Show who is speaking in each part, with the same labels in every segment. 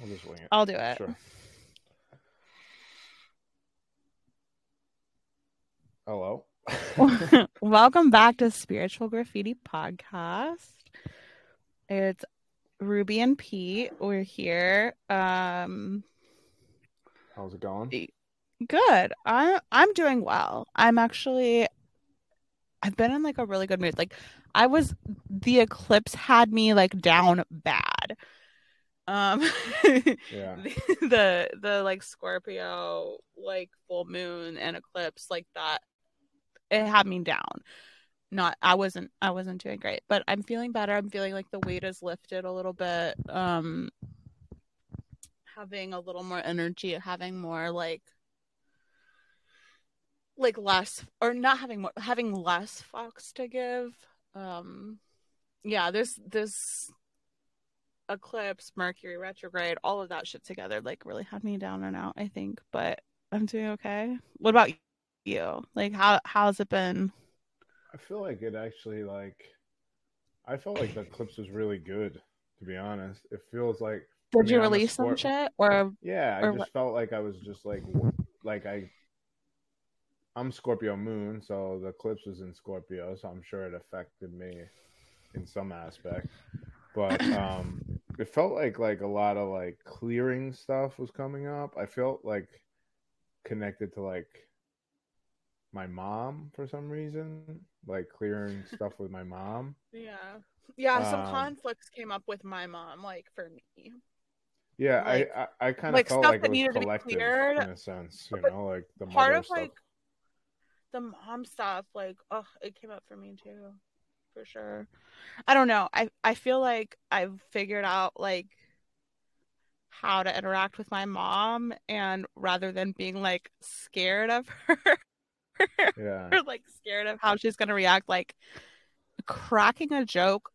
Speaker 1: I'll just wing it.
Speaker 2: I'll do it.
Speaker 1: Sure. Hello.
Speaker 2: Welcome back to Spiritual Graffiti Podcast. It's Ruby and Pete. We're here. Um
Speaker 1: How's it going?
Speaker 2: good. I I'm doing well. I'm actually I've been in like a really good mood. Like I was the eclipse had me like down bad. Um
Speaker 1: Yeah.
Speaker 2: the, the the like Scorpio like full moon and eclipse like that it had me down. Not I wasn't I wasn't doing great, but I'm feeling better. I'm feeling like the weight is lifted a little bit. Um having a little more energy, having more like like less or not having more having less fucks to give. Um yeah, this this eclipse, Mercury retrograde, all of that shit together like really had me down and out, I think. But I'm doing okay. What about you? Like how how's it been?
Speaker 1: I feel like it actually like I felt like the eclipse was really good, to be honest. It feels like
Speaker 2: Did you
Speaker 1: mean, I'm a
Speaker 2: release some shit or
Speaker 1: Yeah, I
Speaker 2: Or
Speaker 1: just
Speaker 2: what-
Speaker 1: felt like I was just like like I I'm Scorpio moon, so the eclipse was in Scorpio, so I'm sure it affected me in some aspect. But um it felt like like a lot of like clearing stuff was coming up. I felt like connected to like my mom for some reason, like clearing stuff with my mom.
Speaker 2: Yeah. Yeah, some
Speaker 1: Um,
Speaker 2: conflicts came up with my mom, like for me.
Speaker 1: Yeah,
Speaker 2: Like-
Speaker 1: I I, I kind of
Speaker 2: like
Speaker 1: felt
Speaker 2: stuff
Speaker 1: like
Speaker 2: that
Speaker 1: it was
Speaker 2: needed to be
Speaker 1: collective
Speaker 2: cleared.
Speaker 1: in a sense, you know, like the
Speaker 2: Part of
Speaker 1: stuff.
Speaker 2: like the mom stuff, like, oh, it came up for me too. For sure. I don't know. I I feel like I've figured out like how to interact with my mom and rather than being like scared of her
Speaker 1: yeah.
Speaker 2: or like scared of how she's gonna react, like cracking a joke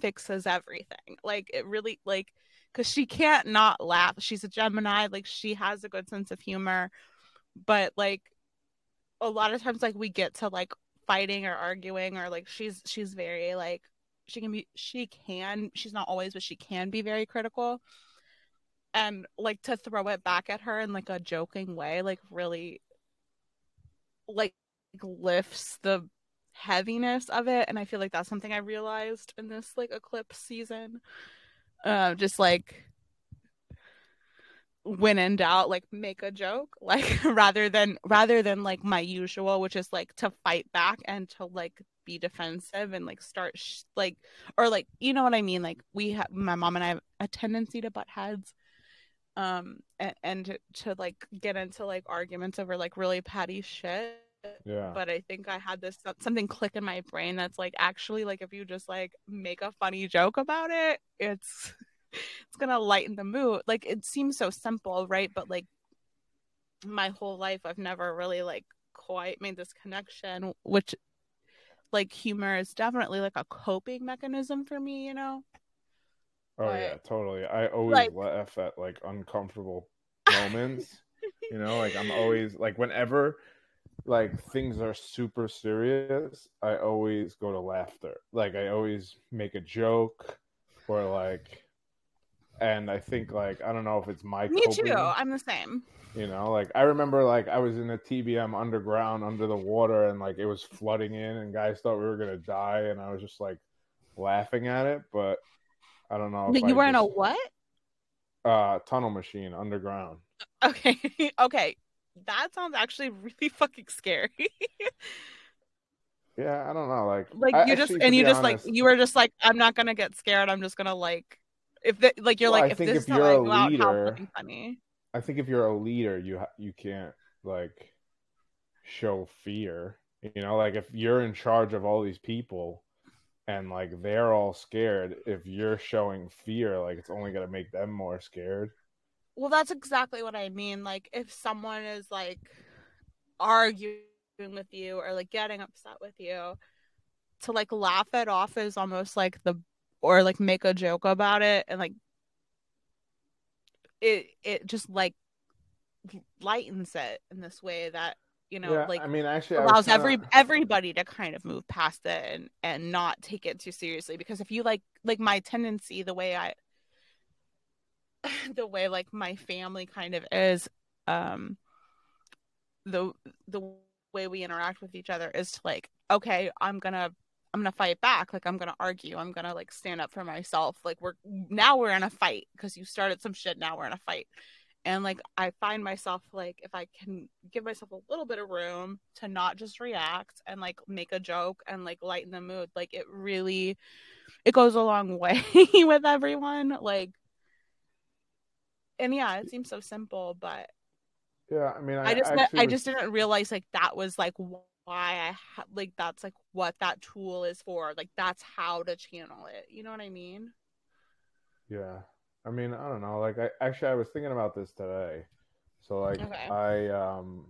Speaker 2: fixes everything. Like it really like because she can't not laugh. She's a Gemini, like she has a good sense of humor, but like a lot of times like we get to like fighting or arguing or like she's she's very like she can be she can she's not always but she can be very critical. And like to throw it back at her in like a joking way like really like lifts the heaviness of it. And i feel like that's something i realized in this like eclipse season. Uh just like when in doubt like make a joke like rather than rather than like my usual which is like to fight back and to like be defensive and like start sh- like or like you know what i mean like we have my mom and i have a tendency to butt heads um and, and to, to like get into like arguments over like really petty shit
Speaker 1: Yeah.
Speaker 2: but I think I had this something click in my brain that's like actually like if you just like make a funny joke about it, it's it's gonna lighten the mood. Like it seems so simple, right? But like my whole life I've never really like quite made this connection, which like humor is definitely like a coping mechanism for me, you know?
Speaker 1: Oh
Speaker 2: But-
Speaker 1: yeah, totally. I always
Speaker 2: like-
Speaker 1: laugh at like uncomfortable moments. you know, like I'm always like whenever like things are super serious, I always go to laughter. Like I always make a joke or like and I think like I don't know if it's my
Speaker 2: Me
Speaker 1: coping,
Speaker 2: too. I'm the same.
Speaker 1: you know, like I remember like I was in a TBM underground under the water and like it was flooding in and guys thought we were gonna die and I was just like laughing at it, but I don't know.
Speaker 2: But you
Speaker 1: I
Speaker 2: were in a what?
Speaker 1: uh tunnel machine underground.
Speaker 2: Okay. okay. That sounds actually really fucking scary.
Speaker 1: Yeah, I don't know. Like,
Speaker 2: like
Speaker 1: I-
Speaker 2: you just
Speaker 1: actually,
Speaker 2: and you just
Speaker 1: honest,
Speaker 2: like you were just like i'm not gonna get scared i'm just gonna like if the, like you're
Speaker 1: Well,
Speaker 2: like
Speaker 1: I
Speaker 2: if
Speaker 1: think
Speaker 2: this
Speaker 1: if you're a leader-
Speaker 2: funny
Speaker 1: I think if you're a leader, you ha- you can't like show fear. You know, like if you're in charge of all these people and like they're all scared, if you're showing fear, like it's only gonna make them more scared.
Speaker 2: well that's exactly what i mean like if someone is like arguing with you or like getting upset with you to like laugh it off is almost like the or like make a joke about it and like it it just like lightens it in this way that you know
Speaker 1: yeah,
Speaker 2: like
Speaker 1: I mean, actually,
Speaker 2: allows
Speaker 1: kinda-
Speaker 2: every everybody to kind of move past it and and not take it too seriously. Because if you like like my tendency the way i the way like my family kind of is um the the way we interact with each other is to like okay i'm gonna i'm gonna fight back. Like i'm gonna argue. I'm gonna like stand up for myself. Like we're now we're in a fight because you started some shit now we're in a fight. And like i find myself like if i can give myself a little bit of room to not just react and like make a joke and like lighten the mood like it really it goes a long way with everyone. Like and yeah it seems so simple but
Speaker 1: Yeah, I mean, I,
Speaker 2: i just
Speaker 1: actually
Speaker 2: i
Speaker 1: was-
Speaker 2: just didn't realize like that was like why i ha- like that's like what that tool is for like that's how to channel it you know what i mean
Speaker 1: Yeah. I mean, I don't know. Like I actually I was thinking about this today. So like
Speaker 2: Okay.
Speaker 1: I um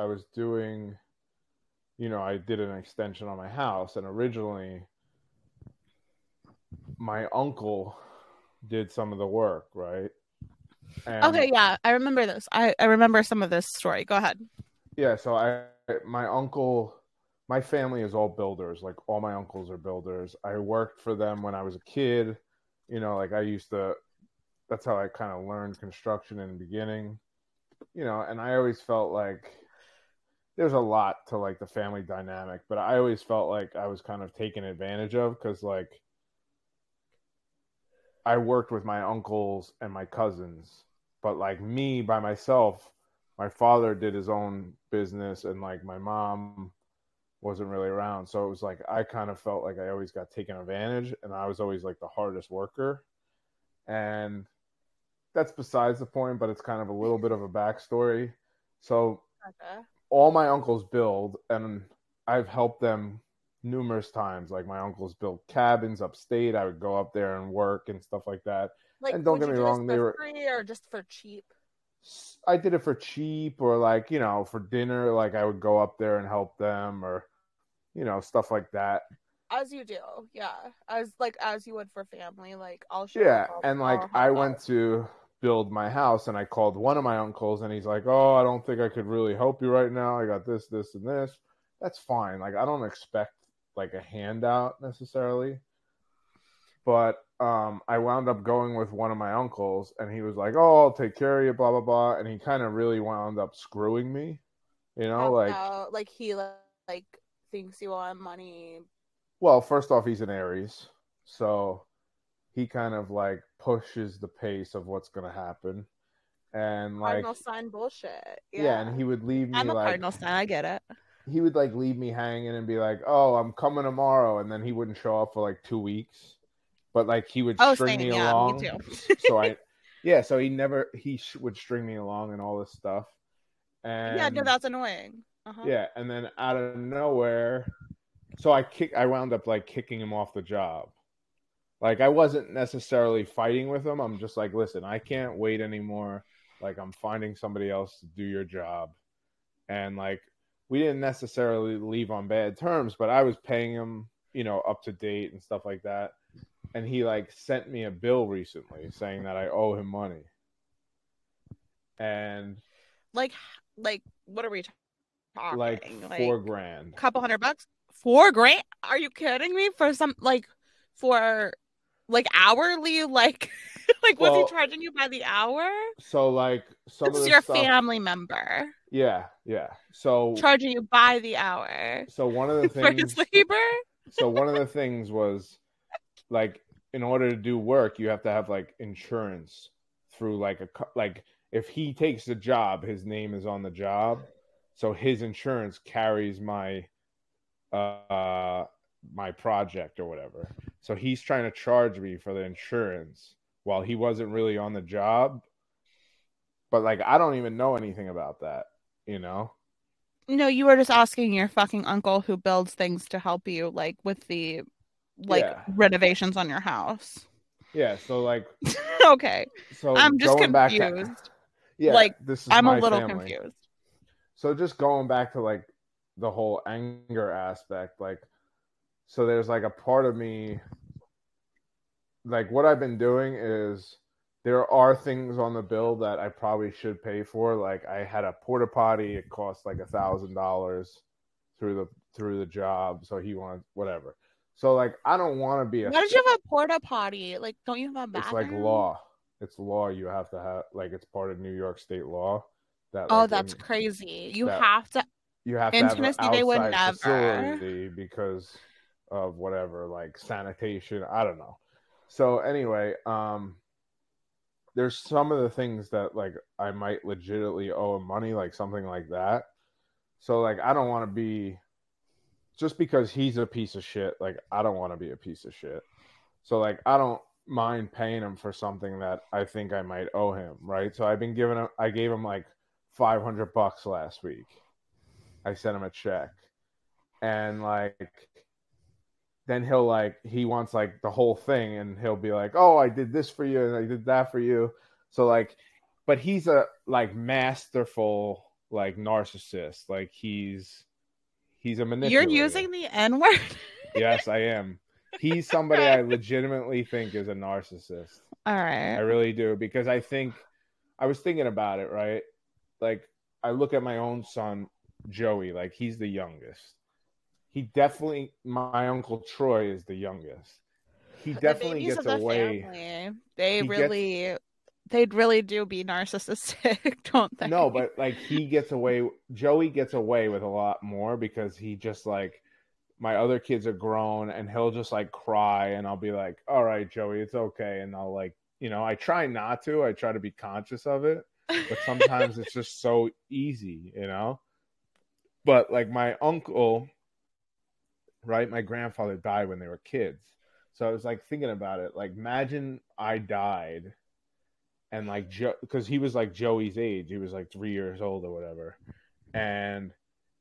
Speaker 1: I was doing you know, I did an extension on my house and originally my uncle did some of the work, right? And
Speaker 2: okay yeah i remember this i i remember some of this story go ahead
Speaker 1: Yeah, so I my uncle my family is all builders. Like all my uncles are builders. I worked for them when I was a kid. You know, like I used to that's how I kind of learned construction in the beginning. You know, and I always felt like there's a lot to like the family dynamic, but I always felt like I was kind of taken advantage of cuz like I worked with my uncles and my cousins, but like me by myself, my father did his own business and like my mom wasn't really around. So it was like I kind of felt like I always got taken advantage and I was always like the hardest worker. And that's besides the point, but it's kind of a little bit of a backstory. So
Speaker 2: okay.
Speaker 1: all my uncles build and I've helped them numerous times. Like my uncles built cabins upstate. I would go up there and work and stuff like that.
Speaker 2: like
Speaker 1: And don't get me wrong, they were-
Speaker 2: free or just for cheap
Speaker 1: I did it for cheap or like, you know, for dinner, like I would go up there and help them or, you know, stuff like that.
Speaker 2: as you do yeah as like as you would for family like i'll show
Speaker 1: Yeah.
Speaker 2: up,
Speaker 1: And like
Speaker 2: I'll
Speaker 1: went to build my house and I called one of my uncles and he's like, Oh, I don't think I could really help you right now. I got this, this, and this. That's fine. Like I don't expect like a handout necessarily. But um I wound up going with one of my uncles and he was like, Oh, I'll take care of you, blah blah blah. And he kind of really wound up screwing me. You know,
Speaker 2: How
Speaker 1: like
Speaker 2: about, like he like thinks you want money
Speaker 1: Well, first off, he's an Aries, so he kind of like pushes the pace of what's gonna happen, and like
Speaker 2: cardinal sign bullshit
Speaker 1: yeah. and he would leave me
Speaker 2: i'm a
Speaker 1: like
Speaker 2: cardinal sign i get it
Speaker 1: he would like leave me hanging and be like, "Oh, I'm coming tomorrow," and then he wouldn't show up for like two weeks, but like he would
Speaker 2: Oh,
Speaker 1: string
Speaker 2: same,
Speaker 1: me
Speaker 2: yeah, me
Speaker 1: along.
Speaker 2: too.
Speaker 1: so I, yeah, so he never he sh- would string me along and all this stuff, and
Speaker 2: yeah no that's annoying uh-huh.
Speaker 1: yeah, and then out of nowhere, so I kick. I wound up like kicking him off the job. Like I wasn't necessarily fighting with him. I'm just like, listen, I can't wait anymore. Like I'm finding somebody else to do your job, and like we didn't necessarily leave on bad terms, but I was paying him, you know, up to date and stuff like that. And he like sent me a bill recently saying that I owe him money. And
Speaker 2: like like what are we talking
Speaker 1: like four grand.
Speaker 2: couple hundred bucks? Four grand? Are you kidding me? For some like for like hourly like like was
Speaker 1: Well-
Speaker 2: he charging you by the hour?
Speaker 1: So like some
Speaker 2: this
Speaker 1: of
Speaker 2: is your
Speaker 1: stuff,
Speaker 2: family member.
Speaker 1: Yeah, yeah. So
Speaker 2: charging you by the hour.
Speaker 1: So one of the things
Speaker 2: for his labor?
Speaker 1: So one of the things was like in order to do work you have to have like insurance through like a like if he takes the job his name is on the job. So his insurance carries my uh my project or whatever. So he's trying to charge me for the insurance while he wasn't really on the job. But like i don't even know anything about that you know?
Speaker 2: No you were just asking your fucking uncle who builds things to help you like with the like
Speaker 1: Yeah.
Speaker 2: renovations on your house.
Speaker 1: Yeah so like
Speaker 2: okay.
Speaker 1: so
Speaker 2: i'm just
Speaker 1: going
Speaker 2: confused
Speaker 1: to, yeah
Speaker 2: Like,
Speaker 1: this is
Speaker 2: i'm a little
Speaker 1: family.
Speaker 2: confused.
Speaker 1: So just going back to like the whole anger aspect like so there's like a part of me like what i've been doing is there are things on the bill that i probably should pay for. Like i had a porta potty it cost like a thousand dollars through the through the job so he wanted whatever so like i don't want to be a
Speaker 2: Why did you have a porta potty? Like, don't you have a bathroom?
Speaker 1: it's like law it's law. You have to have like it's part of New York State law. That
Speaker 2: oh,
Speaker 1: like,
Speaker 2: that's
Speaker 1: in-
Speaker 2: crazy. You
Speaker 1: that-
Speaker 2: have to.
Speaker 1: you have
Speaker 2: in
Speaker 1: to have
Speaker 2: Tennessee, they would never.
Speaker 1: because of whatever, like sanitation. I don't know. So anyway, um, there's some of the things that like I might legitimately owe him money, like something like that. So like I don't want to be just because he's a piece of shit. Like I don't want to be a piece of shit. So like I don't mind paying him for something that I think I might owe him, right? So I've been giving him. I gave him like 500 bucks last week. I sent him a check. And like then he'll like he wants like the whole thing and he'll be like, "Oh, I did this for you and I did that for you." So like but he's a like masterful like narcissist. Like he's he's a manipulator.
Speaker 2: You're using the N word.
Speaker 1: Yes, I am. He's somebody I legitimately think is a narcissist.
Speaker 2: All right.
Speaker 1: I really do because I think I was thinking about it, right? Like I look at my own son Joey, like he's the youngest. He definitely my uncle Troy is the youngest. He definitely gets away.
Speaker 2: family, they
Speaker 1: really gets-
Speaker 2: they'd really do be narcissistic, don't they?
Speaker 1: No, but like he gets away Joey gets away with a lot more because he just like my other kids are grown and he'll just like cry and I'll be like, "All right, Joey, it's okay." And I'll like, you know, I try not to. I try to be conscious of it. but sometimes it's just so easy, you know. But like my uncle, right? My grandfather died when they were kids, so I was like thinking about it. Like, imagine I died, and like Joe, because he was like Joey's age, he was like three years old or whatever, and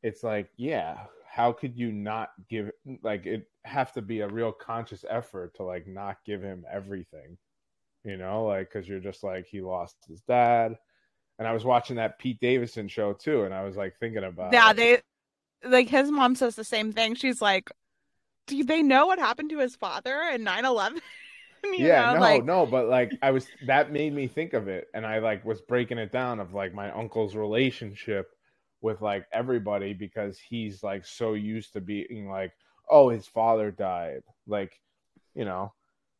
Speaker 1: it's like, yeah, how could you not give like it have to be a real conscious effort to like not give him everything, you know, like because you're just like he lost his dad and I was watching that Pete Davidson show too, and I was like thinking about
Speaker 2: yeah, they like his mom says the same thing. She's like, "Do they know what happened to his father in 9/11?"
Speaker 1: yeah,
Speaker 2: know,
Speaker 1: no,
Speaker 2: like
Speaker 1: no, but like I was that made me think of it, and I like was breaking it down of like my uncle's relationship with like everybody because he's like so used to being like, oh, his father died, like, you know,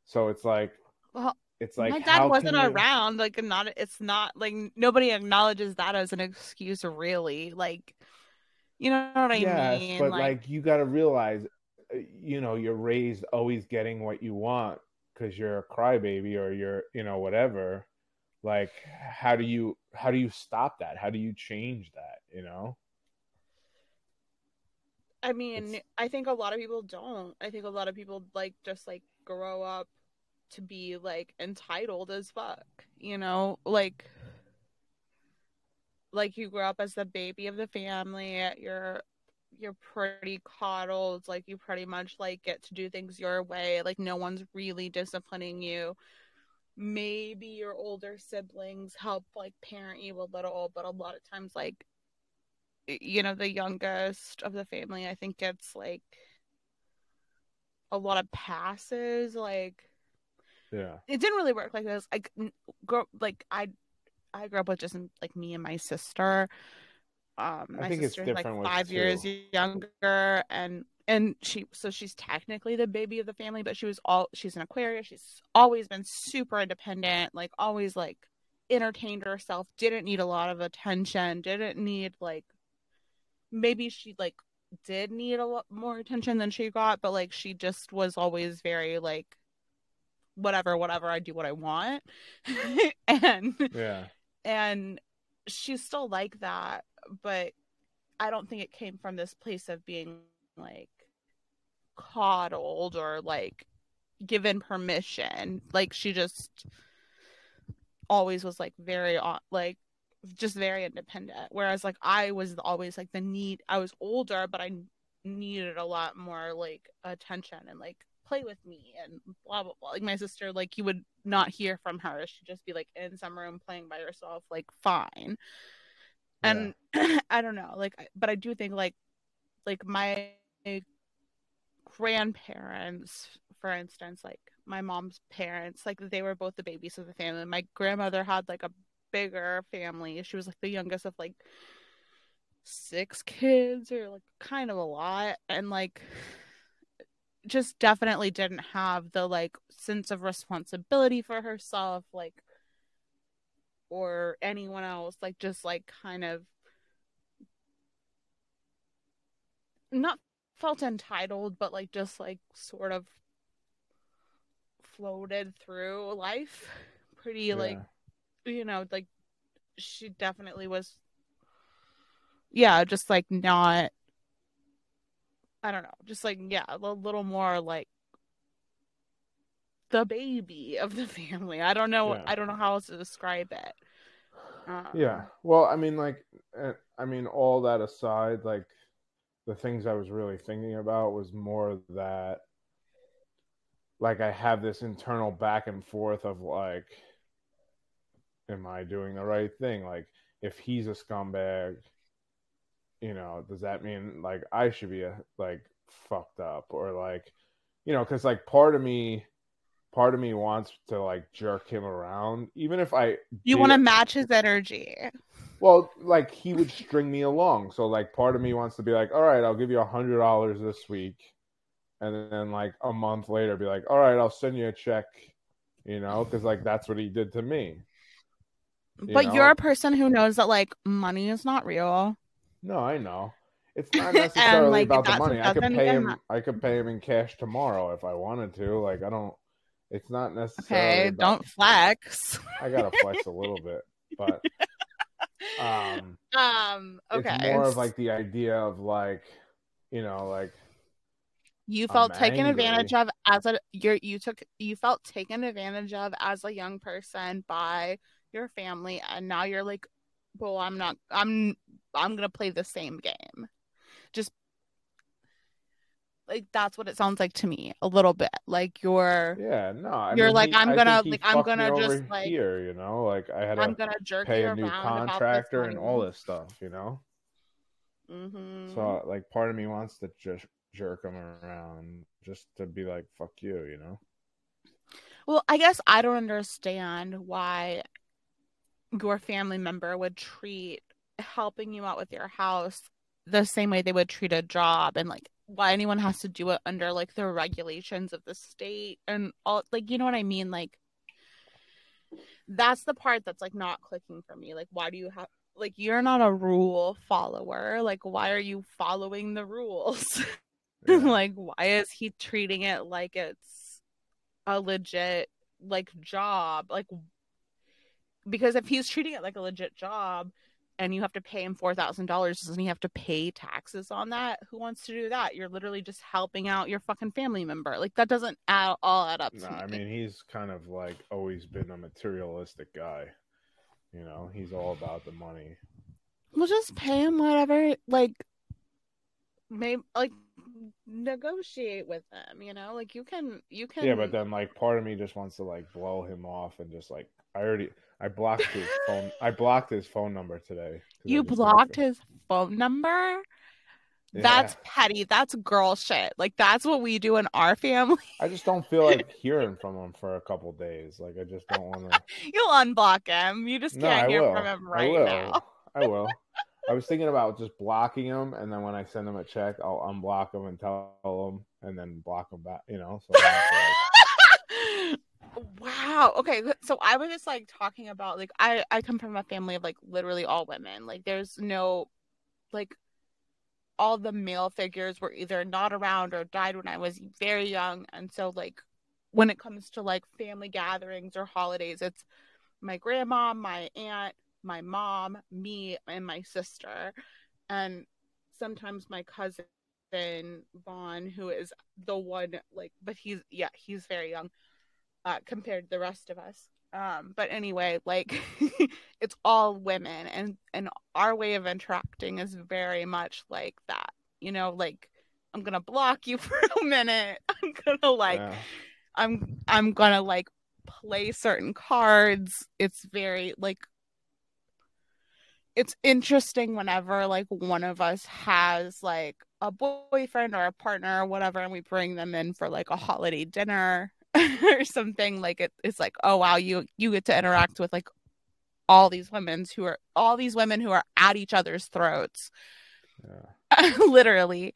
Speaker 1: so it's like,
Speaker 2: Well,
Speaker 1: it's like
Speaker 2: my dad wasn't
Speaker 1: you-
Speaker 2: around. Like, not it's not like nobody acknowledges that as an excuse, really. Like, you know what I
Speaker 1: yes,
Speaker 2: mean?
Speaker 1: but like, you got to realize, uh, you know, you're raised always getting what you want because you're a crybaby or you're, you know, whatever. Like, how do you how do you stop that? How do you change that? You know?
Speaker 2: I mean,
Speaker 1: It's-
Speaker 2: I think a lot of people don't. I think a lot of people like just like grow up to be like entitled as fuck, you know? Like like you grow up as the baby of the family, you're you're pretty coddled, like you pretty much like get to do things your way, like no one's really disciplining you. Maybe your older siblings help like parent you a little, but a lot of times like you know the youngest of the family i think gets like a lot of passes like
Speaker 1: Yeah.
Speaker 2: it didn't really work like this like n- grow like i i grew up with just like me and my sister um
Speaker 1: I
Speaker 2: my sister's like five years
Speaker 1: two.
Speaker 2: younger and and she so she's technically the baby of the family but she was all she's an aquarius she's always been super independent like always like entertained herself didn't need a lot of attention didn't need like maybe she like did need a lot more attention than she got but like she just was always very like whatever whatever i do what i want and
Speaker 1: Yeah.
Speaker 2: and she's still like that but i don't think it came from this place of being like coddled or like given permission. Like she just always was like very like just very independent. Whereas like i was always like the need i was older but i needed a lot more like attention and like play with me and blah blah blah. Like my sister like you would not hear from her. She'd just be like in some room playing by herself like fine. And i don't know like but i do think like like my grandparents for instance like my mom's parents like they were both the babies of the family. My grandmother had like a bigger family. She was like the youngest of like six kids or like kind of a lot. And like just definitely didn't have the like sense of responsibility for herself like or anyone else like just like kind of not felt entitled but like just like sort of floated through life pretty
Speaker 1: Yeah.
Speaker 2: like you know like she definitely was yeah just like not i don't know just like yeah a little more like the baby of the family i don't know
Speaker 1: Yeah.
Speaker 2: i don't know how else to describe it um,
Speaker 1: Yeah. Well, I mean, like, uh, I mean, all that aside, like, the things I was really thinking about was more that, like, I have this internal back and forth of, like, am I doing the right thing? Like, if he's a scumbag, you know, does that mean, like, I should be, a, like, fucked up? Or, like, you know, because, like, part of me, part of me wants to, like, jerk him around, even if I,
Speaker 2: you want to match his energy
Speaker 1: well, like he would string me along. So like part of me wants to be like, all right, I'll give you a hundred dollars this week. And then like a month later be like, all right, I'll send you a check, you know, because like that's what he did to me. You
Speaker 2: but
Speaker 1: know?
Speaker 2: you're a person who knows that like money is not real
Speaker 1: No, I know. It's not necessarily
Speaker 2: like,
Speaker 1: about the money. I could pay him
Speaker 2: ma-
Speaker 1: I could pay him in cash tomorrow if I wanted to. Like I don't it's not necessarily
Speaker 2: okay
Speaker 1: about-
Speaker 2: don't flex
Speaker 1: I gotta flex a little bit. But um
Speaker 2: um okay
Speaker 1: it's more of like the idea of like you know, like
Speaker 2: you
Speaker 1: I'm
Speaker 2: felt taken
Speaker 1: angry.
Speaker 2: advantage of as a you're you took you felt taken advantage of as a young person by your family and now you're like well i'm not i'm i'm gonna play the same game just like that's what it sounds like to me a little bit like you're
Speaker 1: Yeah, no. I
Speaker 2: You're
Speaker 1: mean,
Speaker 2: like,
Speaker 1: he-
Speaker 2: I'm gonna- like, I'm gonna just, like-
Speaker 1: here, you know, like I had
Speaker 2: i'm
Speaker 1: to
Speaker 2: gonna jerk
Speaker 1: pay a new contractor and all this stuff, you know.
Speaker 2: mm-hmm.
Speaker 1: So like, part of me wants to just jerk him around, just to be like, "Fuck you," you know.
Speaker 2: Well, I guess I don't understand why your family member would treat helping you out with your house the same way they would treat a job and like why anyone has to do it under like the regulations of the state and all like you know what I mean? Like that's the part that's like not clicking for me. Like why do you have like you're not a rule follower. Like why are you following the rules?
Speaker 1: Yeah.
Speaker 2: like why is he treating it like it's a legit like job? Like because if he's treating it like a legit job and you have to pay him four thousand dollars doesn't he have to pay taxes on that who wants to do that you're literally just helping out your fucking family member like that doesn't add, all add up to
Speaker 1: no,
Speaker 2: me
Speaker 1: I mean he's kind of like always been a materialistic guy. You know, he's all about the money.
Speaker 2: well just pay him whatever like maybe like negotiate with him you know like you can you can
Speaker 1: Yeah, but then like part of me just wants to like blow him off and just like I already I blocked his phone. I blocked his phone number today.
Speaker 2: You blocked his phone number?
Speaker 1: Yeah.
Speaker 2: That's petty. That's girl shit. Like that's what we do in our family.
Speaker 1: I just don't feel like hearing from him for a couple days. Like I just don't want to.
Speaker 2: You'll unblock him. You just
Speaker 1: No,
Speaker 2: can't
Speaker 1: I
Speaker 2: hear
Speaker 1: will.
Speaker 2: from him
Speaker 1: I
Speaker 2: right
Speaker 1: will.
Speaker 2: now.
Speaker 1: I will. I was thinking about just blocking him, and then when I send him a check, I'll unblock him and tell him, and then block him back. You know. So I don't have to, like,
Speaker 2: wow. Okay. So I was just like talking about like I I come from a family of like literally all women. Like there's no like all the male figures were either not around or died when I was very young. And so like when it comes to like family gatherings or holidays, it's my grandma, my aunt, my mom, me, and my sister. And sometimes my cousin Vaughn, who is the one like but he's yeah, he's very young uh compared to the rest of us. Um, but anyway, like it's all women and and our way of interacting is very much like that. You know, like I'm gonna block you for a minute. I'm gonna like
Speaker 1: yeah.
Speaker 2: I'm I'm gonna like play certain cards. It's very like it's interesting whenever like one of us has like a boyfriend or a partner or whatever and we bring them in for like a holiday dinner or something like it, it's like oh wow you you get to interact with like all these women who are all these women who are at each other's throats.
Speaker 1: Yeah.
Speaker 2: literally.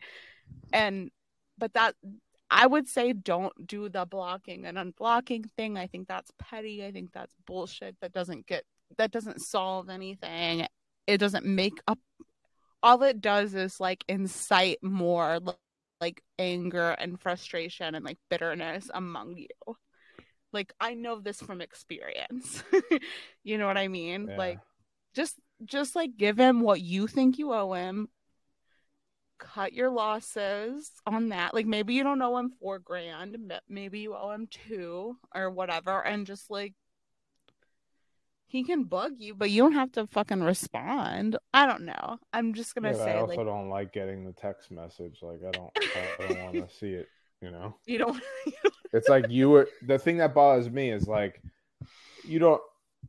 Speaker 2: And but that i would say don't do the blocking and unblocking thing. I think that's petty. I think that's bullshit. That doesn't get that doesn't solve anything. It doesn't make up. All it does is like incite more like anger and frustration and like bitterness among you. Like I know this from experience. you know what I mean?
Speaker 1: Yeah.
Speaker 2: Like just just like give him what you think you owe him. Cut your losses on that. Like maybe you don't owe him four grand, maybe you owe him two or whatever, and just like he can bug you, but you don't have to fucking respond. I don't know. I'm just gonna
Speaker 1: Yeah,
Speaker 2: say
Speaker 1: I also
Speaker 2: like
Speaker 1: don't like getting the text message. Like I don't, I don't want to see it. You know,
Speaker 2: you don't.
Speaker 1: it's like you were. The thing that bothers me is like you don't.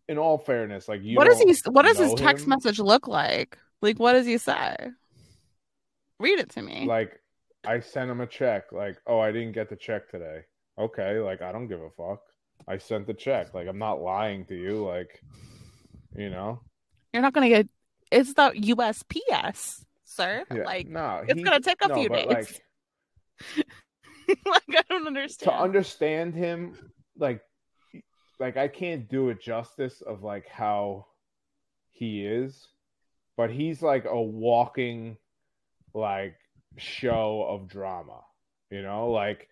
Speaker 1: In all fairness, like you.
Speaker 2: what does he? What does his text
Speaker 1: him.
Speaker 2: message look like? Like what does he say? Read it to me.
Speaker 1: Like I sent him a check. Like, oh, I didn't get the check today. Okay, like I don't give a fuck. I sent the check. Like I'm not lying to you. Like, you know.
Speaker 2: You're not gonna get. It's the USPS, sir.
Speaker 1: Yeah.
Speaker 2: Like
Speaker 1: no,
Speaker 2: it's
Speaker 1: he-
Speaker 2: gonna take a
Speaker 1: no,
Speaker 2: few days.
Speaker 1: Like,
Speaker 2: like I don't understand.
Speaker 1: to
Speaker 2: understand.
Speaker 1: understand him like like i can't do it justice of like how he is but he's like a walking like show of drama you know like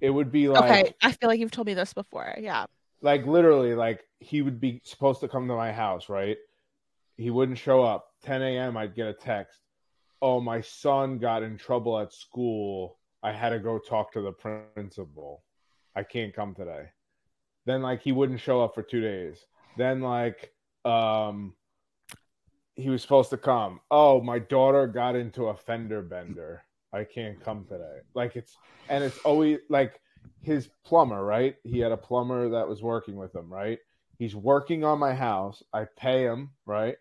Speaker 1: it would be like
Speaker 2: okay, I feel like you've told me this before. Yeah.
Speaker 1: like literally like he would be supposed to come to my house right? He wouldn't show up. 10 a.m i'd get a text. Oh my son got in trouble at school. I had to go talk to the principal. I can't come today. Then like he wouldn't show up for two days. Then like um he was supposed to come. Oh my daughter got into a fender bender i can't come today like it's and it's always like his plumber, right? He had a plumber that was working with him, right? He's working on my house. I pay him, right?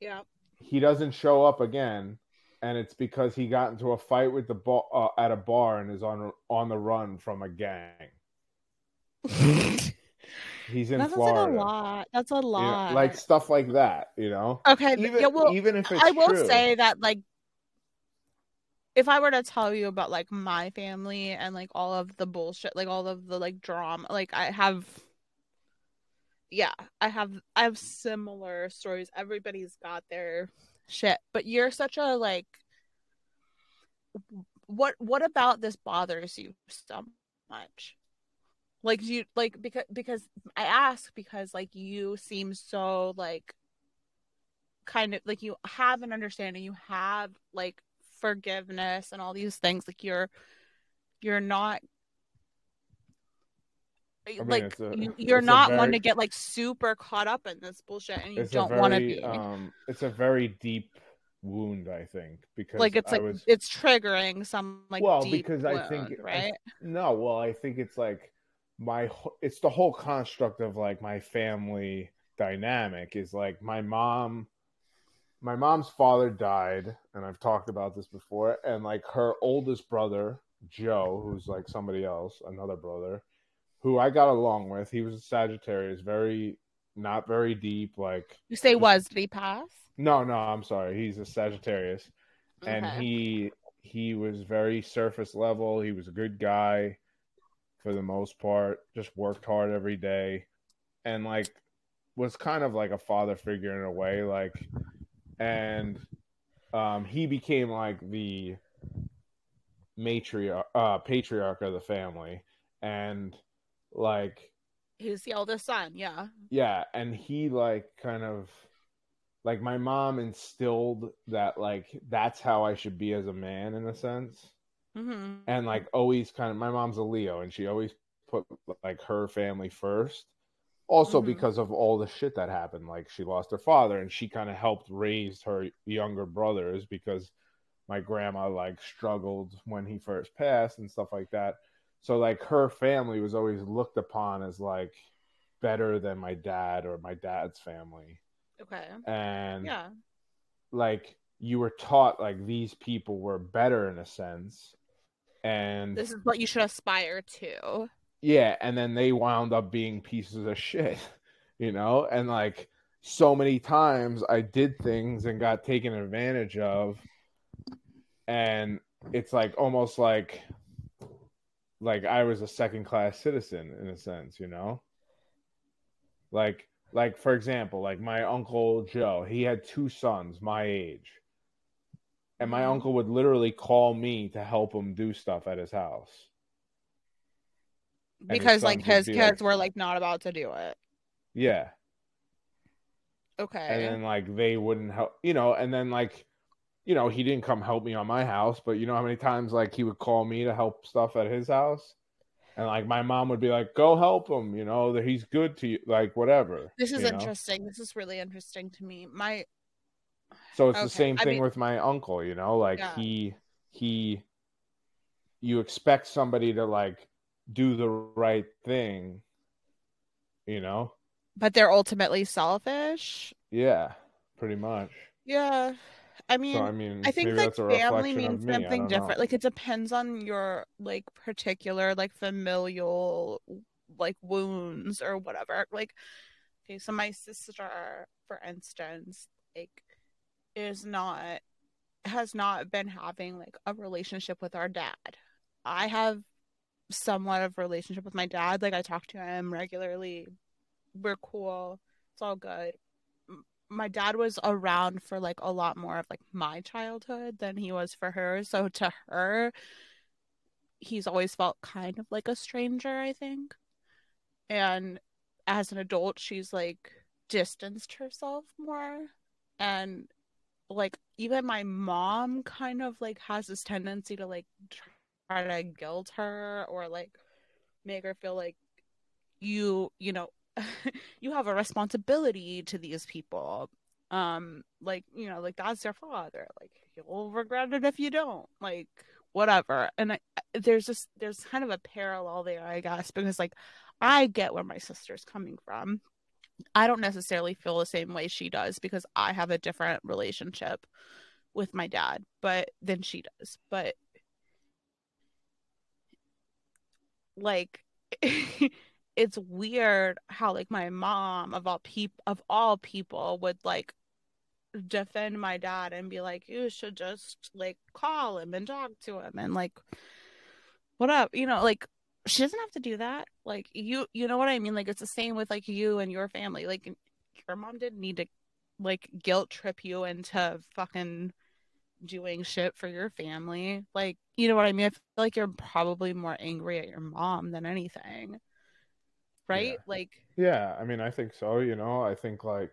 Speaker 2: Yeah.
Speaker 1: He doesn't show up again, and it's because he got into a fight with the bar uh, at a bar and is on on the run from a gang. He's in Florida.
Speaker 2: That's like a lot. That's a
Speaker 1: You know,
Speaker 2: lot.
Speaker 1: like stuff like that, you know.
Speaker 2: okay,
Speaker 1: Even
Speaker 2: yeah, well,
Speaker 1: even if it's
Speaker 2: I will
Speaker 1: true.
Speaker 2: say that like if I were to tell you about like my family and like all of the bullshit, like all of the like drama, like I have yeah, I have I have similar stories. Everybody's got their shit, but you're such a like what what about this bothers you so much? Like you like because because I ask because like you seem so like kind of like you have an understanding, you have like forgiveness and all these things. Like you're you're not
Speaker 1: mean,
Speaker 2: like
Speaker 1: a-
Speaker 2: you, you're not one to get like super caught up in this bullshit and you don't want to be.
Speaker 1: um, it's a very deep wound, I think, because
Speaker 2: like it's
Speaker 1: I
Speaker 2: like
Speaker 1: was
Speaker 2: it's triggering some like
Speaker 1: Well, because I think-
Speaker 2: wound,
Speaker 1: I-
Speaker 2: right
Speaker 1: No, well, I think it's like my it's the whole construct of like my family dynamic is like my mom my mom's father died and I've talked about this before and like her oldest brother, Joe, who's like somebody else, another brother, who I got along with. He was a Sagittarius, very not very deep like
Speaker 2: you say
Speaker 1: just-
Speaker 2: was did he pass?
Speaker 1: No, no, I'm sorry. He's a Sagittarius. And he he was very surface level. He was a good guy for the most part just worked hard every day. And like was kind of like a father figure in a way like and um he became like the matriarch uh patriarch of the family. And like
Speaker 2: he's the eldest son yeah.
Speaker 1: Yeah and he like kind of like my mom instilled that like that's how i should be as a man in a sense.
Speaker 2: Hmm
Speaker 1: and like always kind of my mom's a leo and she always put like her family first also
Speaker 2: Mhm.
Speaker 1: because of all the shit that happened like she lost her father and she kind of helped raise her younger brothers because my grandma like struggled when he first passed and stuff like that. So like her family was always looked upon as like better than my dad or my dad's family.
Speaker 2: Okay.
Speaker 1: And
Speaker 2: yeah.
Speaker 1: like you were taught like these people were better in a sense. And
Speaker 2: this is what you should aspire to
Speaker 1: yeah and then they wound up being pieces of shit you know and like so many times i did things and got taken advantage of and it's like almost like like i was a second class citizen in a sense you know like like for example, like my uncle Joe, he had two sons my age. And my
Speaker 2: Mhm.
Speaker 1: uncle would literally call me to help him do stuff at his house. His
Speaker 2: because like his
Speaker 1: be
Speaker 2: kids
Speaker 1: like-
Speaker 2: were like not about to do it.
Speaker 1: Yeah.
Speaker 2: Okay.
Speaker 1: and then like they wouldn't help you know and then like you know he didn't come help me on my house but you know how many times like he would call me to help stuff at his house and like my mom would be like go help him you know that he's good to you like whatever
Speaker 2: this is
Speaker 1: you know?
Speaker 2: interesting. This is really interesting to me. My
Speaker 1: so it's
Speaker 2: Okay,
Speaker 1: the same
Speaker 2: I
Speaker 1: thing
Speaker 2: mean-
Speaker 1: with my uncle you know like
Speaker 2: Yeah.
Speaker 1: he he you expect somebody to like do the right thing you know
Speaker 2: but they're ultimately selfish.
Speaker 1: yeah pretty much
Speaker 2: Yeah. I mean,
Speaker 1: so i mean
Speaker 2: I think like family means
Speaker 1: me.
Speaker 2: Something
Speaker 1: don't know.
Speaker 2: different. Like it depends on your like particular like familial like wounds or whatever. Like okay, so my sister, for instance, like is not has not been having like a relationship with our dad. I have somewhat of relationship with my dad. Like I talk to him regularly. We're cool. It's all good my dad was around for like a lot more of like my childhood than he was for her. So to her, he's always felt kind of like a stranger, I think. And as an adult, she's like distanced herself more. And like even my mom kind of like has this tendency to like try to guilt her or like make her feel like you, you know, you have a responsibility to these people. Um like you know like that's your father. Like you'll regret it if you don't. Like whatever. And I, there's just there's kind of a parallel there i guess because like i get where my sister's coming from. I don't necessarily feel the same way she does because i have a different relationship with my dad but than she does. But like it's weird how like my mom of all peop of all people would like defend my dad and be like you should just like call him and talk to him and like what up? You know like she doesn't have to do that. Like you you know what i mean? Like it's the same with like you and your family. Like your mom didn't need to like guilt trip you into fucking doing shit for your family like you know what i mean i feel like you're probably more angry at your mom than anything right
Speaker 1: Yeah.
Speaker 2: like
Speaker 1: Yeah, I mean, I think so. You know, I think like,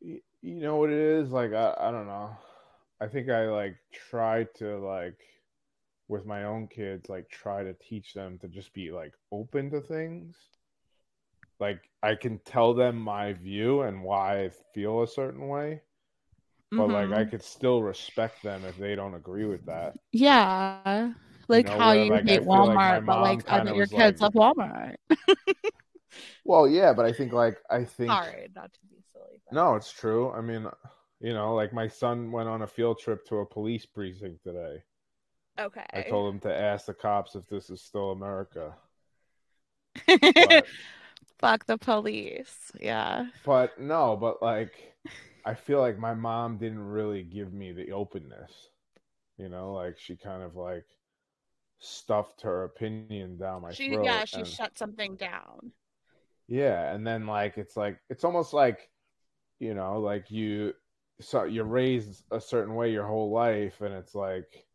Speaker 1: y- you know what it is. Like, I, I don't know. I think I like try to like, with my own kids, like try to teach them to just be like open to things. Like, I can tell them my view and why I feel a certain way, but like mm-hmm.
Speaker 2: I
Speaker 1: could still respect them if they don't agree with that.
Speaker 2: yeah like
Speaker 1: know,
Speaker 2: how
Speaker 1: where,
Speaker 2: you
Speaker 1: like,
Speaker 2: hate
Speaker 1: feel like
Speaker 2: walmart but like your kids
Speaker 1: like-
Speaker 2: love walmart
Speaker 1: Well, yeah, but I think like I think
Speaker 2: sorry not to be silly but-
Speaker 1: No, it's true. I mean, you know, like my son went on a field trip to a police precinct today.
Speaker 2: okay
Speaker 1: I told him to ask the cops if this is still America. But,
Speaker 2: fuck the police yeah
Speaker 1: but no, but like I feel like my mom didn't really give me the openness. You know, like she kind of like stuffed her opinion down my
Speaker 2: she
Speaker 1: throat.
Speaker 2: yeah she
Speaker 1: and-
Speaker 2: shut something down
Speaker 1: Yeah, and then like it's like it's almost like you know, like you so you're raised a certain way your whole life and it's like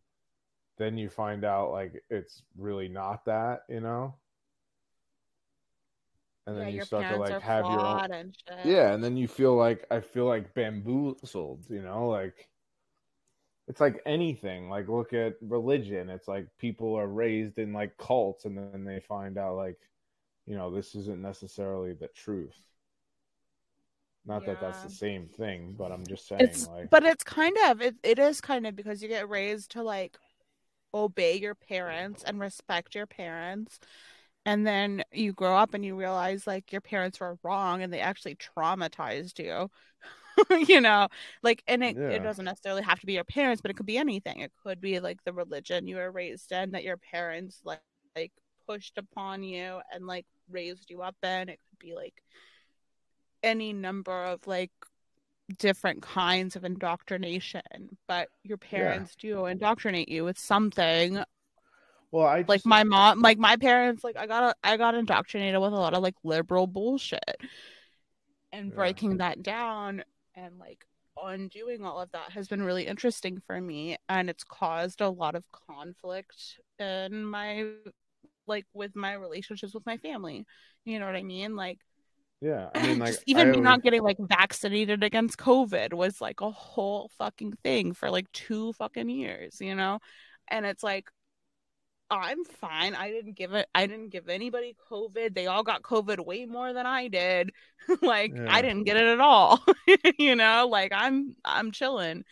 Speaker 1: then you find out like it's really not that, you know? And then
Speaker 2: yeah,
Speaker 1: you start to like have your own
Speaker 2: flawed and shit.
Speaker 1: Yeah, and then you feel like I feel like bamboozled, you know, like it's like anything. Like look at religion. It's like people are raised in like cults and then they find out like, you know, this isn't necessarily the truth. Not that that's the same thing, but I'm just saying
Speaker 2: it's
Speaker 1: like
Speaker 2: but it's kind of it, it is kind of because you get raised to like obey your parents and respect your parents and then you grow up and you realize like your parents were wrong and they actually traumatized you you know? Like and it,
Speaker 1: Yeah.
Speaker 2: it doesn't necessarily have to be your parents but it could be anything. It could be like the religion you were raised in that your parents like like pushed upon you and like raised you up in. It could be like any number of like different kinds of indoctrination but your parents do indoctrinate you with something
Speaker 1: Well, I
Speaker 2: like my mom like my parents like i got i got indoctrinated with a lot of like liberal bullshit and
Speaker 1: Yeah.
Speaker 2: breaking that down and like undoing all of that has been really interesting for me and it's caused a lot of conflict in my like with my relationships with my family you know what i mean like
Speaker 1: yeah, I mean, like
Speaker 2: just even
Speaker 1: always-
Speaker 2: not getting like vaccinated against COVID was like a whole fucking thing for like two fucking years, you know? And it's like I'm fine. I didn't give it I didn't give anybody COVID. They all got COVID way more than I did. like
Speaker 1: Yeah.
Speaker 2: I didn't get it at all. you know, like I'm I'm chilling.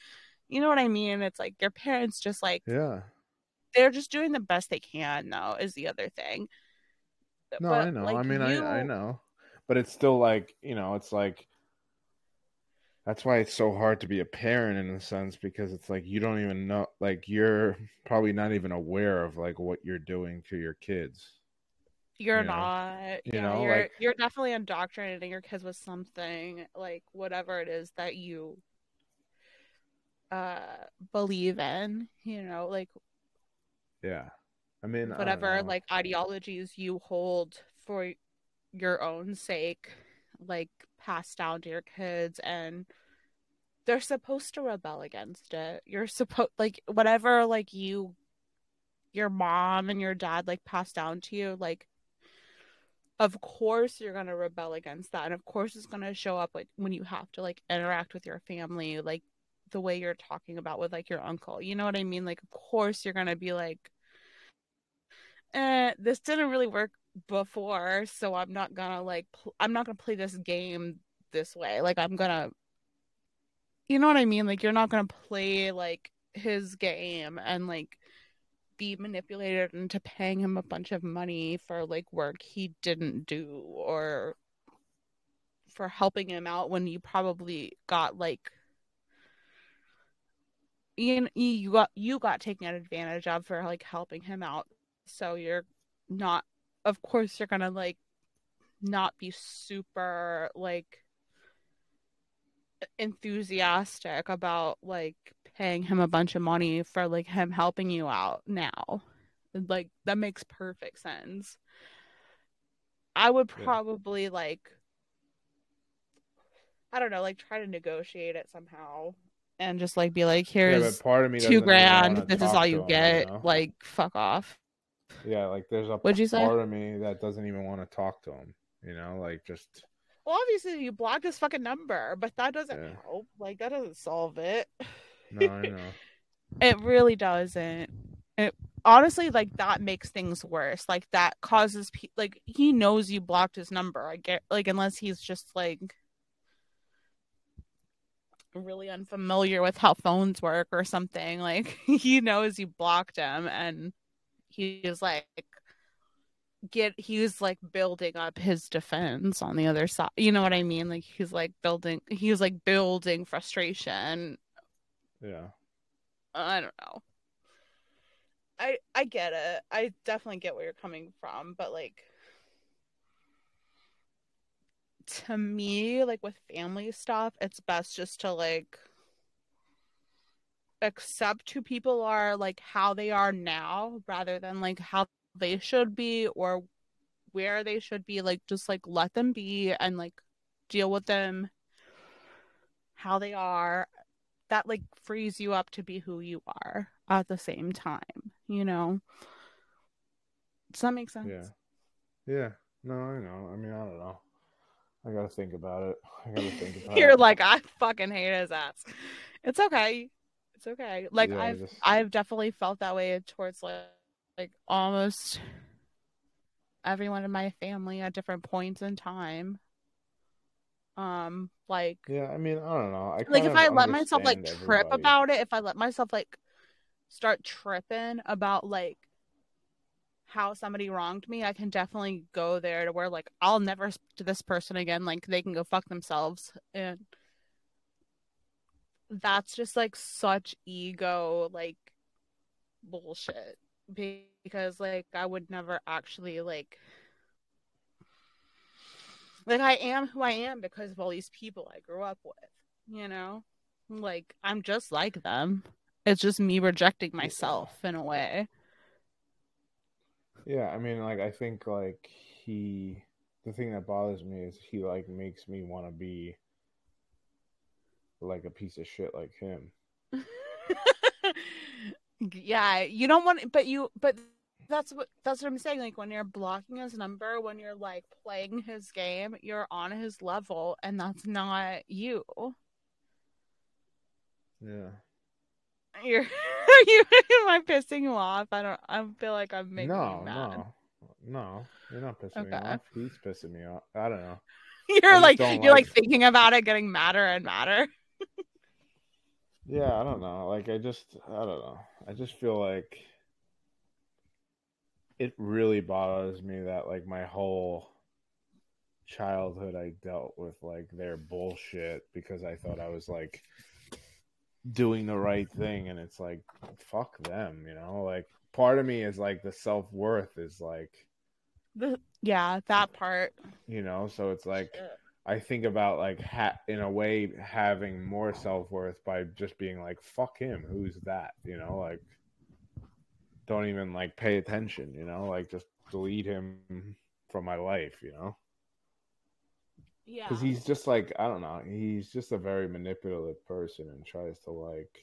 Speaker 2: You know what I mean? It's like your parents just like
Speaker 1: yeah.
Speaker 2: they're just doing the best they can though is the other thing.
Speaker 1: No,
Speaker 2: But,
Speaker 1: I know. I mean,
Speaker 2: you-
Speaker 1: I I know, but it's still like you know, it's like that's why it's so hard to be a parent in a sense because it's like you don't even know, like you're probably not even aware of like what you're doing to your kids.
Speaker 2: You're
Speaker 1: you know?
Speaker 2: not.
Speaker 1: You
Speaker 2: yeah,
Speaker 1: know,
Speaker 2: you're
Speaker 1: like-
Speaker 2: you're definitely indoctrinating your kids with something like whatever it is that you uh believe in, you know, like
Speaker 1: Yeah, I mean,
Speaker 2: whatever
Speaker 1: know.
Speaker 2: like ideologies you hold for your own sake, like passed down to your kids and they're supposed to rebel against it. You're supposed like whatever like you your mom and your dad like passed down to you, like of course you're gonna rebel against that. And of course it's gonna show up like when you have to like interact with your family, like the way you're talking about with like your uncle. You know what I mean? Like of course you're gonna be like eh, this didn't really work before, so I'm not gonna like pl- I'm not gonna play this game this way. Like I'm gonna you know what I mean? Like you're not gonna play like his game and like be manipulated into paying him a bunch of money for like work he didn't do or for helping him out when you probably got like you you got you got taken advantage of for like helping him out so you're not of course you're gonna like not be super like enthusiastic about like paying him a bunch of money for like him helping you out now. Like that makes perfect sense. I would
Speaker 1: Yeah.
Speaker 2: probably like i don't know like try to negotiate it somehow and just like be like here's
Speaker 1: but part of me
Speaker 2: two grand this is all you get like fuck off
Speaker 1: yeah, like there's a
Speaker 2: What'd you say?
Speaker 1: part of me that doesn't even want to talk to him. You know, like just
Speaker 2: well obviously you blocked his fucking number but that doesn't
Speaker 1: Yeah.
Speaker 2: help like that doesn't solve it
Speaker 1: no, I know.
Speaker 2: It really doesn't. It honestly like that makes things worse. Like that causes pe- like he knows you blocked his number. I get like unless he's just like really unfamiliar with how phones work or something. Like he knows you blocked him and he's like get he was like building up his defense on the other side. You know what I mean? Like he's like building he was like building frustration
Speaker 1: Yeah,
Speaker 2: I don't know. I I get it. I definitely get where you're coming from, but like to me, like with family stuff, it's best just to like accept who people are, like how they are now, rather than like how they should be or where they should be. Like just like let them be and like deal with them how they are that like frees you up to be who you are at the same time, you know? Does that make sense?
Speaker 1: yeah, yeah. No, I know. I mean, I don't know. I gotta think about it. I gotta think about it.
Speaker 2: You're
Speaker 1: it.
Speaker 2: like, I fucking hate his ass. It's okay. It's okay. Like
Speaker 1: Yeah,
Speaker 2: I've
Speaker 1: just-
Speaker 2: I've definitely felt that way towards like like almost everyone in my family at different points in time. Um, like
Speaker 1: Yeah, I mean, I don't know. I
Speaker 2: like if I let myself like
Speaker 1: understand
Speaker 2: trip
Speaker 1: everybody.
Speaker 2: about it, if I let myself like start tripping about like how somebody wronged me, I can definitely go there to where like I'll never speak to this person again. Like they can go fuck themselves, and that's just like such ego like bullshit because like I would never actually like like I am who I am because of all these people I grew up with, you know? Like I'm just like them. It's just me rejecting myself in a way.
Speaker 1: Yeah, I mean, like I think like he, the thing that bothers me is he like makes me want to be like a piece of shit like him.
Speaker 2: yeah, you don't want, but you, but that's what that's what I'm saying. Like when you're blocking his number, when you're like playing his game, you're on his level, and that's not you.
Speaker 1: Yeah.
Speaker 2: You're are you am I pissing you off? I don't I feel like I'm making
Speaker 1: No,
Speaker 2: you mad.
Speaker 1: no, no. You're not pissing me off. He's pissing me off. I don't know.
Speaker 2: You're like you're like
Speaker 1: like-
Speaker 2: thinking about it, getting madder and madder.
Speaker 1: Yeah, I don't know. Like I just I don't know. I just feel like it really bothers me that like my whole childhood I dealt with like their bullshit because I thought I was like doing the right thing and it's like fuck them, you know? Like part of me is like the self-worth is like,
Speaker 2: The, yeah, that part.
Speaker 1: you know, so it's like I think about like ha- in a way having more self worth by just being like fuck him, who's that? You know, like don't even like pay attention. You know, like just delete him from my life. You know,
Speaker 2: Yeah.
Speaker 1: because he's just like I don't know, he's just a very manipulative person and tries to like.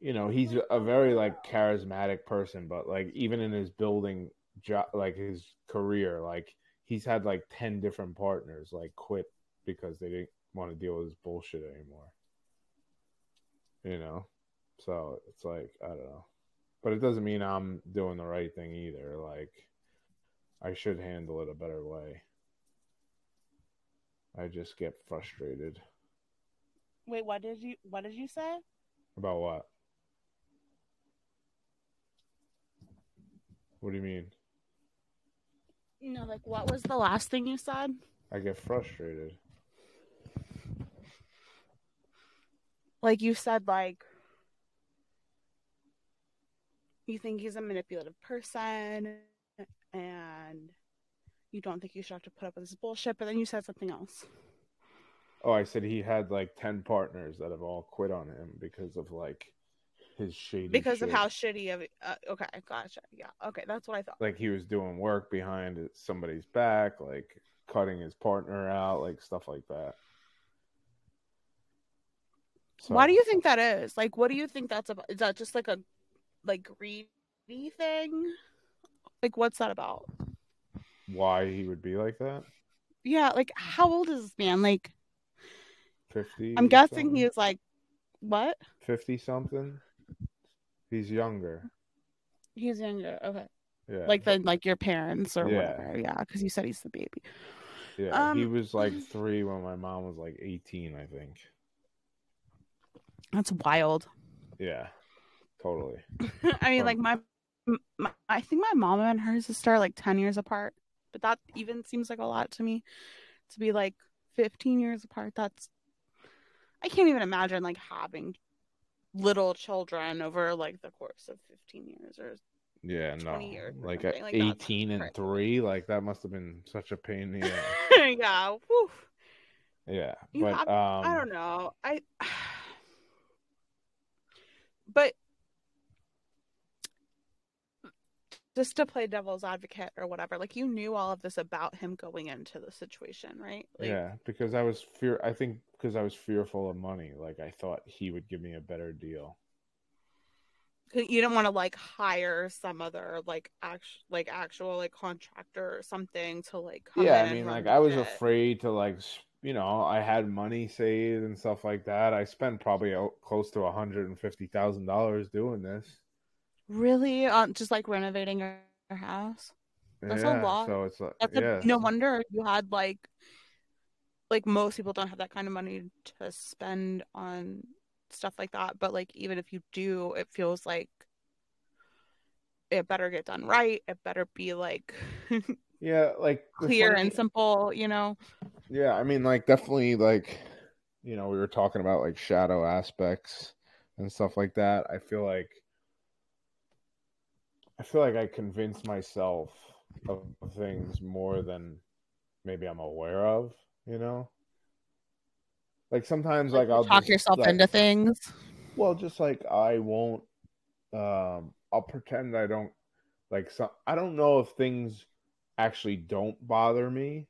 Speaker 1: You know, he's a very like charismatic person, but like even in his building job, like his career, like he's had like 10 different partners like quit because they didn't want to deal with his bullshit anymore. You know? So it's like i don't know. But it doesn't mean i'm doing the right thing either. Like i should handle it a better way. I just get frustrated.
Speaker 2: Wait, what did you what did you say?
Speaker 1: about what? What do you mean
Speaker 2: No, like what was the last thing you said?
Speaker 1: i get frustrated
Speaker 2: Like you said like you think he's a manipulative person and you don't think you should have to put up with this bullshit, but then you said something else.
Speaker 1: Oh, I said he had like ten partners that have all quit on him because of like his shady.
Speaker 2: Because of how shitty of uh, okay, gotcha. Yeah. Okay, that's what I thought.
Speaker 1: like he was doing work behind somebody's back, like cutting his partner out, like stuff like that. So,
Speaker 2: Why do you think that is? Like what do you think that's about? Is that just like a like greedy thing? Like what's that about?
Speaker 1: why he would be like that?
Speaker 2: Yeah, like how old is this man? Like
Speaker 1: Fifty.
Speaker 2: I'm guessing
Speaker 1: something?
Speaker 2: he is like what?
Speaker 1: fifty something. He's younger.
Speaker 2: He's younger. Okay.
Speaker 1: Yeah.
Speaker 2: Like the like your parents or
Speaker 1: Yeah.
Speaker 2: whatever. Yeah, because you said he's the baby.
Speaker 1: yeah. he
Speaker 2: um,
Speaker 1: was like three when my mom was like eighteen, I think.
Speaker 2: That's wild.
Speaker 1: Yeah. Totally.
Speaker 2: I mean,
Speaker 1: Um,
Speaker 2: like my, my, I think my mom and her sister are like ten years apart, but that even seems like a lot to me. To be like fifteen years apart, that's I can't even imagine like having little children over like the course of fifteen years or
Speaker 1: Yeah, no.
Speaker 2: years or
Speaker 1: Like,
Speaker 2: something
Speaker 1: at
Speaker 2: like
Speaker 1: 18 and
Speaker 2: Right.
Speaker 1: 3, like that must have been such a pain in the ass.
Speaker 2: yeah. Whew.
Speaker 1: Yeah.
Speaker 2: You
Speaker 1: but um
Speaker 2: I don't know. I but just to play devil's advocate or whatever, like you knew all of this about him going into the situation, right? Like,
Speaker 1: yeah, because I was fear I think because I was fearful of money. Like I thought he would give me a better deal.
Speaker 2: you didn't want to like hire some other like act like actual like contractor or something to like come
Speaker 1: yeah, I mean like I was
Speaker 2: shit.
Speaker 1: afraid to like you know, I had money saved and stuff like that. I spent probably close to $150,000 doing this.
Speaker 2: Really, on just like renovating your, house. That's a lot.
Speaker 1: So it's like
Speaker 2: That's a,
Speaker 1: yeah.
Speaker 2: no wonder you had like like most people don't have that kind of money to spend on stuff like that. But like even if you do, it feels like it better get done right. It better be like
Speaker 1: Yeah, like
Speaker 2: clear
Speaker 1: funny-
Speaker 2: and simple, you know.
Speaker 1: Yeah, I mean, like definitely, like you know, we were talking about like shadow aspects and stuff like that. I feel like I feel like I convince myself of things more than maybe I'm aware of. You know, like sometimes like, I'll
Speaker 2: talk
Speaker 1: just,
Speaker 2: yourself
Speaker 1: like-
Speaker 2: into things.
Speaker 1: Well, just like I won't, um, I'll pretend I don't like some I don't know if things actually don't bother me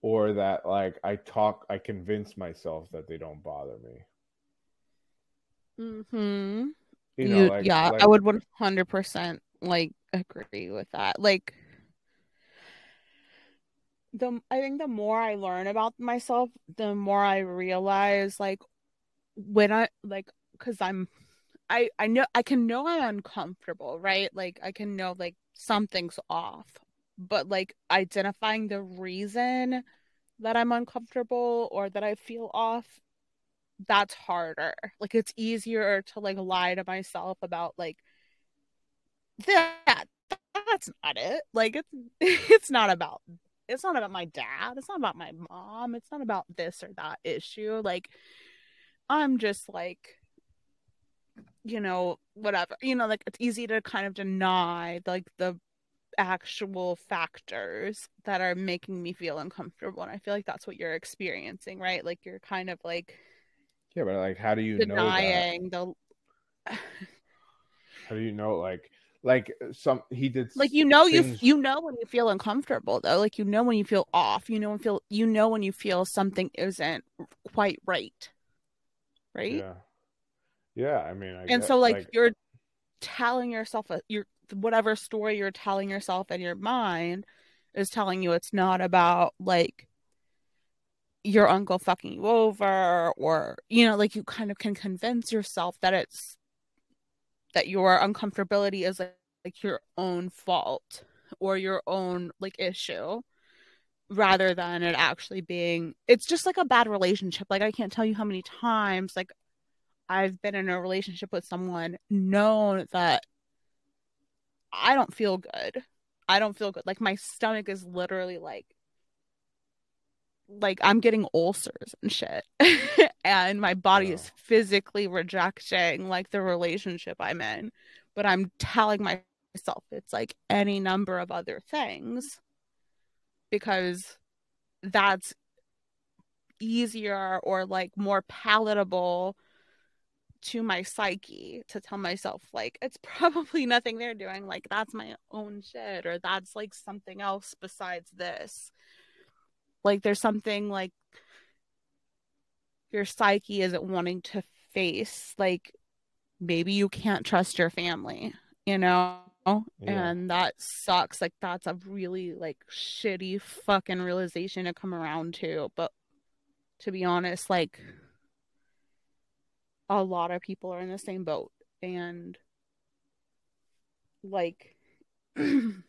Speaker 1: or that like I talk I convince myself that they don't bother me.
Speaker 2: Mhm.
Speaker 1: You know,
Speaker 2: You-
Speaker 1: like
Speaker 2: yeah,
Speaker 1: like,
Speaker 2: I would 100% like agree with that. Like the I think the more I learn about myself, the more I realize like when I like cuz I'm I I know I can know I'm uncomfortable, right? Like I can know like something's off. But like identifying the reason that I'm uncomfortable or that I feel off, that's harder. Like it's easier to like lie to myself about like that that's not it. Like it's it's not about it's not about my dad. It's not about my mom. It's not about this or that issue. Like I'm just like you know, whatever. You know, like it's easy to kind of deny like the actual factors that are making me feel uncomfortable. And I feel like that's what you're experiencing, right? Like you're kind of like
Speaker 1: yeah, but like how do you know that?
Speaker 2: denying the
Speaker 1: How do you know like like uh, some he did
Speaker 2: like you know you
Speaker 1: things-
Speaker 2: you know when you feel uncomfortable though like you know when you feel off you know when feel you know when you feel something isn't quite right right
Speaker 1: Yeah. Yeah, I mean I
Speaker 2: and so like, you're telling yourself a, your whatever story you're telling yourself in your mind is telling you it's not about like your uncle fucking you over or you know like you kind of can convince yourself that it's that your uncomfortability is like, like your own fault or your own like issue rather than it actually being it's just like a bad relationship. Like i can't tell you how many times like i've been in a relationship with someone known that i don't feel good. I don't feel good. Like my stomach is literally like like i'm getting ulcers and shit and my body is physically rejecting like the relationship i'm in but i'm telling myself it's like any number of other things because that's easier or like more palatable to my psyche to tell myself like it's probably nothing they're doing like that's my own shit or that's like something else besides this like there's something like your psyche isn't wanting to face like maybe you can't trust your family you know?
Speaker 1: Yeah.
Speaker 2: and that sucks. Like that's a really like shitty fucking realization to come around to. But to be honest like a lot of people are in the same boat. And like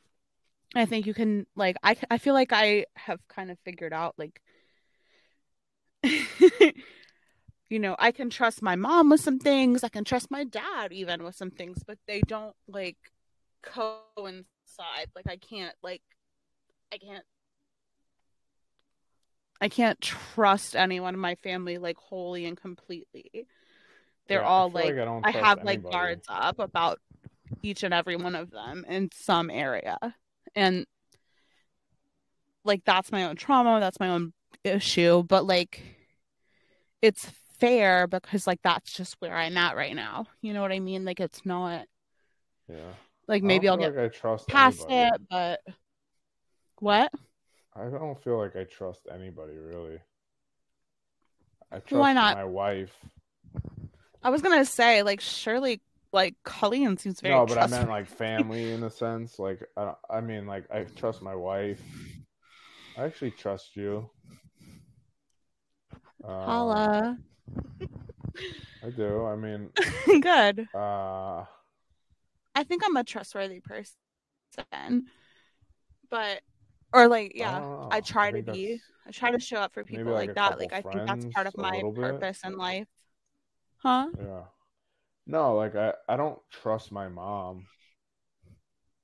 Speaker 2: i think you can like i i feel like i have kind of figured out like you know i can trust my mom with some things i can trust my dad even with some things but they don't like coincide like i can't like i can't i can't trust anyone in my family like wholly and completely they're
Speaker 1: Yeah,
Speaker 2: all
Speaker 1: feel
Speaker 2: like
Speaker 1: I,
Speaker 2: I have like guards up about each and every one of them in some area. And like that's my own trauma, that's my own issue, but like it's fair because like that's just where I'm at right now. You know what I mean? Like it's not
Speaker 1: Yeah.
Speaker 2: like maybe I'll get
Speaker 1: like I trust
Speaker 2: past
Speaker 1: anybody.
Speaker 2: it, but what?
Speaker 1: I don't feel like I trust anybody really. I trust
Speaker 2: Why not?
Speaker 1: my wife.
Speaker 2: I was gonna say like surely like Colleen seems very
Speaker 1: no, but I meant like family in a sense. Like I, don't- I mean, like I trust my wife. I actually trust you. Um,
Speaker 2: Holla.
Speaker 1: I do. I mean,
Speaker 2: Good.
Speaker 1: uh,
Speaker 2: I think I'm a trustworthy person. But or like yeah,
Speaker 1: don't know.
Speaker 2: I try to be. I try to show up for people
Speaker 1: like
Speaker 2: like, that. Like I think that's part of my
Speaker 1: little bit.
Speaker 2: purpose in life. Huh?
Speaker 1: Yeah. No, like I, I don't trust my mom.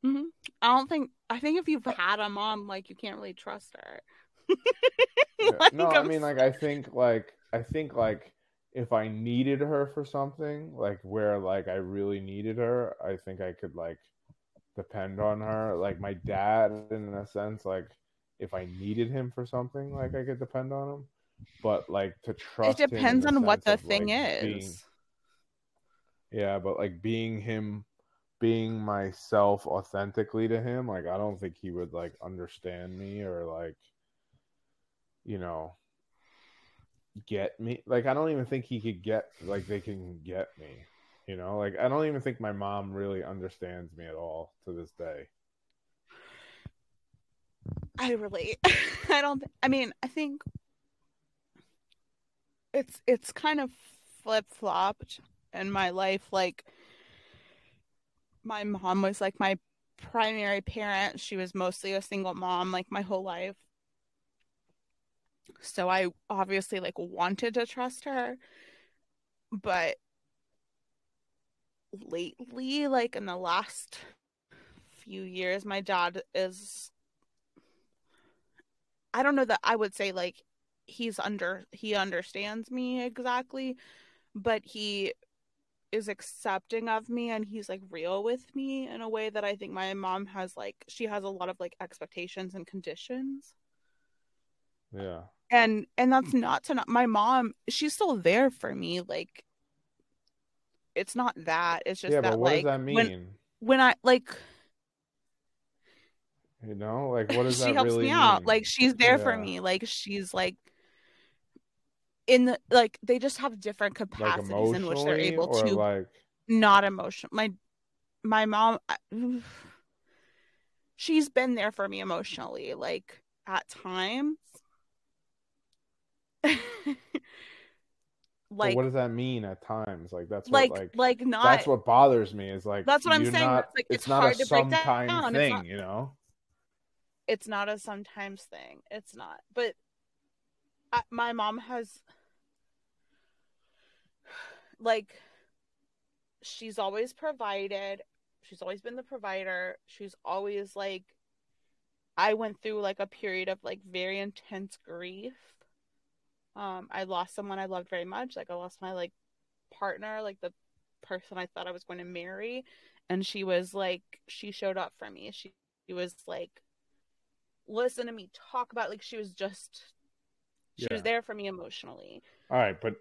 Speaker 1: Mm-hmm.
Speaker 2: I don't think I think if you've had a mom, like you can't really trust her. Like,
Speaker 1: no, I
Speaker 2: I'm
Speaker 1: mean like I think like I think like if I needed her for something, like where like I really needed her, I think I could like depend on her. Like my dad in a sense, like if I needed him for something, like I could depend on him. But like to
Speaker 2: It
Speaker 1: trust him
Speaker 2: depends on what the
Speaker 1: of,
Speaker 2: thing
Speaker 1: like,
Speaker 2: is.
Speaker 1: being- yeah, but like being him being myself authentically to him, like I don't think he would like understand me or like you know get me. Like I don't even think he could get like they can get me. You know, like I don't even think my mom really understands me at all to this day.
Speaker 2: I relate. I don't. I mean, I think it's it's kind of flip flopped in my life. Like my mom was like my primary parent. She was mostly a single mom like my whole life. So I obviously like wanted to trust her. But lately, like in the last few years, my dad is I don't know that I would say like he's under he understands me exactly, but he is accepting of me and he's like real with me in a way that I think my mom has like she has a lot of like expectations and conditions.
Speaker 1: Yeah.
Speaker 2: And and that's not to not my mom, she's still there for me. Like it's not that. It's just
Speaker 1: yeah,
Speaker 2: that
Speaker 1: but what
Speaker 2: like
Speaker 1: does that mean?
Speaker 2: when when I like
Speaker 1: you know, like what does
Speaker 2: she
Speaker 1: that
Speaker 2: helps
Speaker 1: really
Speaker 2: me out.
Speaker 1: mean?
Speaker 2: Like she's there for me. Like she's like in the like they just have different
Speaker 1: like
Speaker 2: capacities in which they're able to
Speaker 1: like
Speaker 2: not emotional. My my mom I- she's been there for me emotionally like at times.
Speaker 1: but
Speaker 2: like
Speaker 1: what does that mean at times? Like that's
Speaker 2: like
Speaker 1: what like,
Speaker 2: like not
Speaker 1: that's what bothers me is like
Speaker 2: That's what I'm saying,
Speaker 1: Not,
Speaker 2: it's like,
Speaker 1: it's,
Speaker 2: it's
Speaker 1: not
Speaker 2: hard
Speaker 1: a
Speaker 2: to break down. It's
Speaker 1: thing,
Speaker 2: not-
Speaker 1: you know.
Speaker 2: it's not a sometimes thing. It's not. But I, my mom has like she's always provided. She's always been the provider. She's always like I went through like a period of like very intense grief. Um I lost someone I loved very much. Like I lost my like partner, like the person I thought I was going to marry and she was like she showed up for me. She, she was like listen to me talk about like she was just she was there for me emotionally.
Speaker 1: All right, but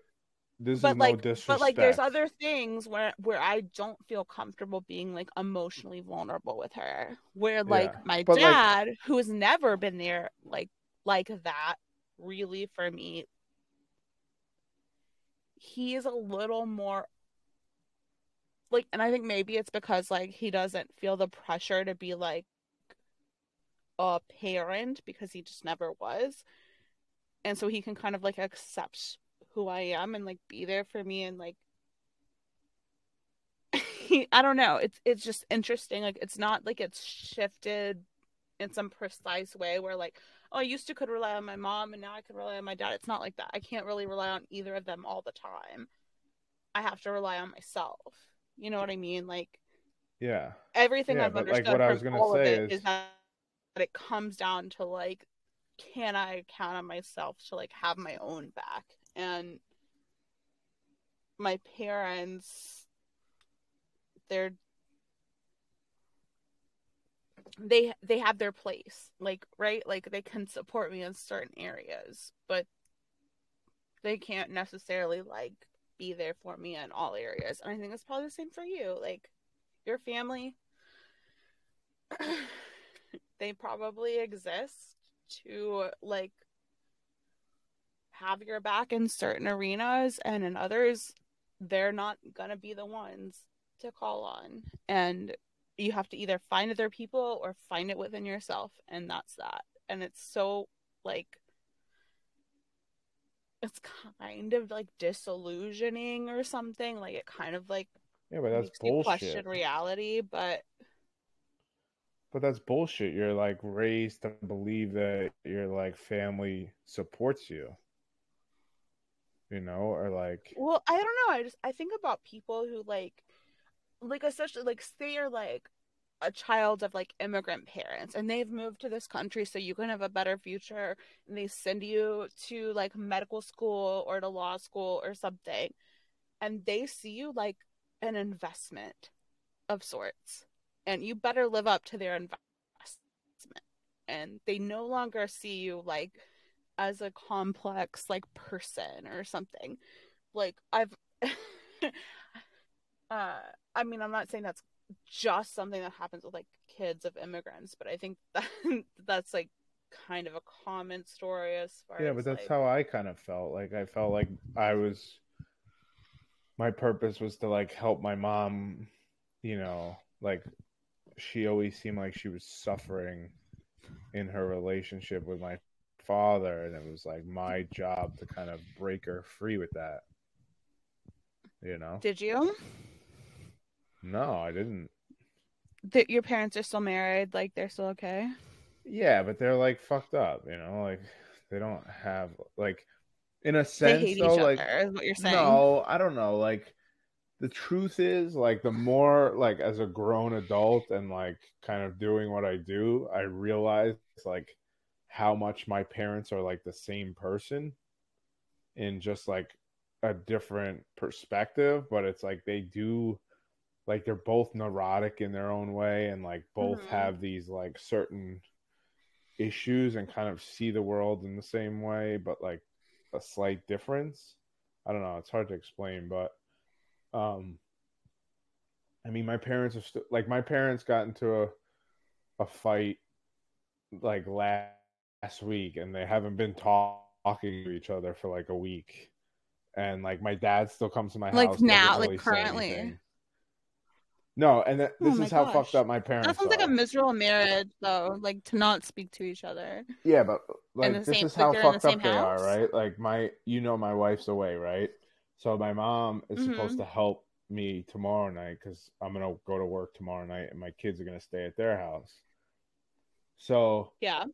Speaker 1: this
Speaker 2: but
Speaker 1: is
Speaker 2: like
Speaker 1: no disrespect.
Speaker 2: but like there's other things where where i don't feel comfortable being like emotionally vulnerable with her. Where like
Speaker 1: Yeah,
Speaker 2: my
Speaker 1: but, like-
Speaker 2: dad who has never been there like like that really for me he is a little more like and i think maybe it's because like he doesn't feel the pressure to be like a parent because he just never was and so he can kind of like accept who I am and like be there for me and like I don't know. It's it's just interesting. Like it's not like it's shifted in some precise way where like oh I used to could rely on my mom and now I can rely on my dad. It's not like that. I can't really rely on either of them all the time. I have to rely on myself. You know what I mean? Like
Speaker 1: yeah,
Speaker 2: everything
Speaker 1: Yeah,
Speaker 2: I've
Speaker 1: but, like,
Speaker 2: understood
Speaker 1: what I was gonna say
Speaker 2: it
Speaker 1: is-
Speaker 2: is that it comes down to like, can I count on myself to like have my own back? And my parents, they're they they have their place, like right, like they can support me in certain areas, but they can't necessarily like be there for me in all areas. And I think it's probably the same for you. Like your family they probably exist to like have your back in certain arenas and in others they're not going to be the ones to call on. And you have to either find other people or find it within yourself and that's that. And it's so like it's kind of like disillusioning or something. Like it kind of like
Speaker 1: yeah, but that's
Speaker 2: you question reality but
Speaker 1: But that's bullshit. You're like raised to believe that your like family supports you. You know, or like
Speaker 2: Well, I don't know. I just I think about people who like like especially like say you're like a child of like immigrant parents and they've moved to this country so you can have a better future and they send you to like medical school or to law school or something and they see you like an investment of sorts and you better live up to their investment. And they no longer see you like as a complex like person or something. Like i've uh i mean i'm not saying that's just something that happens with like kids of immigrants, but I think that that's like kind of a common story as far
Speaker 1: yeah
Speaker 2: as
Speaker 1: but that's
Speaker 2: like,
Speaker 1: how i kind of felt. Like i felt like i was my purpose was to like help my mom you know like she always seemed like she was suffering in her relationship with my father and it was like my job to kind of break her free with that you know
Speaker 2: Did you?
Speaker 1: no i didn't
Speaker 2: That your parents are still married, like they're still okay.
Speaker 1: yeah but they're like fucked up you know like they don't have like in a sense They
Speaker 2: hate
Speaker 1: though
Speaker 2: each
Speaker 1: like
Speaker 2: other, is what you're saying.
Speaker 1: No, I don't know. Like the truth is, like the more like as a grown adult and like kind of doing what I do, I realize like how much my parents are like the same person in just like a different perspective, but it's like they do like they're both neurotic in their own way and like both
Speaker 2: Mhm.
Speaker 1: have these like certain issues and kind of see the world in the same way but like a slight difference i don't know it's hard to explain but um i mean my parents are still like my parents got into a a fight like last last week and they haven't been talk- talking to each other for like a week and like my dad still comes to my
Speaker 2: Like
Speaker 1: house doesn't
Speaker 2: now, like
Speaker 1: really say
Speaker 2: currently?
Speaker 1: no and th-
Speaker 2: Oh
Speaker 1: this
Speaker 2: my
Speaker 1: is how
Speaker 2: gosh.
Speaker 1: fucked up my parents
Speaker 2: That sounds like a miserable marriage, though. Like to not speak to each other.
Speaker 1: Yeah, but
Speaker 2: the
Speaker 1: like this
Speaker 2: same-
Speaker 1: is
Speaker 2: like,
Speaker 1: how
Speaker 2: they're in the
Speaker 1: fucked
Speaker 2: same
Speaker 1: up they are, right? Like my, you know, my wife's away, right? So my mom is
Speaker 2: Mhm.
Speaker 1: supposed to help me tomorrow night because I'm gonna go to work tomorrow night, and my kids are gonna stay at their house. So
Speaker 2: Yeah.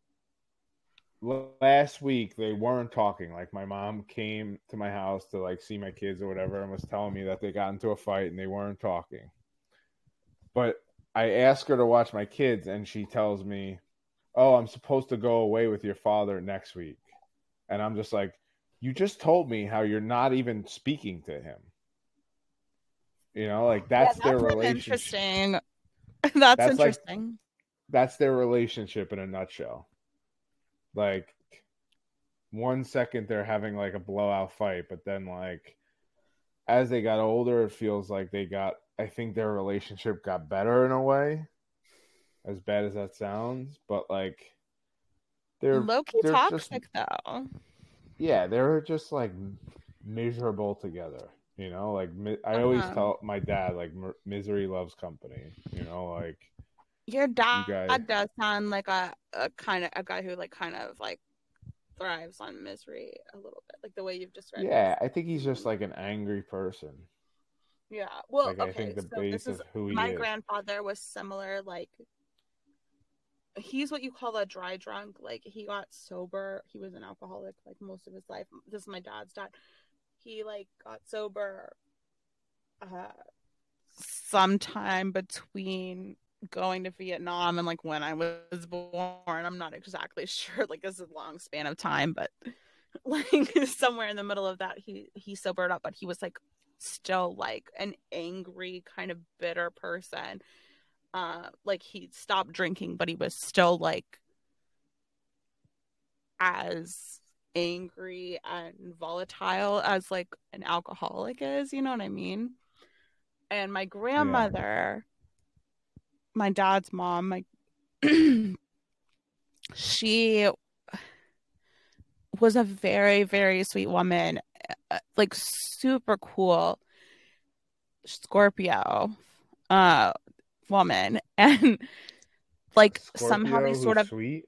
Speaker 1: last week they weren't talking. Like my mom came to my house to like see my kids or whatever, and was telling me that they got into a fight and they weren't talking. But I asked her to watch my kids, and she tells me, "Oh, I'm supposed to go away with your father next week," and I'm just like, "You just told me how you're not even speaking to him." You know, like that's,
Speaker 2: Yeah,
Speaker 1: their relationship.
Speaker 2: Interesting. that's,
Speaker 1: That's like-
Speaker 2: interesting.
Speaker 1: that's their relationship in a nutshell. Like one second they're having like a blowout fight, but then like as they got older, it feels like they got. I think their relationship got better in a way. As bad as that sounds, but like they're
Speaker 2: Low key
Speaker 1: they're just-
Speaker 2: toxic though.
Speaker 1: Yeah, they're just like miserable together. You know, like mi- I always
Speaker 2: Uh-huh.
Speaker 1: tell my dad, like m- misery loves company. You know, like
Speaker 2: Your dad
Speaker 1: guys-
Speaker 2: does sound like a, a kind of a guy who like kind of like thrives on misery a little bit, like the way you've described. it.
Speaker 1: yeah, I think he's just like an angry person.
Speaker 2: Yeah. Well,
Speaker 1: like
Speaker 2: okay.
Speaker 1: I think the
Speaker 2: so
Speaker 1: base
Speaker 2: this is
Speaker 1: of who he
Speaker 2: my
Speaker 1: is.
Speaker 2: grandfather was similar. Like he's what you call a dry drunk. Like he got sober. He was an alcoholic like most of his life. This is my dad's dad. He like got sober uh sometime between going to Vietnam and like when I was born. I'm not exactly sure. Like this is a long span of time, but like somewhere in the middle of that he he sobered up, but he was like still like an angry kind of bitter person. Uh like he stopped drinking, but he was still like as angry and volatile as like an alcoholic is, you know what I mean? And my grandmother, my dad's mom, my she was a very very sweet woman, uh, like super cool Scorpio uh woman and like somehow
Speaker 1: Scorpio
Speaker 2: they
Speaker 1: who's
Speaker 2: sort of
Speaker 1: sweet.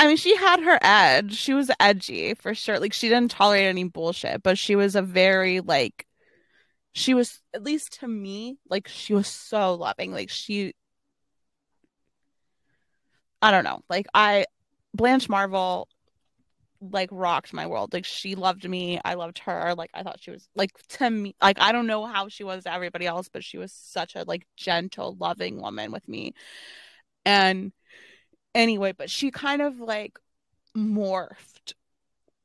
Speaker 2: I mean, she had her edge. She was edgy for sure. Like she didn't tolerate any bullshit, but she was a very like she was at least to me, like she was so loving. Like she I don't know. Like I Blanche Marvel like rocked my world. Like she loved me. I loved her. Like I thought she was like to me like I don't know how she was to everybody else, but she was such a like gentle, loving woman with me. And anyway, but she kind of like morphed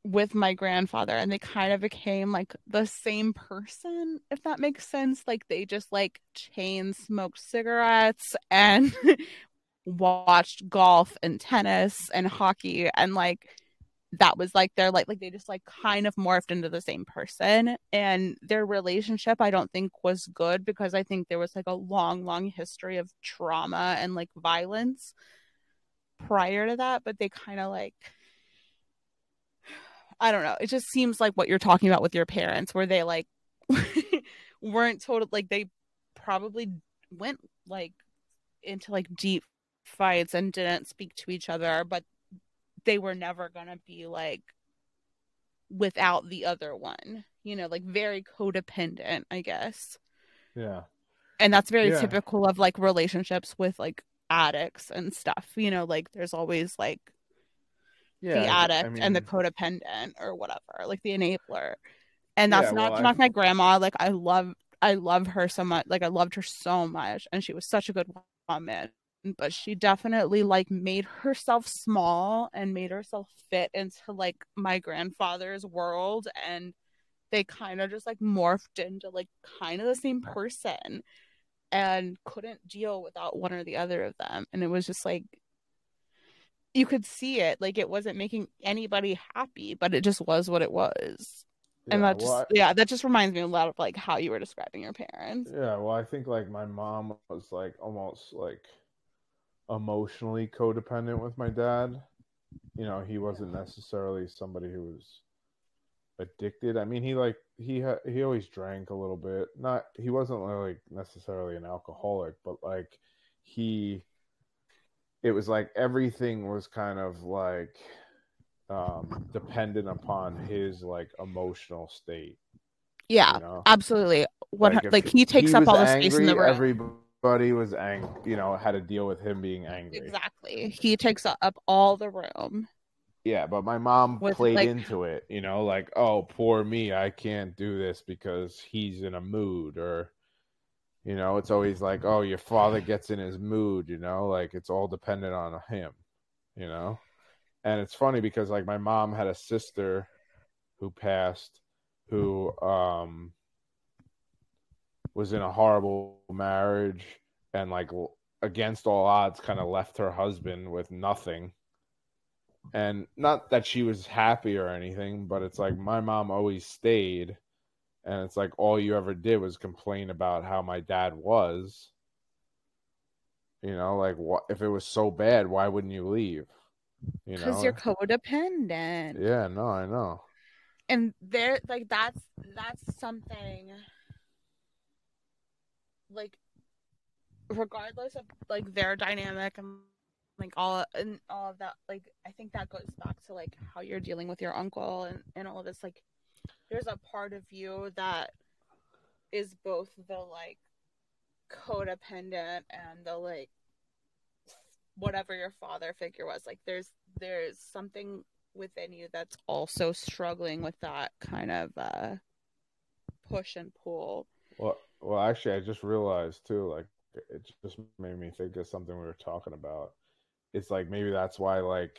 Speaker 2: with my grandfather and they kind of became like the same person if that makes sense like they just like chain smoked cigarettes and watched golf and tennis and hockey and like that was like their like like they just like kind of morphed into the same person. And their relationship i don't think was good because i think there was like a long long history of trauma and like violence prior to that. But they kind of like i don't know. It just seems like what you're talking about with your parents where they like weren't total like they probably went like into like deep fights and didn't speak to each other but they were never going to be like without the other one, you know, like very codependent, I guess.
Speaker 1: Yeah.
Speaker 2: And that's very
Speaker 1: Yeah.
Speaker 2: typical of like relationships with like addicts and stuff, you know, like there's always like
Speaker 1: Yeah.
Speaker 2: the addict
Speaker 1: I
Speaker 2: and the codependent or whatever, like the enabler. And that's
Speaker 1: Yeah,
Speaker 2: not
Speaker 1: well,
Speaker 2: to
Speaker 1: I-
Speaker 2: knock my grandma. Like I love I love her so much. Like I loved her so much and she was such a good woman. But she definitely like made herself small and made herself fit into like my grandfather's world and they kind of just like morphed into like kind of the same person and couldn't deal without one or the other of them. And it was just like you could see it like it wasn't making anybody happy but it just was what it was and that just
Speaker 1: well, I-
Speaker 2: yeah that just reminds me a lot of like how you were describing your parents
Speaker 1: Yeah, well, I think like my mom was like almost like emotionally codependent with my dad. You know, he wasn't necessarily somebody who was addicted. I mean, he like he ha- he always drank a little bit. Not he wasn't like necessarily an alcoholic, but like he it was like everything was kind of like um dependent upon his like emotional state,
Speaker 2: yeah
Speaker 1: you know.
Speaker 2: absolutely what like, like he takes up all the space in the room
Speaker 1: Everybody was angry, you know, had to deal with him being angry.
Speaker 2: exactly he takes up all the room
Speaker 1: Yeah, but my mom
Speaker 2: With,
Speaker 1: played
Speaker 2: like-
Speaker 1: into it, you know, like, oh, poor me, I can't do this because he's in a mood, or, you know, it's always like, oh, your father gets in his mood, you know, like it's all dependent on him, you know. And it's funny because like my mom had a sister who passed, who um was in a horrible marriage and like against all odds kind of left her husband with nothing. And not that she was happy or anything but it's like my mom always stayed. And it's like all you ever did was complain about how my dad was. You know like what if it was so bad why wouldn't you leave? You know?
Speaker 2: because you're codependent.
Speaker 1: Yeah no i know.
Speaker 2: And there like that's that's something like regardless of like their dynamic and like all and all of that like i think that goes back to like how you're dealing with your uncle and, and all of this like there's a part of you that is both the like codependent and the like whatever your father figure was like there's there's something within you that's also struggling with that kind of uh push and pull.
Speaker 1: Well, well, actually, I just realized too. Like, it just made me think of something we were talking about. It's like maybe that's why, like,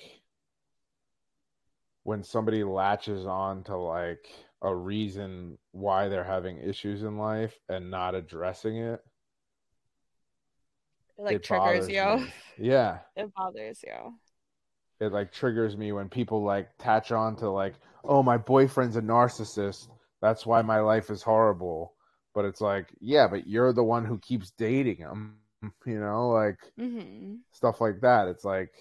Speaker 1: when somebody latches on to like a reason why they're having issues in life and not addressing it,
Speaker 2: it like
Speaker 1: it
Speaker 2: triggers you
Speaker 1: me. Yeah,
Speaker 2: it bothers you
Speaker 1: it like triggers me when people like attach on to like, oh, my boyfriend's a narcissist. That's why my life is horrible. But it's like, yeah, but you're the one who keeps dating him. You know, like
Speaker 2: mm-hmm.
Speaker 1: stuff like that. It's like,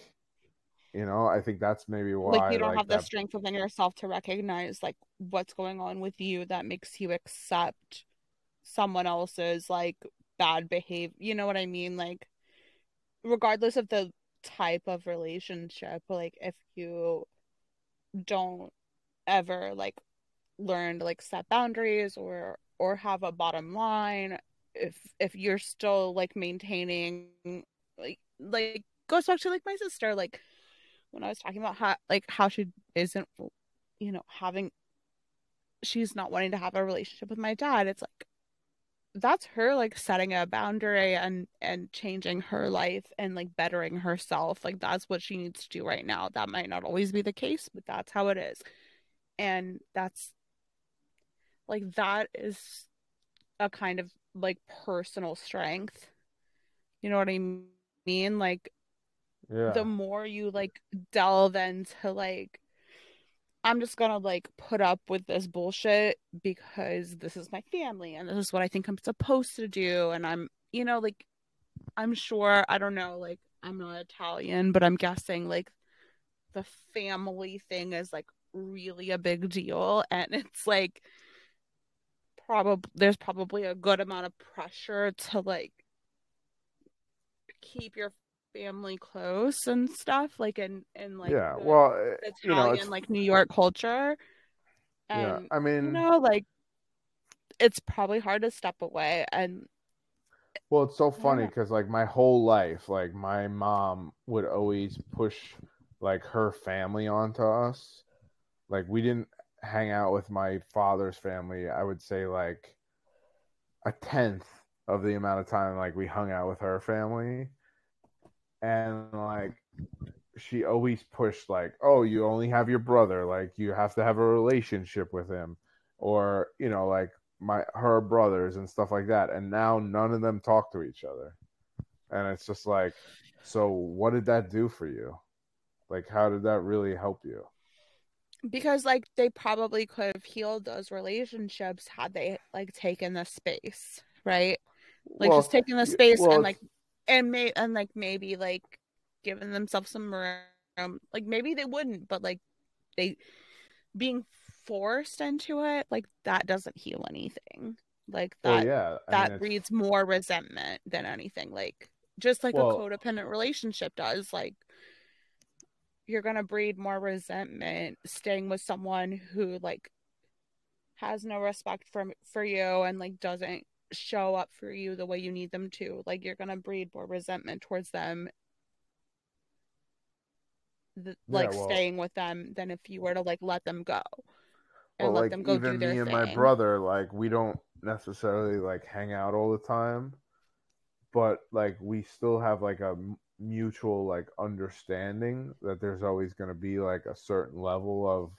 Speaker 1: you know, I think that's maybe why.
Speaker 2: like you don't have the
Speaker 1: that-
Speaker 2: strength within yourself to recognize like what's going on with you that makes you accept someone else's like bad behavior you know what i mean like regardless of the type of relationship like if you don't ever like learn to like set boundaries or or have a bottom line if if you're still like maintaining like like goes back to like my sister like when I was talking about how like how she isn't you know having she's not wanting to have a relationship with my dad it's like that's her like setting a boundary and and changing her life and like bettering herself like that's what she needs to do right now. That might not always be the case but that's how it is. And that's like that is a kind of like personal strength you know what i mean like
Speaker 1: Yeah.
Speaker 2: the more you like delve into like I'm just gonna like put up with this bullshit because this is my family and this is what I think I'm supposed to do. And I'm, you know, like, I'm sure, I don't know, like, I'm not Italian, but I'm guessing like the family thing is like really a big deal. And it's like, probably, there's probably a good amount of pressure to like keep your family close and stuff like in in like
Speaker 1: yeah well uh,
Speaker 2: Italian you know, like New York culture. And
Speaker 1: yeah I mean
Speaker 2: you know like it's probably hard to step away and
Speaker 1: well it's so funny because like my whole life like my mom would always push like her family onto us. Like we didn't hang out with my father's family I would say like a tenth of the amount of time like we hung out with her family. And like she always pushed like oh you only have your brother like you have to have a relationship with him. Or you know like my her brothers and stuff like that. And now none of them talk to each other. And it's just like so what did that do for you? Like how did that really help you
Speaker 2: because like they probably could have healed those relationships had they like taken the space right? Like well, just taking the space well, and like and may and like maybe like giving themselves some room like maybe they wouldn't but like they being forced into it like that doesn't heal anything. Like that well, yeah I that mean, breeds more resentment than anything like just like a codependent relationship does like you're gonna breed more resentment staying with someone who like has no respect for for you and like doesn't show up for you the way you need them to. Like you're gonna breed more resentment towards them, the, like well, staying with them, than if you were to like let them go
Speaker 1: and well, let like, them go even do their me and thing. my brother, like we don't necessarily like hang out all the time, but like we still have like a mutual like understanding that there's always going to be like a certain level of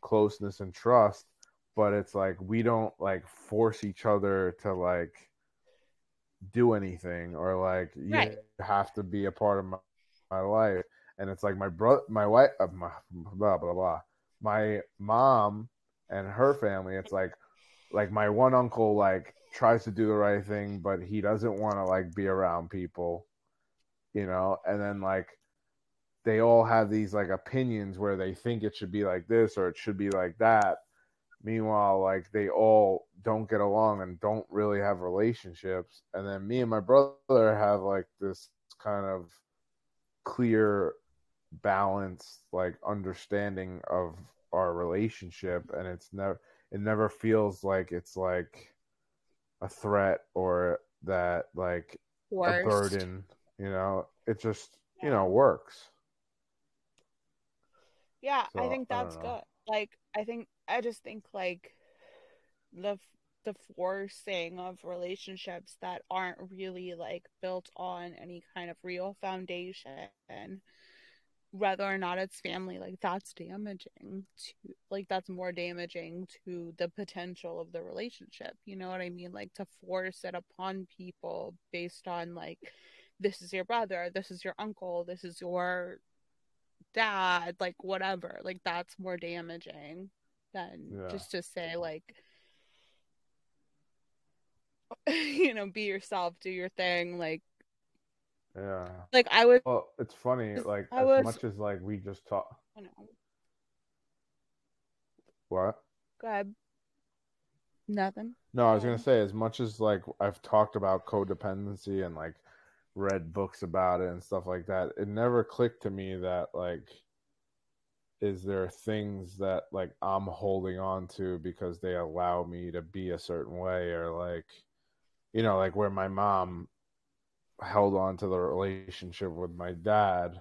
Speaker 1: closeness and trust but it's like we don't like force each other to like do anything or like right. you have to be a part of my, my life and it's like my brother my wife uh, my, blah blah blah my mom and her family it's like like my one uncle like tries to do the right thing but he doesn't want to like be around people you know and then like they all have these like opinions where they think it should be like this or it should be like that Meanwhile, like they all don't get along and don't really have relationships. And then me and my brother have like this kind of clear, balanced, like understanding of our relationship. And it's never, it never feels like it's like a threat or that like Worst. a burden, you know, it just, you know, works.
Speaker 2: Yeah, so, I think that's I good. Like, I think I just think like the the forcing of relationships that aren't really like built on any kind of real foundation whether or not it's family like that's damaging to like that's more damaging to the potential of the relationship you know what i mean like to force it upon people based on like this is your brother this is your uncle this is your dad like whatever. Like that's more damaging than yeah. just to say like you know be yourself do your thing like
Speaker 1: yeah.
Speaker 2: Like i would
Speaker 1: well it's funny like I as was, much as like we just talk I know. what?
Speaker 2: Go ahead. Nothing?
Speaker 1: No i was gonna say as much as like i've talked about codependency and like read books about it and stuff like that it never clicked to me that like is there things that like I'm holding on to because they allow me to be a certain way or like you know like where my mom held on to the relationship with my dad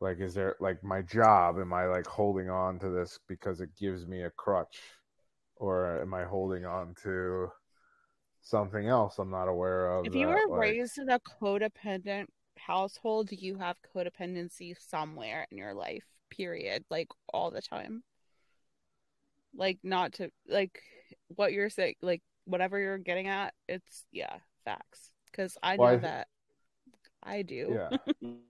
Speaker 1: like is there like my job am I like holding on to this because it gives me a crutch or am I holding on to something else I'm not aware of
Speaker 2: if you were like... raised in a codependent household you have codependency somewhere in your life period like all the time? Like not to like what you're saying like whatever you're getting at it's yeah facts. Because i know well, I, that. I do.
Speaker 1: Yeah.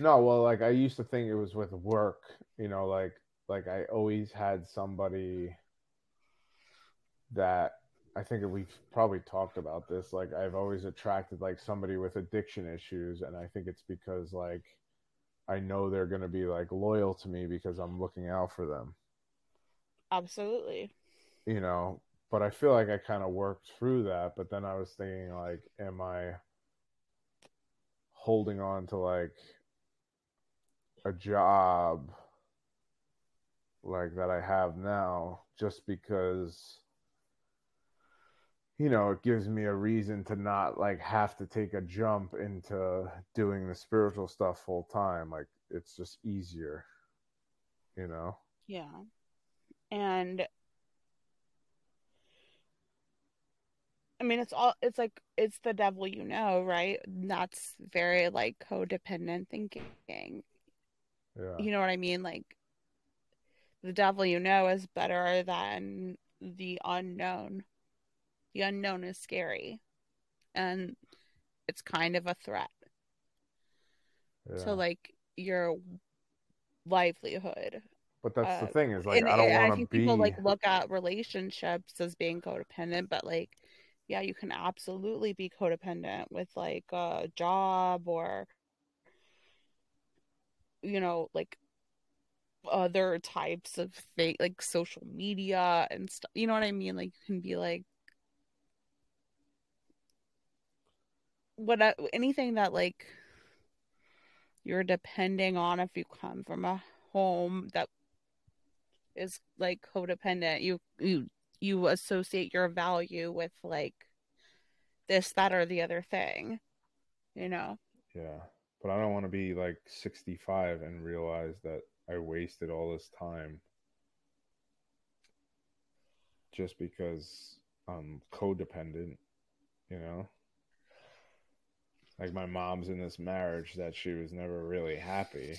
Speaker 1: No well like i used to think it was with work you know like like I always had somebody that I think we've probably talked about this. Like I've always attracted like somebody with addiction issues, and I think it's because like I know they're gonna be like loyal to me because I'm looking out for them.
Speaker 2: Absolutely.
Speaker 1: You know, but I feel like I kind of worked through that. But then I was thinking like, am I holding on to like a job like that I have now just because you know, it gives me a reason to not like have to take a jump into doing the spiritual stuff full time. Like it's just easier, you know?
Speaker 2: Yeah. And I mean, it's all, it's like, it's the devil you know, right? That's very like codependent thinking.
Speaker 1: Yeah.
Speaker 2: You know what I mean? Like, the devil you know is better than the unknown. The unknown is scary and it's kind of a threat
Speaker 1: yeah.
Speaker 2: to like your livelihood.
Speaker 1: But that's
Speaker 2: uh,
Speaker 1: the thing is like
Speaker 2: and
Speaker 1: I don't want to be
Speaker 2: people I think people like look at relationships as being codependent, but like yeah, you can absolutely be codependent with like a job or you know, like other types of thing like social media and stuff. You know what I mean? Like you can be like what anything that like you're depending on if you come from a home that is like codependent you you you associate your value with like this that or the other thing you know
Speaker 1: Yeah. But I don't want to be like 65 and realize that I wasted all this time just because I'm codependent, you know? Like my mom's in this marriage that she was never really happy.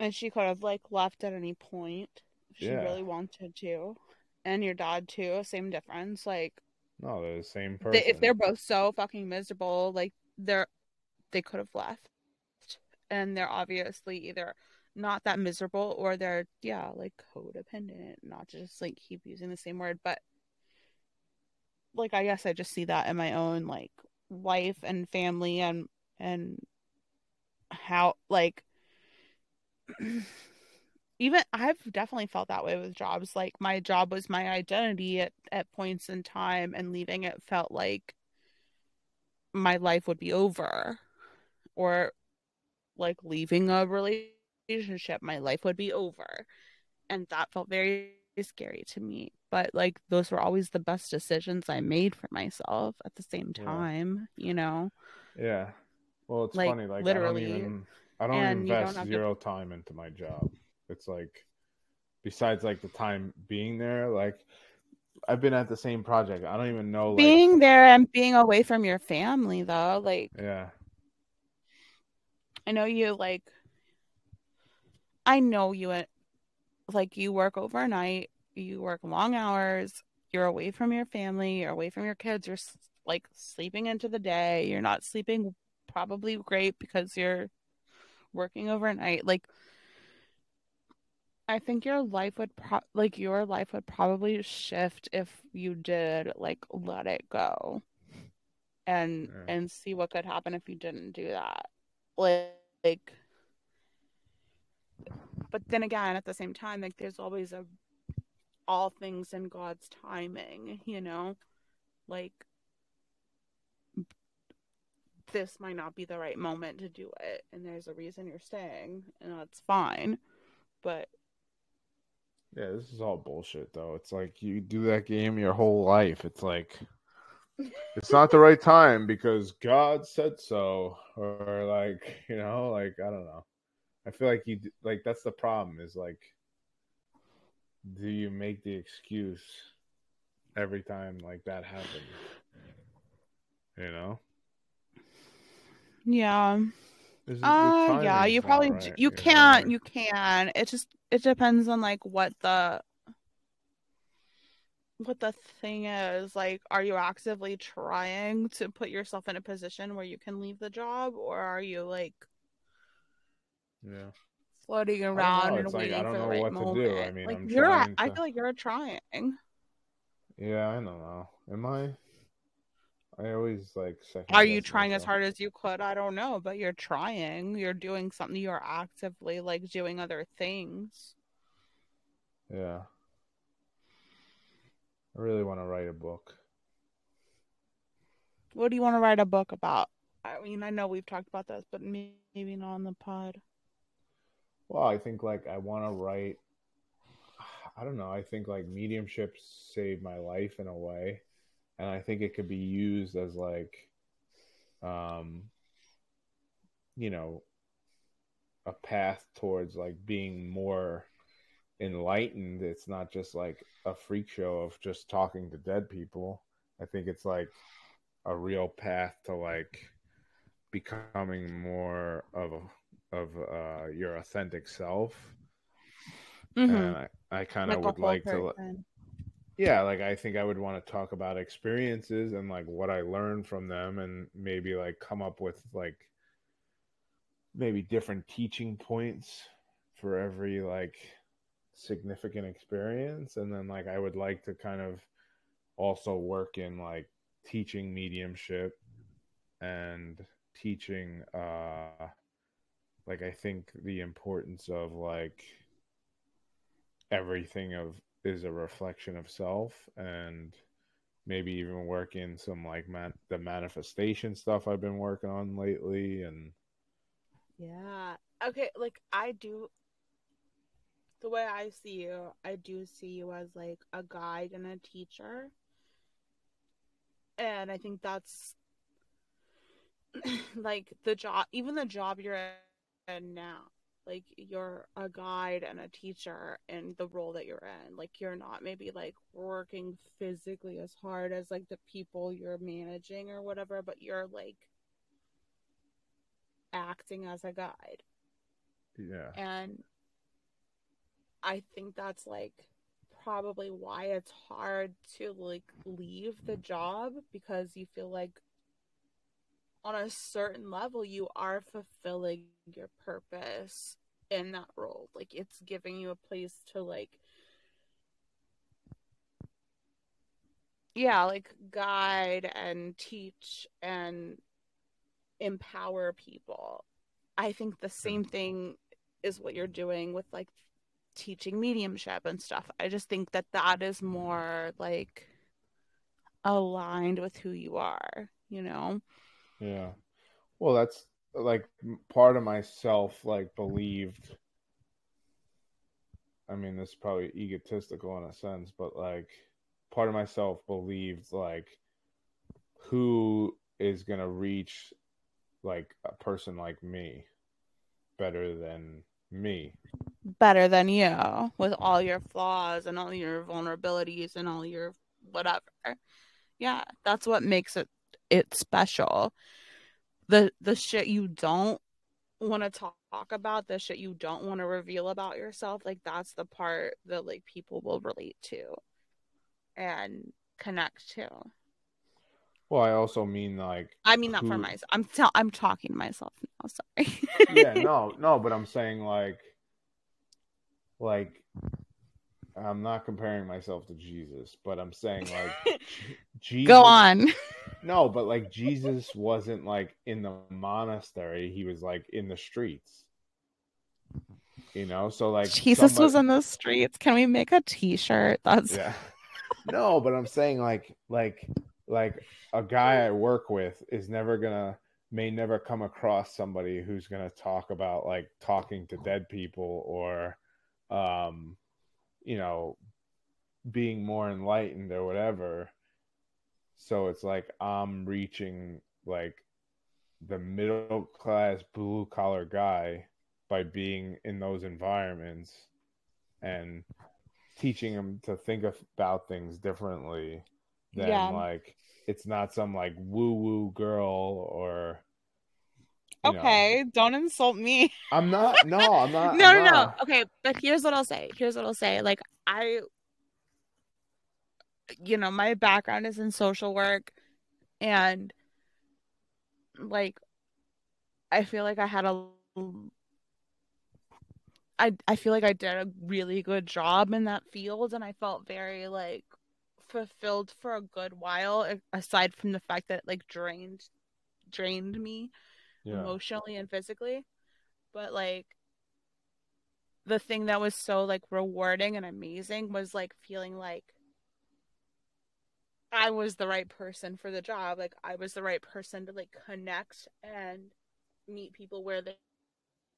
Speaker 2: and she could have like left at any point if she
Speaker 1: Yeah.
Speaker 2: really wanted to and your dad too same difference like
Speaker 1: No, they're the same person.
Speaker 2: they, if they're both so fucking miserable like they're they could have left and they're obviously either not that miserable or they're yeah like codependent not to just like keep using the same word but like i guess i just see that in my own like life and family and and how like even i've definitely felt that way with jobs. Like my job was my identity at, at points in time and leaving it felt like my life would be over or like leaving a relationship my life would be over. And that felt very scary to me but like those were always the best decisions i made for myself at the same
Speaker 1: Yeah.
Speaker 2: time you know
Speaker 1: Yeah. Well, it's
Speaker 2: Like,
Speaker 1: funny. Like
Speaker 2: literally.
Speaker 1: I don't even I don't invest
Speaker 2: have to-
Speaker 1: zero time into my job. It's like besides like the time being there, like I've been at the same project. I don't even know like
Speaker 2: being there and being away from your family though like
Speaker 1: yeah.
Speaker 2: I know you like I know you like you work overnight, you work long hours, you're away from your family, you're away from your kids, you're like sleeping into the day, you're not sleeping probably great because you're working overnight. Like I think your life would pro- like your life would probably shift if you did like let it go and
Speaker 1: Yeah.
Speaker 2: and see what could happen if you didn't do that. Like, like but then again at the same time like there's always a all things in God's timing, you know? Like this might not be the right moment to do it and there's a reason you're staying and that's fine. But
Speaker 1: Yeah, this is all bullshit though. It's like you do that game your whole life. It's like it's not the right time because God said so or like, you know, like I don't know. I feel like you like that's the problem is like do you make the excuse every time like that happens? You know?
Speaker 2: yeah.
Speaker 1: This is-
Speaker 2: Uh yeah, you probably
Speaker 1: right, you
Speaker 2: you can't
Speaker 1: like-
Speaker 2: you can. It just it depends on like what the what the thing is. Like are you actively trying to put yourself in a position where you can leave the job or are you like
Speaker 1: Yeah.
Speaker 2: Floating around and
Speaker 1: like,
Speaker 2: waiting
Speaker 1: I don't
Speaker 2: for the
Speaker 1: know
Speaker 2: right
Speaker 1: what to
Speaker 2: moment.
Speaker 1: do. I mean,
Speaker 2: like
Speaker 1: I'm
Speaker 2: you're,
Speaker 1: trying
Speaker 2: I feel like you're trying.
Speaker 1: Yeah, I don't know. Am I? I always like.
Speaker 2: Are you trying as hard as you could? I don't know, but you're trying. You're doing something. You're actively like doing other things.
Speaker 1: Yeah. I really want to write a book.
Speaker 2: What do you want to write a book about? I mean, I know we've talked about this, but maybe not on the pod.
Speaker 1: Well, I think like I want to write. I don't know. I think like mediumship saved my life in a way, and I think it could be used as like, um, you know, a path towards like being more enlightened. It's not just like a freak show of just talking to dead people. I think it's like a real path to like becoming more of a of uh, your authentic self.
Speaker 2: Mm-hmm.
Speaker 1: And I, I kind of would like to, yeah, like I think I would want to talk about experiences and like what I learned from them, and maybe like come up with like maybe different teaching points for every like significant experience, and then like I would like to kind of also work in like teaching mediumship and teaching uh like I think the importance of like everything of is a reflection of self and maybe even work in some like man the manifestation stuff I've been working on lately and
Speaker 2: Yeah. Okay, like I do the way I see you, I do see you as like a guide and a teacher. And I think that's like the job even the job you're now. Like you're a guide and a teacher in the role that you're in. Like you're not maybe like working physically as hard as like the people you're managing or whatever, but you're like acting as a guide.
Speaker 1: yeah
Speaker 2: And I think that's like probably why it's hard to like leave the job because you feel like on a certain level you are fulfilling your purpose in that role. Like it's giving you a place to like yeah, like guide and teach and empower people. I think the same mm-hmm. thing is what you're doing with like teaching mediumship and stuff. I just think that that is mm-hmm. more like aligned with who you are, you know?
Speaker 1: yeah well that's like part of myself like believed I mean this is probably egotistical in a sense but like part of myself believed like who is to reach like a person like me better than me
Speaker 2: Better than you with all your flaws and all your vulnerabilities and all your whatever. Yeah, that's what makes it it special. The the shit you don't want to talk about, the shit you don't want to reveal about yourself, like that's the part that like people will relate to and connect to.
Speaker 1: well i also mean like
Speaker 2: I mean that for myself. I'm t- I'm talking to myself now. Sorry.
Speaker 1: yeah, no, no, but I'm saying like, like, I'm not comparing myself to Jesus, but I'm saying like, Jesus.
Speaker 2: Go on.
Speaker 1: No, but like Jesus wasn't like in the monastery; he was like in the streets. You know, so like
Speaker 2: Jesus was in the streets. Can we make a T-shirt? That's
Speaker 1: Yeah. No, but I'm saying like like like a guy I work with is never gonna may never come across somebody who's gonna talk about like talking to dead people or um you know being more enlightened or whatever. So it's like I'm reaching like the middle class blue collar guy by being in those environments and teaching them to think about things differently than
Speaker 2: Yeah.
Speaker 1: like it's not some like woo woo girl or you know.
Speaker 2: okay. Don't insult me.
Speaker 1: I'm not no I'm not
Speaker 2: no,
Speaker 1: I'm
Speaker 2: no, no. Okay, but here's what I'll say. Here's what I'll say. Like I you know, my background is in social work and like I feel like I had a I I feel like I did a really good job in that field and I felt very like fulfilled for a good while aside from the fact that it, like drained drained me yeah. emotionally and physically but like the thing that was so like rewarding and amazing was like feeling like I was the right person for the job like I was the right person to like connect and meet people where they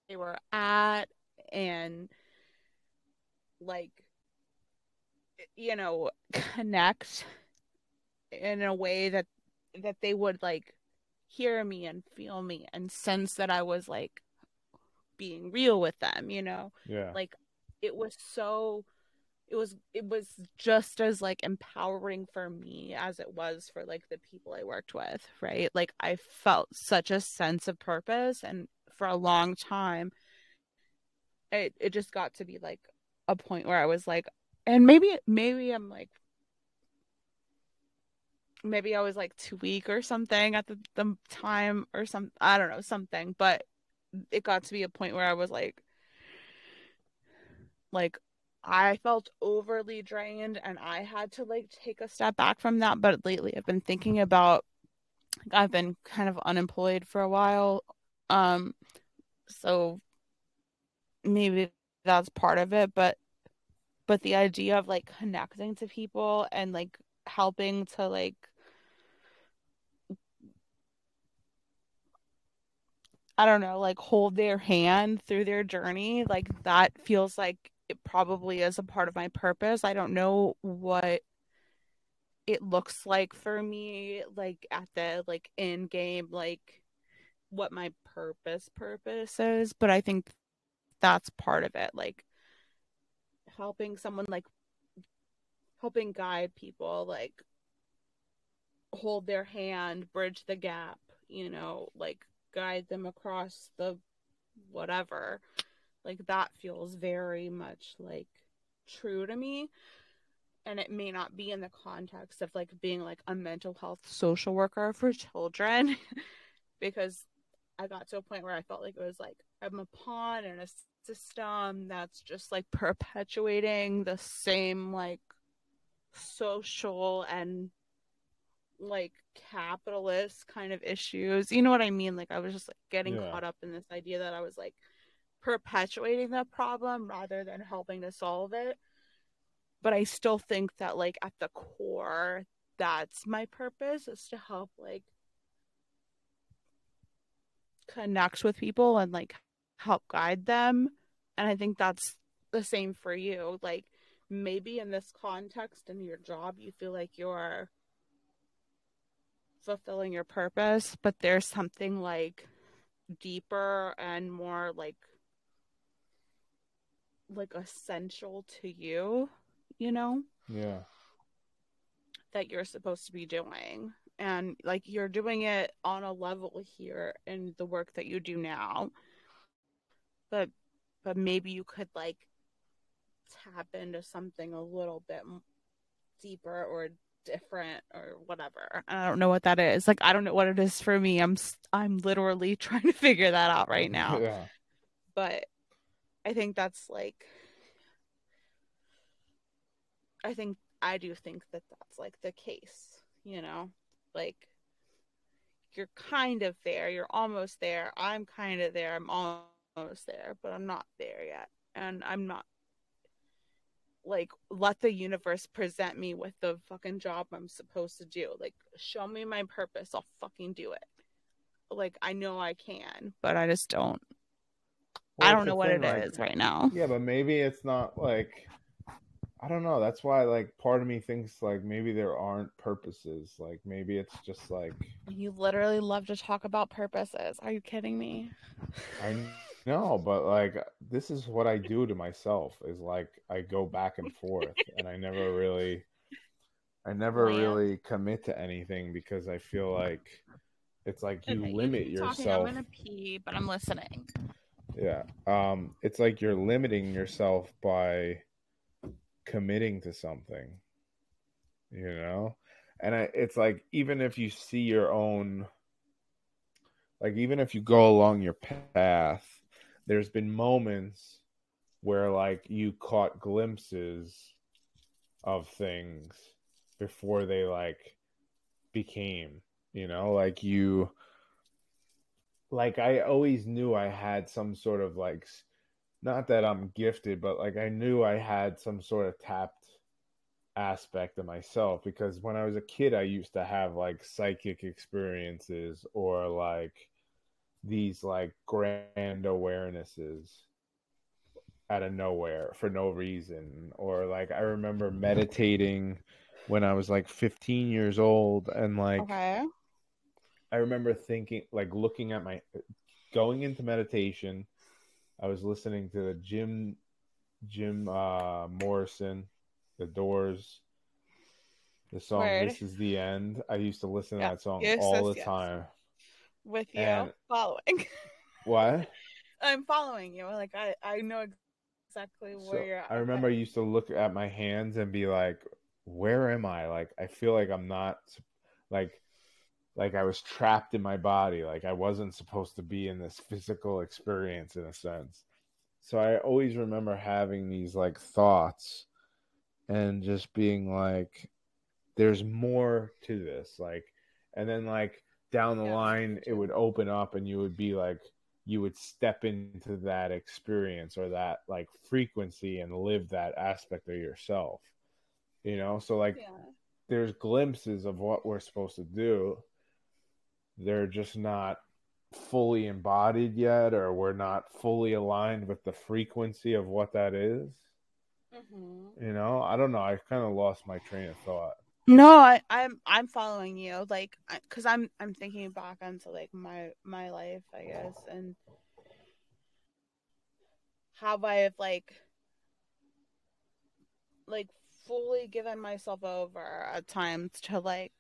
Speaker 2: they were at and like you know connect in a way that that they would like hear me and feel me and sense that I was like being real with them, you know?
Speaker 1: Yeah.
Speaker 2: Like it was so it was it was just as like empowering for me as it was for like the people I worked with, right? Like I felt such a sense of purpose and for a long time it it just got to be like a point where I was like and maybe maybe I'm like maybe I was like too weak or something at the, the time or some I don't know something but it got to be a point where I was like like I felt overly drained and I had to like take a step back from that but lately I've been thinking about I've been kind of unemployed for a while um so maybe that's part of it but but the idea of like connecting to people and like helping to like I don't know, like hold their hand through their journey, like that feels like it probably is a part of my purpose. I don't know what it looks like for me like at the like in game like what my purpose purpose is, but I think that's part of it. Like helping someone like helping guide people like hold their hand bridge the gap you know like guide them across the whatever. Like that feels very much like true to me. And it may not be in the context of like being like a mental health social worker for children. Because i got to a point where i felt like it was like i'm a pawn in a system that's just like perpetuating the same like social and like capitalist kind of issues. You know what I mean? Like I was just like getting yeah. caught up in this idea that I was like perpetuating the problem rather than helping to solve it. But I still think that like at the core that's my purpose is to help like connect with people and like help guide them. And I think that's the same for you. Like maybe in this context in your job, you feel like you're fulfilling your purpose, but there's something like deeper and more like like essential to you, you know?
Speaker 1: Yeah.
Speaker 2: That you're supposed to be doing and like you're doing it on a level here in the work that you do now but but maybe you could like tap into something a little bit deeper or different or whatever. I don't know what that is. Like i don't know what it is for me. I'm i'm literally trying to figure that out right now. Yeah. but i think that's like i think i do think that that's like the case you know? Like you're kind of there. You're almost there. I'm kind of there. I'm almost there but i'm not there yet. And i'm not like let the universe present me with the fucking job i'm supposed to do like show me my purpose i'll fucking do it like i know i can but i just don't well, i don't know what it like, is right now
Speaker 1: yeah but maybe it's not like I don't know. That's why, like, part of me thinks like maybe there aren't purposes. Like, maybe it's just like
Speaker 2: you literally love to talk about purposes. Are you kidding me?
Speaker 1: I know, but like, this is what I do to myself. Is like I go back and forth, and I never really, I never Man. really commit to anything because I feel like it's like you okay, limit you yourself. Talking,
Speaker 2: I'm gonna pee, but I'm listening.
Speaker 1: Yeah. Um. It's like you're limiting yourself by committing to something you know and I, it's like even if you see your own like even if you go along your path there's been moments where like you caught glimpses of things before they like became, you know, like you like I always knew I had some sort of like not that I'm gifted, but like I knew I had some sort of tapped aspect of myself because when I was a kid I used to have like psychic experiences or like these like grand awarenesses out of nowhere for no reason or like I remember meditating when I was like 15 years old and like
Speaker 2: Okay.
Speaker 1: I remember thinking, like, looking at my, going into meditation. I was listening to the Jim, Jim uh, Morrison, The Doors, the song
Speaker 2: Word.
Speaker 1: "This Is the End." I used to listen to
Speaker 2: Yeah.
Speaker 1: that song
Speaker 2: Yes,
Speaker 1: all
Speaker 2: yes,
Speaker 1: the
Speaker 2: yes.
Speaker 1: time.
Speaker 2: With you
Speaker 1: And-
Speaker 2: following.
Speaker 1: What?
Speaker 2: I'm following you. Like I, I know exactly where
Speaker 1: So,
Speaker 2: you're at.
Speaker 1: I remember I used to look at my hands and be like, "Where am I?" Like, I feel like I'm not, like, like I was trapped in my body. Like I wasn't supposed to be in this physical experience in a sense. So I always remember having these like thoughts and just being like, "There's more to this." Like, and then like down the
Speaker 2: Yeah,
Speaker 1: line, it would open up, and you would be like you would step into that experience or that like frequency and live that aspect of yourself you know? So like
Speaker 2: Yeah.
Speaker 1: there's glimpses of what we're supposed to do. They're just not fully embodied yet or we're not fully aligned with the frequency of what that is.
Speaker 2: Mm-hmm.
Speaker 1: you know? I don't know. I kind of lost my train of thought
Speaker 2: No, I, I'm I'm following you, like, because I'm I'm thinking back onto like my my life, I guess, and how I have like like fully given myself over at times to like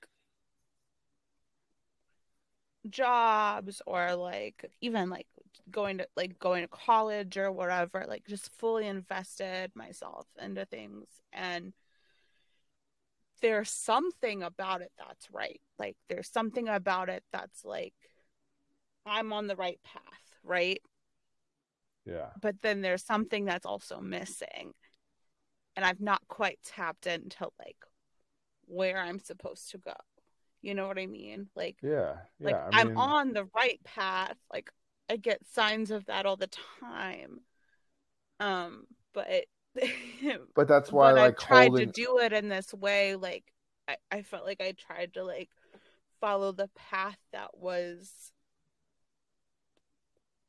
Speaker 2: jobs or like even like going to like going to college or whatever like just fully invested myself into things and there's something about it that's right. Like there's something about it that's like i'm on the right path right?
Speaker 1: Yeah.
Speaker 2: But then there's something that's also missing. And i've not quite tapped into like where i'm supposed to go. You know what i mean? Like
Speaker 1: yeah. Yeah
Speaker 2: like
Speaker 1: I
Speaker 2: i'm
Speaker 1: mean,
Speaker 2: on the right path. Like i get signs of that all the time. Um but
Speaker 1: but that's why like
Speaker 2: i tried
Speaker 1: holding
Speaker 2: to do it in this way like I, I felt like i tried to like follow the path that was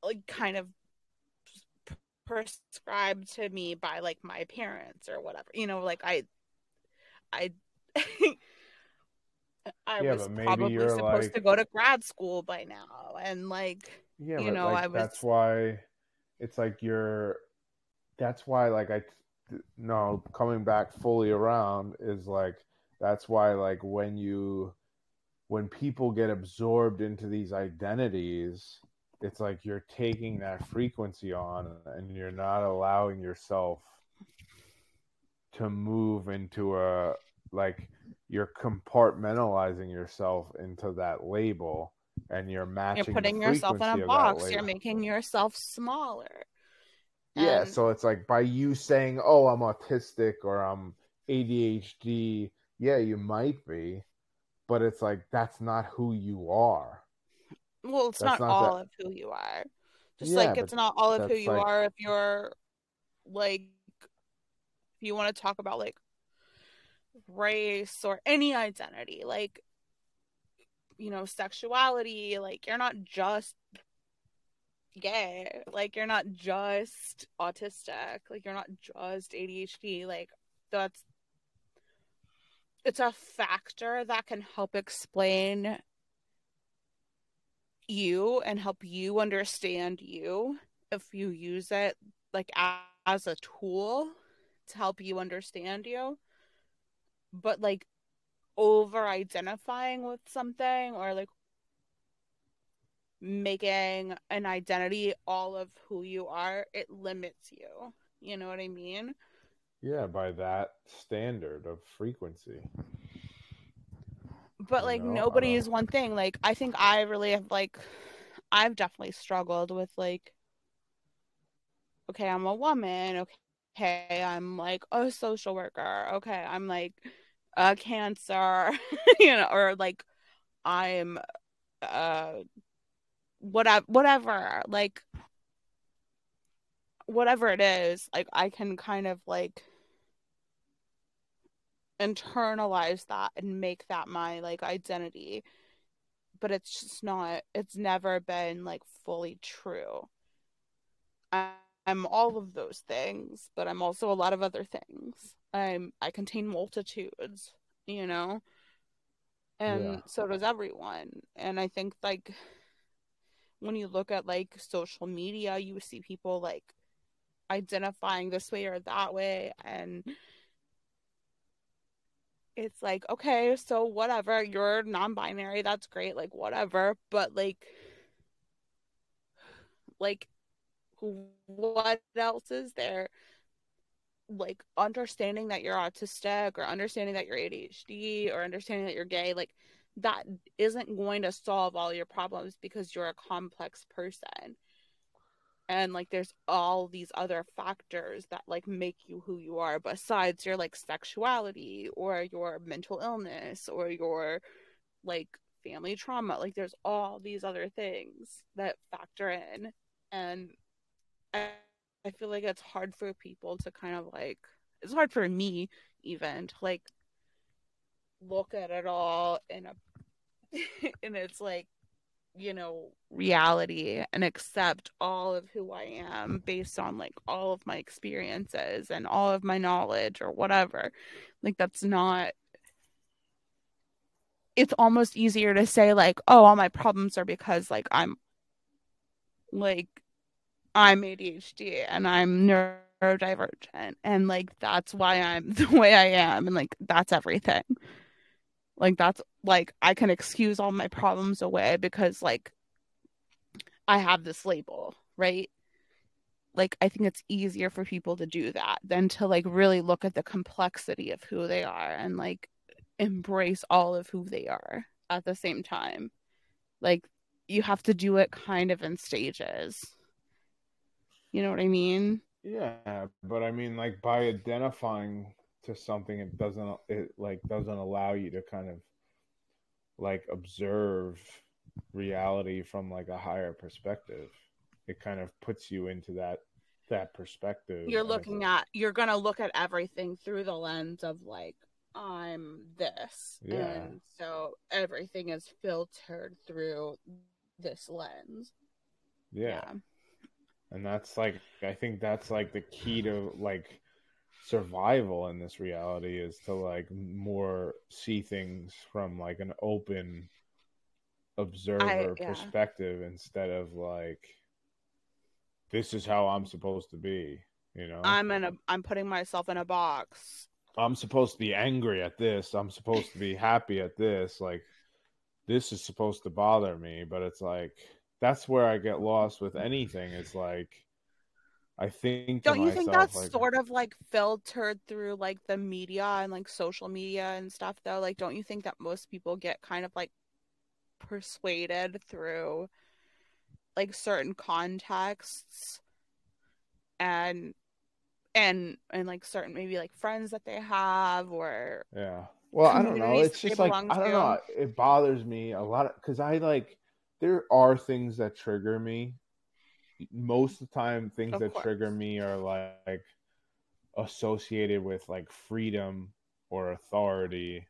Speaker 2: like kind of prescribed to me by like my parents or whatever you know like i i I
Speaker 1: Yeah,
Speaker 2: was probably supposed
Speaker 1: like-
Speaker 2: to go to grad school by now and like
Speaker 1: Yeah,
Speaker 2: you know,
Speaker 1: like,
Speaker 2: I was-
Speaker 1: that's why it's like you're. That's why, like, I no coming back fully around is like that's why, like, when you when people get absorbed into these identities, it's like you're taking that frequency on, and you're not allowing yourself to move into a like you're compartmentalizing yourself into that label and you're matching
Speaker 2: you're putting yourself in a box. You're making yourself smaller
Speaker 1: Yeah,
Speaker 2: And-
Speaker 1: so it's like by you saying, "Oh, I'm autistic" or "I'm ADHD," yeah, you might be, but it's like that's not who you are.
Speaker 2: well it's not,
Speaker 1: not
Speaker 2: all
Speaker 1: that-
Speaker 2: of who you are just
Speaker 1: Yeah,
Speaker 2: like it's not all of who you
Speaker 1: like-
Speaker 2: are if you're like if you want to talk about like race or any identity like you know sexuality like you're not just gay like you're not just autistic like you're not just ADHD like that's it's a factor that can help explain you and help you understand you if you use it like as a tool to help you understand you. But like over identifying with something or like making an identity all of who you are it limits you you know what i mean
Speaker 1: Yeah, by that standard of frequency.
Speaker 2: but like
Speaker 1: know,
Speaker 2: nobody is one thing like i think i really have like i've definitely struggled with like okay, I'm a woman. Okay, I'm like a social worker. Okay, I'm like a cancer, you know, or like I'm uh whatever whatever like whatever it is like i can kind of like internalize that and make that my like identity. But it's just not it's never been like fully true. I'm all of those things but i'm also a lot of other things. I'm i contain multitudes you know? And yeah. so does everyone. And i think like when you look at like social media you see people like identifying this way or that way and it's like okay so whatever you're non-binary that's great like whatever but like like what else is there? Like understanding that you're autistic or understanding that you're ADHD or understanding that you're gay like that isn't going to solve all your problems because you're a complex person. And like there's all these other factors that like make you who you are besides your like sexuality or your mental illness or your like family trauma. Like there's all these other things that factor in. And I, feel like it's hard for people to kind of like it's hard for me even to like look at it all in a and it's like you know reality and accept all of who I am mm-hmm. based on like all of my experiences and all of my knowledge or whatever. Like that's not it's almost easier to say like oh all my problems are because like I'm like I'm ADHD and I'm neurodivergent and like that's why I'm the way I am and like that's everything. Like that's like I can excuse all my problems away because like I have this label, right? Like I think it's easier for people to do that than to like really look at the complexity of who they are and like embrace all of who they are at the same time. Like you have to do it kind of in stages. You know what I mean?
Speaker 1: Yeah, but I mean like by identifying to something it doesn't it like doesn't allow you to kind of like observe reality from like a higher perspective it kind of puts you into that that perspective
Speaker 2: you're looking at you're gonna look at everything through the lens of like i'm this yeah. and so everything is filtered through this lens
Speaker 1: yeah. yeah and that's like i think that's like the key to like survival in this reality is to like more see things from like an open observer I, yeah. perspective instead of like this is how I'm supposed to be, you know.
Speaker 2: I'm in a I'm putting myself in a box.
Speaker 1: I'm supposed to be angry at this. I'm supposed to be happy at this. Like this is supposed to bother me, but it's like that's where I get lost with anything. It's like I think.
Speaker 2: Don't you think that's like, sort of like filtered through like the media and like social media and stuff though? Like, don't you think that most people get kind of like persuaded through like certain contexts and and and like certain maybe like friends that they have or
Speaker 1: yeah well i don't know it's just like i don't to. know it bothers me a lot because i like there are things that trigger me most of the time things of that course. trigger me are like, associated with like freedom or authority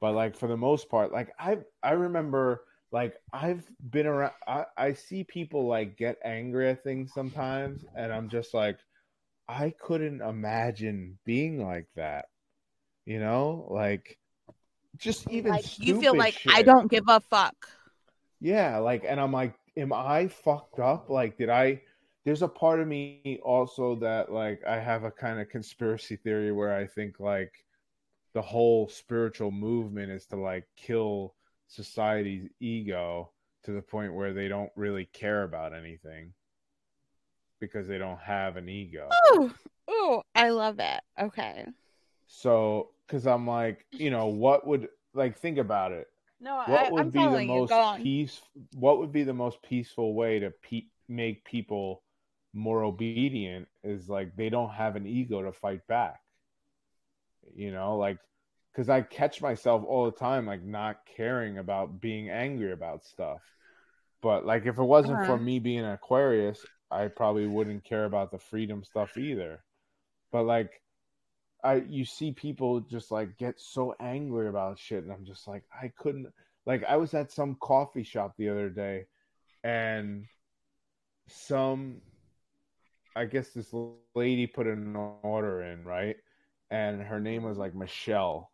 Speaker 1: but like for the most part like i i remember like i've been around I, I see people like get angry at things sometimes and i'm just like i couldn't imagine being like that you know like just even like,
Speaker 2: you feel like
Speaker 1: shit.
Speaker 2: i don't give a fuck
Speaker 1: yeah like and i'm like am I fucked up? Like, did I? There's a part of me also that like I have a kind of conspiracy theory where I think like the whole spiritual movement is to like kill society's ego to the point where they don't really care about anything because they don't have an ego.
Speaker 2: Oh, oh, I love it. Okay.
Speaker 1: So, because I'm like, you know, what would like think about it?
Speaker 2: No,
Speaker 1: what
Speaker 2: I,
Speaker 1: would
Speaker 2: I'm
Speaker 1: be the most peace? What would be the most peaceful way to pe- make people more obedient is like they don't have an ego to fight back. You know, like because I catch myself all the time like not caring about being angry about stuff. But like if it wasn't uh-huh. for me being an Aquarius, I probably wouldn't care about the freedom stuff either. But like I you see people just like get so angry about shit and I'm just like I couldn't like I was at some coffee shop the other day and some I guess this lady put an order in, right? And her name was like Michelle.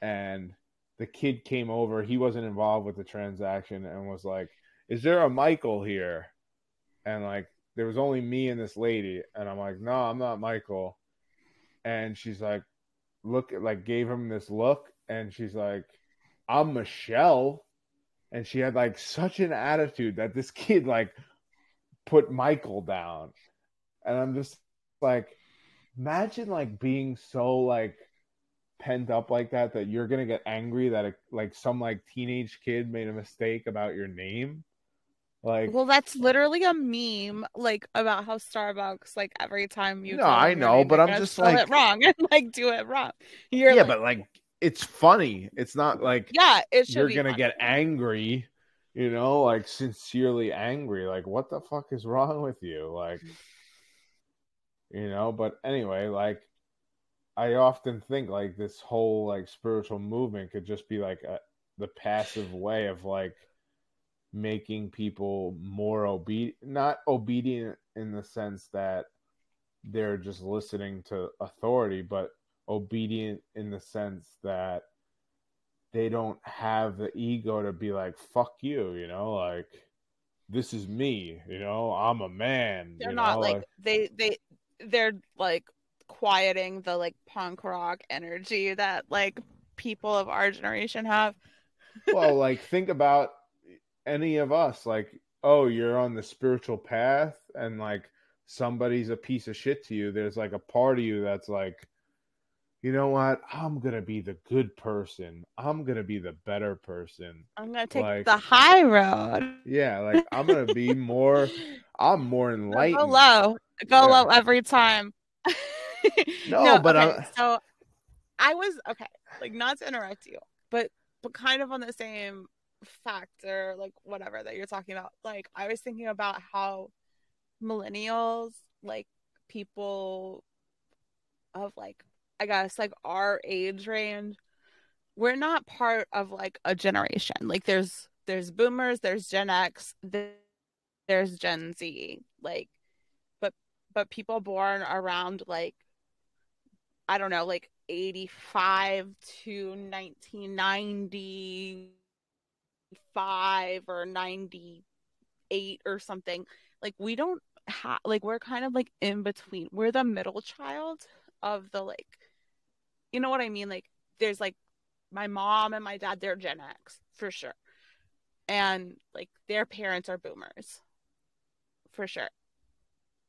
Speaker 1: And the kid came over, he wasn't involved with the transaction and was like, Is there a Michael here? And like there was only me and this lady, and I'm like, No, I'm not Michael. And she's like, look like gave him this look and she's like, I'm Michelle. And she had like such an attitude that this kid like put Michael down. And I'm just like, imagine like being so like pent up like that that you're gonna get angry that like some like teenage kid made a mistake about your name. Like,
Speaker 2: well, that's literally a meme, like about how Starbucks, like every time you.
Speaker 1: No, I know, name, but I'm just like
Speaker 2: it wrong and like do it wrong.
Speaker 1: You're yeah, like, but like it's funny. It's not like
Speaker 2: yeah, it
Speaker 1: you're gonna
Speaker 2: funny.
Speaker 1: get angry you know, like sincerely angry. Like, what the fuck is wrong with you? Like, you know, but anyway, like, I often think like this whole like spiritual movement could just be like a, the passive way of like making people more obedient, not obedient in the sense that they're just listening to authority, but obedient in the sense that they don't have the ego to be like fuck you you know like this is me you know i'm a man
Speaker 2: they're not
Speaker 1: know?
Speaker 2: like, like they they they're like quieting the like punk rock energy that like people of our generation have
Speaker 1: well like think about any of us like oh you're on the spiritual path and like somebody's a piece of shit to you there's like a part of you that's like you know what? I'm gonna be the good person. I'm gonna be the better person.
Speaker 2: I'm gonna take like, the high road.
Speaker 1: Yeah, like I'm gonna be more. I'm more enlightened.
Speaker 2: Go low, go yeah. low every time.
Speaker 1: no, no, but okay,
Speaker 2: so I was okay. Like not to interrupt you, but but kind of on the same factor, like whatever that you're talking about. Like I was thinking about how millennials, like people of like I guess like our age range, we're not part of like a generation. Like there's there's boomers, there's Gen X, there's Gen Z. Like but but people born around like I don't know, like 85 to 1995 or 98 or something. Like we don't have like we're kind of like in between. We're the middle child of the like you know what I mean? Like there's like my mom and my dad, they're Gen X for sure. And like their parents are boomers for sure.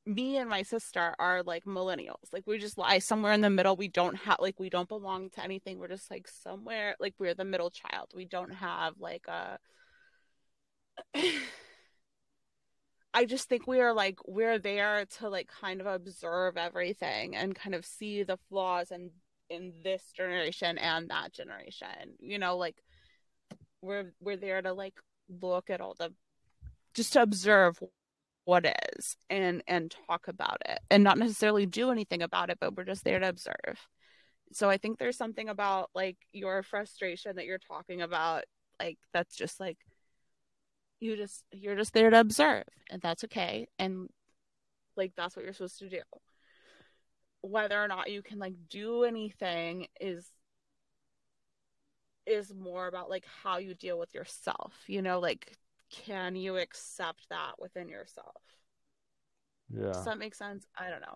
Speaker 2: Me and my sister are like millennials. Like we just lie somewhere in the middle. We don't have like we don't belong to anything. We're just like somewhere like we're the middle child. We don't have like a I just think we are like we're there to like kind of observe everything and kind of see the flaws and in this generation and that generation you know like we're we're there to like look at all the just to observe what is and and talk about it and not necessarily do anything about it but we're just there to observe. So i think there's something about like your frustration that you're talking about like that's just like you just you're just there to observe and that's okay. And like that's what you're supposed to do. Whether or not you can like do anything is is more about like how you deal with yourself you know like can you accept that within yourself?
Speaker 1: Yeah.
Speaker 2: Does that make sense? I don't know.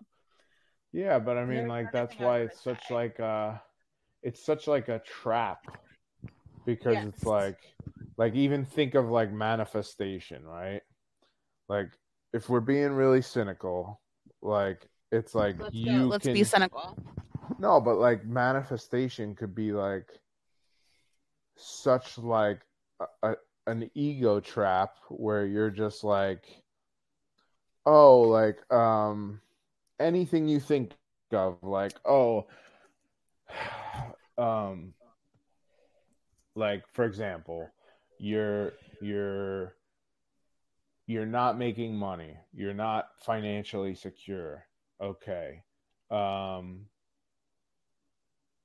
Speaker 1: Yeah but i mean like that's why it's such like a it's such like a trap because yes. it's like like even think of like manifestation right? Like if we're being really cynical like it's like let's you go.
Speaker 2: let's
Speaker 1: can...
Speaker 2: be cynical.
Speaker 1: No but like manifestation could be like such like a, an ego trap where you're just like oh, like um, anything you think of, like oh, um, like for example, you're you're you're not making money, you're not financially secure. Okay. Um,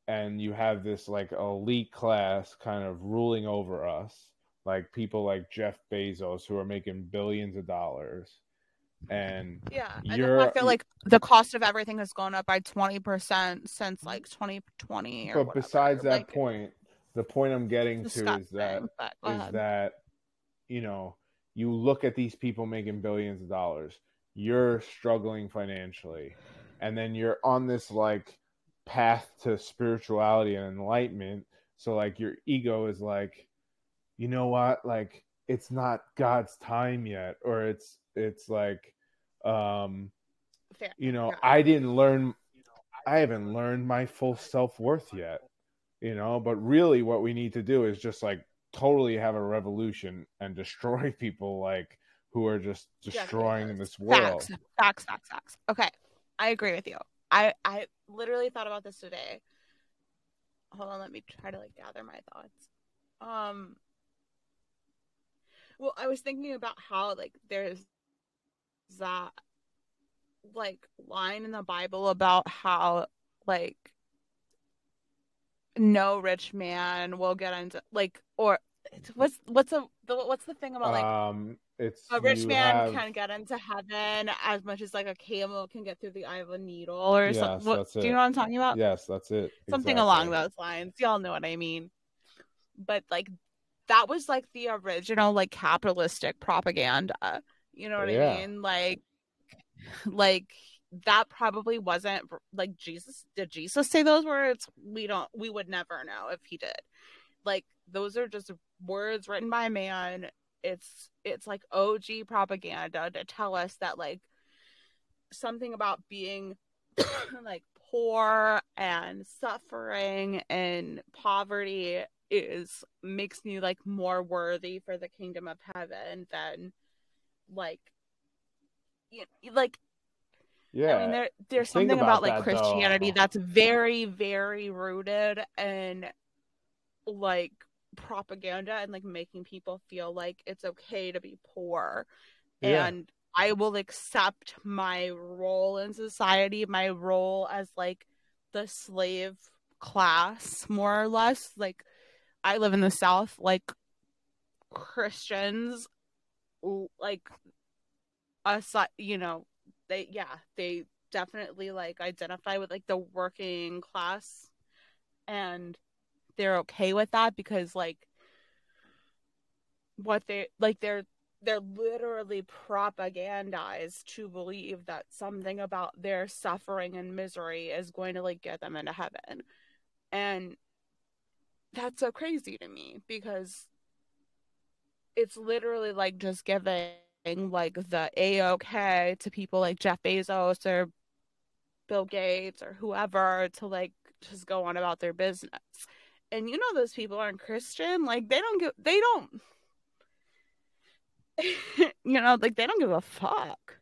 Speaker 1: and you have this like elite class kind of ruling over us, like people like Jeff Bezos who are making billions of dollars. And
Speaker 2: Yeah, and the
Speaker 1: you're
Speaker 2: fact that like the cost of everything has gone up by twenty percent since like twenty twenty.
Speaker 1: but besides that
Speaker 2: like,
Speaker 1: point, the point I'm getting to is that
Speaker 2: disgusting, but go
Speaker 1: is that you know you look at these people making billions of dollars you're struggling financially and then you're on this like path to spirituality and enlightenment so like your ego is like you know what like it's not god's time yet or it's it's like um
Speaker 2: Fair.
Speaker 1: you know i didn't learn i haven't learned my full self-worth yet you know but really what we need to do is just like totally have a revolution and destroy people like who are just destroying this world
Speaker 2: Facts, facts, facts, facts. Okay, I agree with you. I I literally thought about this today. Hold on, let me try to like gather my thoughts. Um. Well, I was thinking about how like there's that like line in the Bible about how like no rich man will get into like or what's what's a the, what's the thing about like
Speaker 1: um it's
Speaker 2: a rich man
Speaker 1: have-
Speaker 2: can get into heaven as much as like a camel can get through the eye of a needle or
Speaker 1: Yes,
Speaker 2: something.
Speaker 1: that's
Speaker 2: do you know what I'm talking about?
Speaker 1: yes that's it
Speaker 2: Something
Speaker 1: exactly.
Speaker 2: along those lines. Y'all know what I mean. But like that was like the original like capitalistic propaganda. You know what
Speaker 1: Yeah.
Speaker 2: I mean? Like like that probably wasn't like Jesus did Jesus say those words? We don't we would never know if he did. Like those are just words written by a man it's it's like OG propaganda to tell us that like something about being like poor and suffering and poverty is makes me like more worthy for the kingdom of heaven than like you like
Speaker 1: yeah
Speaker 2: I mean there there's something
Speaker 1: about
Speaker 2: about, like
Speaker 1: that,
Speaker 2: Christianity
Speaker 1: though.
Speaker 2: that's very very rooted in like propaganda and like making people feel like it's okay to be poor
Speaker 1: Yeah.
Speaker 2: and I will accept my role in society, my role as like the slave class, more or less. Like, I live in the South, like, Christians, like, us, you know, they, yeah, they definitely like identify with like the working class and they're okay with that because, like, what they like, they're they're literally propagandized to believe that something about their suffering and misery is going to like get them into heaven. And that's so crazy to me because it's literally like just giving like the A-OK to people like Jeff Bezos or Bill Gates or whoever to like just go on about their business. And you know those people aren't Christian, like they don't give they don't you know, like they don't give a fuck.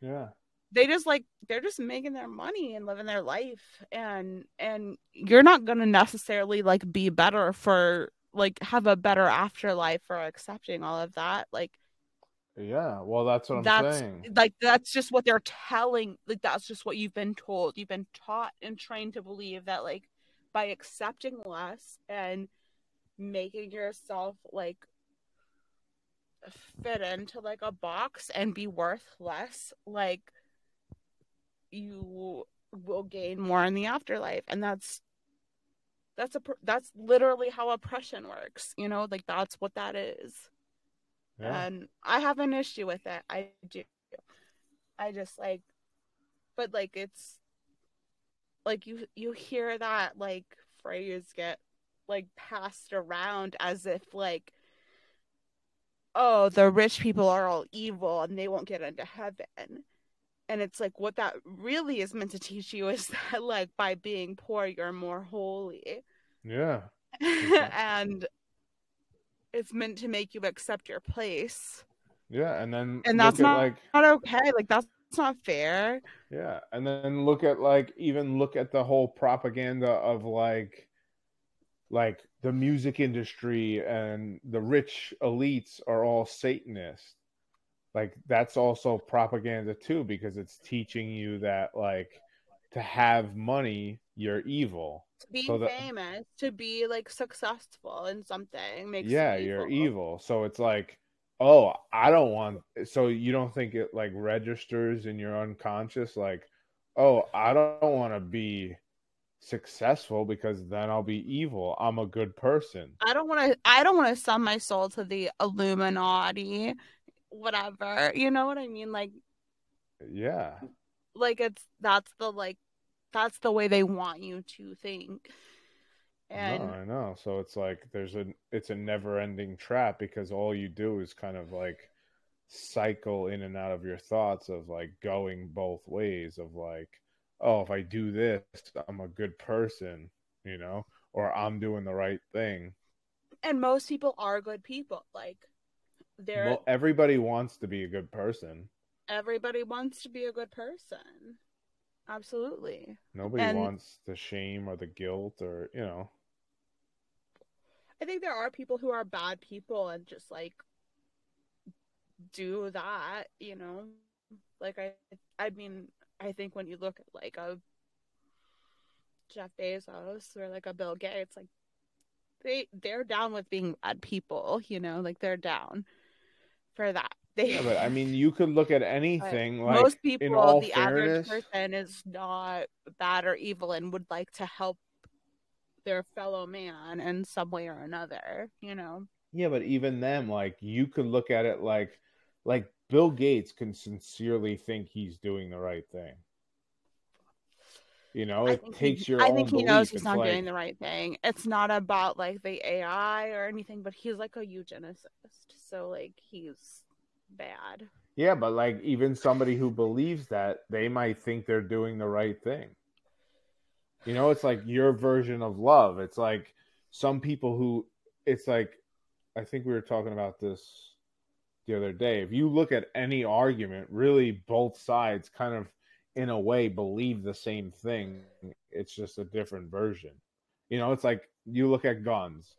Speaker 1: yeah
Speaker 2: They just like they're just making their money and living their life and and you're not going to necessarily like be better for like have a better afterlife for accepting all of that. Like
Speaker 1: yeah well that's what i'm
Speaker 2: that's
Speaker 1: saying
Speaker 2: like that's just what they're telling like that's just what you've been told. You've been taught and trained to believe that like by accepting less and making yourself like fit into like a box and be worth less like you will gain more in the afterlife. And that's that's a that's literally how oppression works you know like that's what that is.
Speaker 1: Yeah.
Speaker 2: And i have an issue with it. I do. I just like but like it's like you you hear that like phrase get like passed around as if like oh the rich people are all evil and they won't get into heaven and it's like what that really is meant to teach you is that like by being poor you're more holy
Speaker 1: yeah
Speaker 2: and it's meant to make you accept your place
Speaker 1: Yeah, and then
Speaker 2: and that's not,
Speaker 1: like
Speaker 2: not okay. Like that's not fair.
Speaker 1: Yeah, and then look at like even look at the whole propaganda of like like the music industry and the rich elites are all satanists. Like that's also propaganda too because it's teaching you that like to have money you're evil.
Speaker 2: To be
Speaker 1: So that-
Speaker 2: famous, to be like successful in something makes
Speaker 1: yeah,
Speaker 2: you
Speaker 1: you're evil. So it's like, oh, I don't want. So you don't think it like registers in your unconscious, like, oh, I don't want to be successful because then I'll be evil. I'm a good person.
Speaker 2: I don't want to. I don't want to sell my soul to the Illuminati, whatever. You know what I mean? Like,
Speaker 1: Yeah,
Speaker 2: like it's that's the like, that's the way they want you to think. And
Speaker 1: no, I know. So it's like there's a it's a never ending trap because all you do is kind of like cycle in and out of your thoughts of like going both ways of like, oh, if I do this, I'm a good person, you know, or I'm doing the right thing.
Speaker 2: and most people are good people. Like, they're
Speaker 1: Well, everybody wants to be a good person.
Speaker 2: everybody wants to be a good person. Absolutely.
Speaker 1: Nobody
Speaker 2: And-
Speaker 1: wants the shame or the guilt or, you know.
Speaker 2: I think there are people who are bad people and just like do that, you know. Like I I mean, I think when you look at like a Jeff Bezos or like a Bill Gates, like they they're down with being bad people, you know, like they're down for that. They
Speaker 1: Yeah, but I mean, you could look at anything like
Speaker 2: most people the
Speaker 1: fairness,
Speaker 2: average person is not bad or evil and would like to help their fellow man in some way or another, you know.
Speaker 1: Yeah, but even them, like you could look at it like like Bill Gates can sincerely think he's doing the right thing. You know,
Speaker 2: I
Speaker 1: it takes
Speaker 2: he,
Speaker 1: your
Speaker 2: I think he knows he's not
Speaker 1: like,
Speaker 2: doing the right thing. It's not about like the AI or anything, but he's like a eugenicist. So like he's bad.
Speaker 1: Yeah, but like even somebody who believes that, they might think they're doing the right thing. You know, it's like your version of love. It's like some people who it's like I think we were talking about this the other day. If you look at any argument, really both sides kind of in a way believe the same thing. It's just a different version. You know, it's like you look at guns.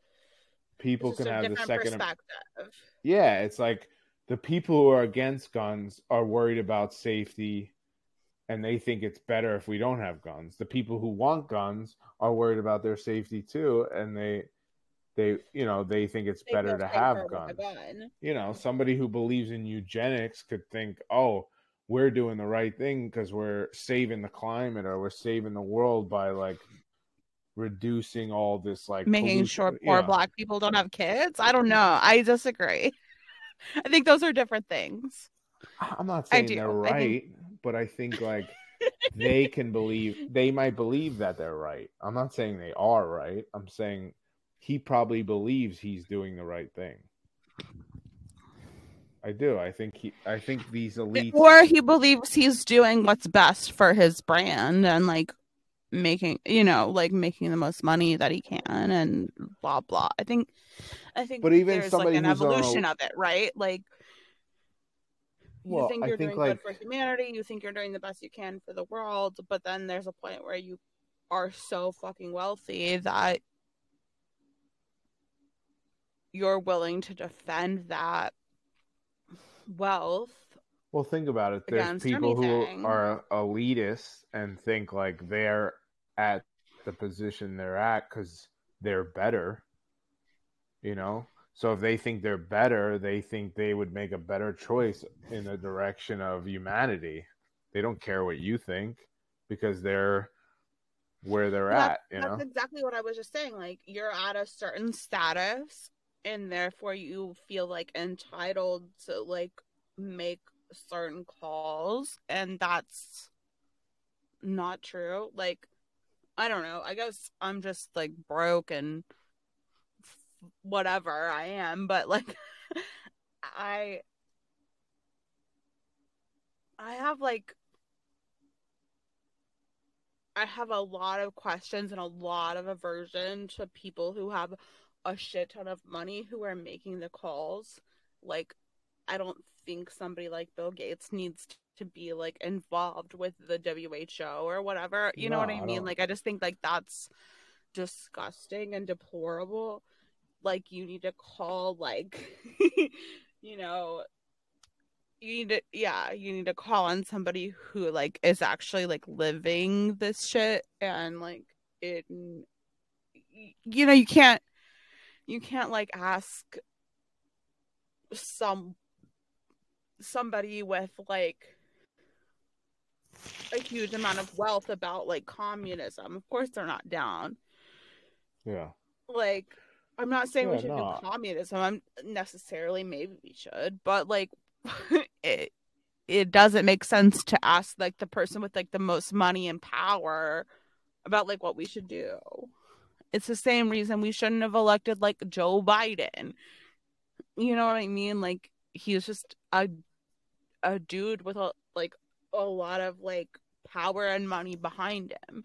Speaker 1: People can have the second
Speaker 2: perspective.
Speaker 1: yeah, it's like the people who are against guns are worried about safety and they think it's better if we don't have guns. The people who want guns are worried about their safety too and they they you know, they think it's
Speaker 2: They
Speaker 1: better to have guns.
Speaker 2: gun.
Speaker 1: You know, somebody who believes in eugenics could think, "Oh, we're doing the right thing because we're saving the climate or we're saving the world by like reducing all this like
Speaker 2: Making
Speaker 1: pollution,"
Speaker 2: sure poor
Speaker 1: know.
Speaker 2: black people don't have kids. I don't know. I disagree. I think those are different things.
Speaker 1: I'm not saying they're right,
Speaker 2: think-
Speaker 1: but I think like they can believe they might believe that they're right. I'm not saying they are right. I'm saying he probably believes he's doing the right thing. I do. I think he I think these elites
Speaker 2: Or he believes he's doing what's best for his brand and like making you know, like making the most money that he can and blah blah. I think I think
Speaker 1: But even
Speaker 2: there's like an
Speaker 1: who's on a-
Speaker 2: evolution of it, right? Like you
Speaker 1: Well,
Speaker 2: think you're
Speaker 1: think,
Speaker 2: doing
Speaker 1: like-
Speaker 2: good for humanity, you think you're doing the best you can for the world, but then there's a point where you are so fucking wealthy that you're willing to defend that wealth.
Speaker 1: Well, think about it. There's people
Speaker 2: anything.
Speaker 1: who are elitists and think like they're at the position they're at because they're better. You know, so if they think they're better, they think they would make a better choice in the direction of humanity. They don't care what you think because they're where they're
Speaker 2: Well,
Speaker 1: at. You know?
Speaker 2: That's exactly what I was just saying. Like you're at a certain status and therefore you feel like entitled to like make certain calls and that's not true. Like I don't know. I guess I'm just like broke and whatever I am, but like I I have like I have a lot of questions and a lot of aversion to people who have a shit ton of money who are making the calls. Like, I don't think somebody like Bill Gates needs to be like involved with the WHO or whatever. You know what I
Speaker 1: I
Speaker 2: mean?
Speaker 1: don't.
Speaker 2: Like I just think like that's disgusting and deplorable. Like you need to call like you know you need to yeah, you need to call on somebody who like is actually like living this shit and like it you know you can't you can't like ask some somebody with like a huge amount of wealth about like communism. Of course they're not down.
Speaker 1: Yeah.
Speaker 2: Like I'm not saying we should
Speaker 1: no.
Speaker 2: do communism. I'm necessarily maybe we should, but like it it doesn't make sense to ask like the person with like the most money and power about like what we should do. It's the same reason we shouldn't have elected like Joe Biden. You know what I mean? Like he's just a a dude with a like a lot of like power and money behind him.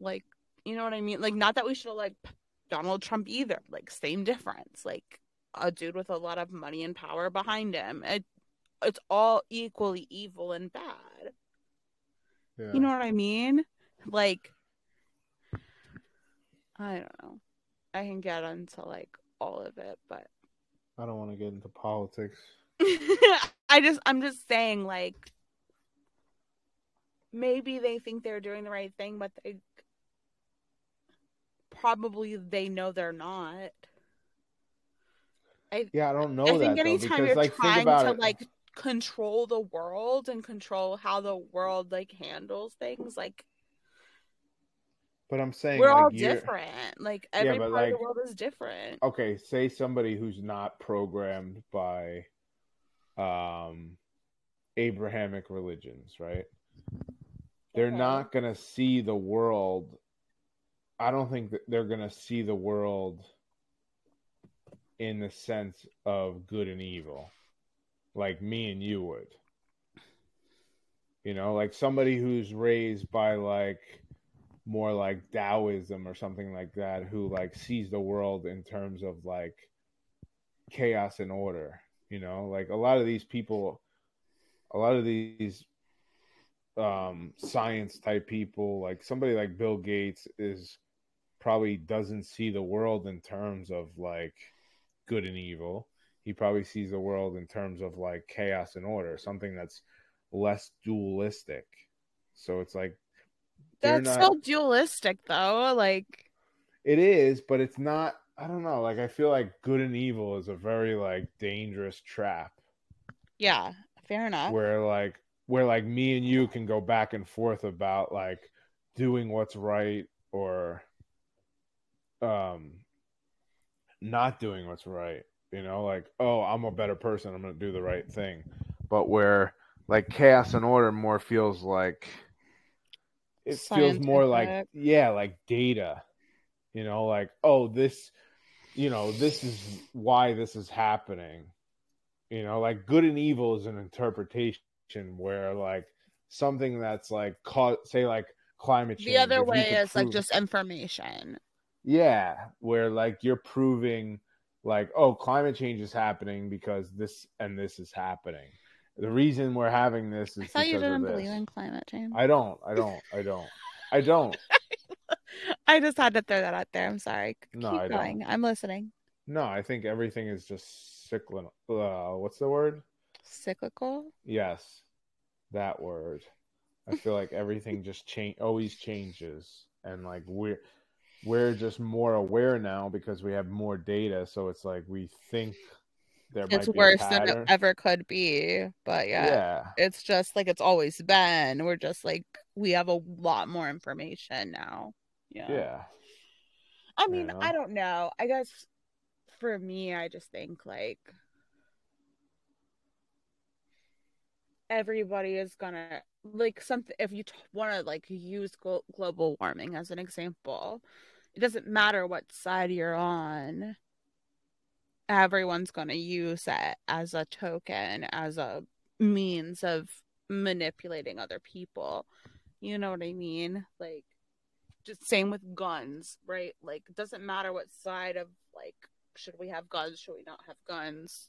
Speaker 2: Like, you know what I mean? Like not that we should elect Donald Trump either. Like same difference. Like a dude with a lot of money and power behind him. It it's all equally evil and bad.
Speaker 1: Yeah.
Speaker 2: You know what I mean? Like, I don't know. I can get into like all of it, but
Speaker 1: I don't want to get into politics.
Speaker 2: I just, I'm just saying, like, maybe they think they're doing the right thing, but they probably they know they're not.
Speaker 1: Yeah, I don't know
Speaker 2: I think
Speaker 1: though,
Speaker 2: anytime
Speaker 1: because
Speaker 2: you're
Speaker 1: like
Speaker 2: trying to
Speaker 1: it.
Speaker 2: like control the world and control how the world like handles things, like
Speaker 1: but I'm saying
Speaker 2: we're
Speaker 1: like
Speaker 2: all different. Like every
Speaker 1: but,
Speaker 2: part of the world is different.
Speaker 1: okay, say somebody who's not programmed by um Abrahamic religions, right? They're
Speaker 2: Okay.
Speaker 1: not going to see the world I don't think that they're going to see the world in the sense of good and evil like me and you would. You know, like somebody who's raised by like more like Taoism or something like that, who like sees the world in terms of like chaos and order. You know, like a lot of these people, a lot of these um science type people, like somebody like Bill Gates is probably doesn't see the world in terms of like good and evil. He probably sees the world in terms of like chaos and order, something that's less dualistic. So it's like
Speaker 2: That's
Speaker 1: not-
Speaker 2: so dualistic, though. Like,
Speaker 1: It is, but it's not. I don't know. Like I feel like good and evil is a very like dangerous trap
Speaker 2: yeah, fair enough.
Speaker 1: where like where like me and you can go back and forth about like doing what's right or um not doing what's right. You know, like oh, I'm a better person. I'm gonna do the right thing. But where like chaos and order more feels like it feels more like yeah, like data. You know, like oh, this you know, this is why this is happening. You know, like good and evil is an interpretation where like something that's like caught say like climate change.
Speaker 2: The other way is like just information.
Speaker 1: yeah, where like you're proving like oh climate change is happening because this and this is happening. The reason we're having this is
Speaker 2: I thought you didn't believe in climate change.
Speaker 1: I don't. I don't. I don't. I don't.
Speaker 2: I just had to throw that out there. I'm sorry.
Speaker 1: No,
Speaker 2: Keep
Speaker 1: I don't.
Speaker 2: I'm listening.
Speaker 1: No, I think everything is just cyclical. Uh, what's the word?
Speaker 2: Cyclical.
Speaker 1: Yes, that word. I feel like everything just change always changes, and like we're we're just more aware now because we have more data. So it's like we think there
Speaker 2: It's worse than it ever could be. But yeah,
Speaker 1: yeah,
Speaker 2: it's just like it's always been. We're just like we have a lot more information now. Yeah.
Speaker 1: yeah.
Speaker 2: I mean,
Speaker 1: know?
Speaker 2: I don't know. I guess for me, I just think like everybody is gonna like something. If you t- want to like use glo- global warming as an example, it doesn't matter what side you're on. Everyone's gonna use it as a token, as a means of manipulating other people. You know what I mean? Like just same with guns, right? Like it doesn't matter what side of like should we have guns, should we not have guns?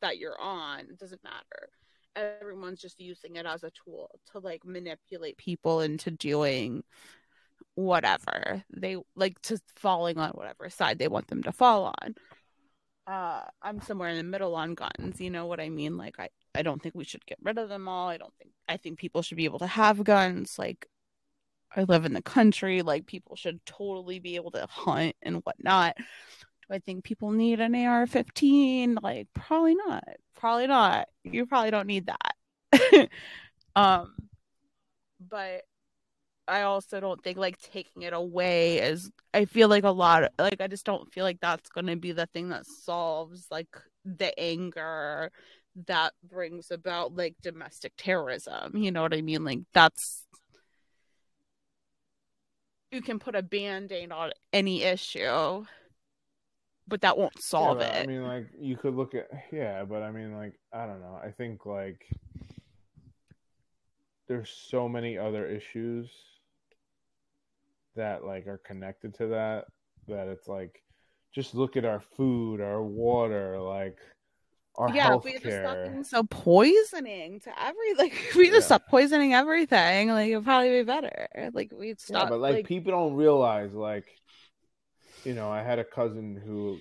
Speaker 2: that you're on. It doesn't matter. Everyone's just using it as a tool to like manipulate people into doing whatever they like to falling on whatever side they want them to fall on. Uh, I'm somewhere in the middle on guns. You know what I mean? Like I, I don't think we should get rid of them all. I don't think I think people should be able to have guns. Like I live in the country. Like people should totally be able to hunt and whatnot. Do I think people need an AR-15? Like probably not. Probably not. You probably don't need that. um, but I also don't think like taking it away is. I feel like a lot. Of, like I just don't feel like that's going to be the thing that solves like the anger that brings about like domestic terrorism. You know what I mean? Like that's you can put a band-aid on any issue but that won't solve
Speaker 1: yeah,
Speaker 2: it
Speaker 1: i mean like you could look at yeah but i mean like i don't know i think like there's so many other issues that like are connected to that that it's like just look at our food our water like our
Speaker 2: yeah, we just stop being so poisoning to every like if we just yeah. stop poisoning everything, like it'll probably be better. Like we'd stop.
Speaker 1: Yeah, but like, like people don't realize, like, you know, I had a cousin who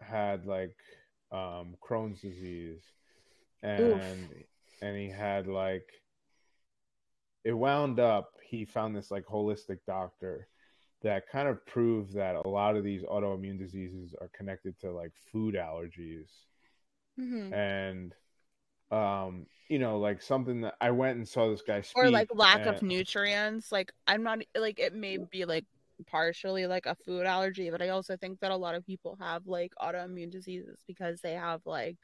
Speaker 1: had like um Crohn's disease, and Oof. and he had like it wound up. He found this like holistic doctor that kind of proved that a lot of these autoimmune diseases are connected to like food allergies mm-hmm. and um you know like something that i went and saw this guy speak,
Speaker 2: or like lack
Speaker 1: and...
Speaker 2: of nutrients like i'm not like it may be like partially like a food allergy but i also think that a lot of people have like autoimmune diseases because they have like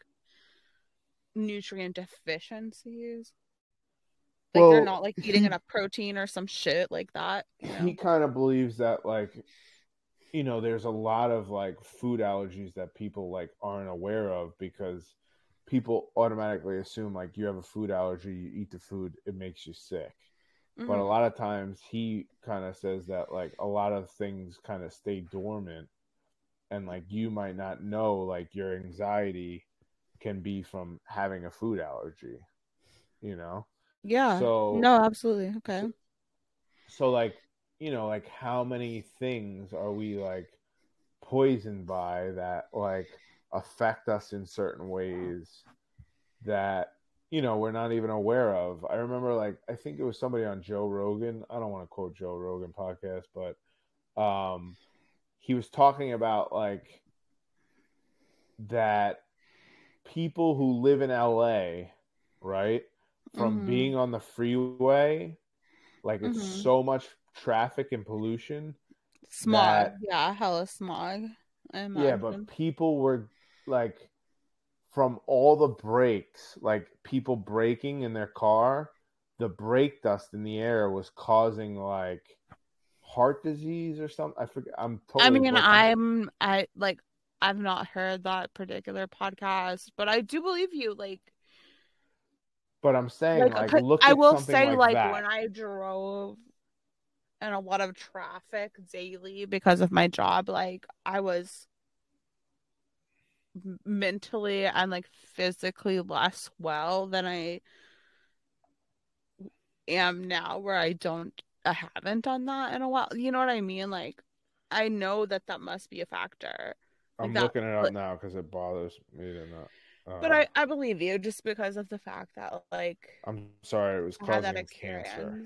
Speaker 2: nutrient deficiencies like well, they're not like eating enough protein or some shit like that
Speaker 1: you know? he kind of believes that like you know, there's a lot of like food allergies that people like aren't aware of because people automatically assume like you have a food allergy, you eat the food, it makes you sick. Mm-hmm. But a mm-hmm. lot of times he kind of says that like a lot of things kind of stay dormant and like you might not know like your anxiety can be from having a food allergy, you know?
Speaker 2: Yeah. So no, absolutely. Okay.
Speaker 1: So, so like you know, like how many things are we like poisoned by that like affect us in certain ways that you know we're not even aware of. I remember like I think it was somebody on Joe Rogan. I don't want to quote Joe Rogan podcast, but um he was talking about like that people who live in LA, right? From mm-hmm. being on the freeway, like it's mm-hmm. so much traffic and pollution.
Speaker 2: Smog, that, yeah, hella smog.
Speaker 1: Yeah, but people were like from all the brakes, like people braking in their car, the brake dust in the air was causing like heart disease or something. I forget. I'm totally.
Speaker 2: I mean, I'm I like I've not heard that particular podcast, but I do believe you. Like,
Speaker 1: but I'm saying like, like look. I will say like, like
Speaker 2: when I drove and a lot of traffic daily because of my job like i was mentally and like physically less well than i am now where i don't i haven't done that in a while. You know what i mean? Like i know that that must be a factor.
Speaker 1: I'm
Speaker 2: that,
Speaker 1: looking it up now because it bothers me to not
Speaker 2: but um, I, I believe you just because of the fact that like
Speaker 1: I'm sorry it was causing cancer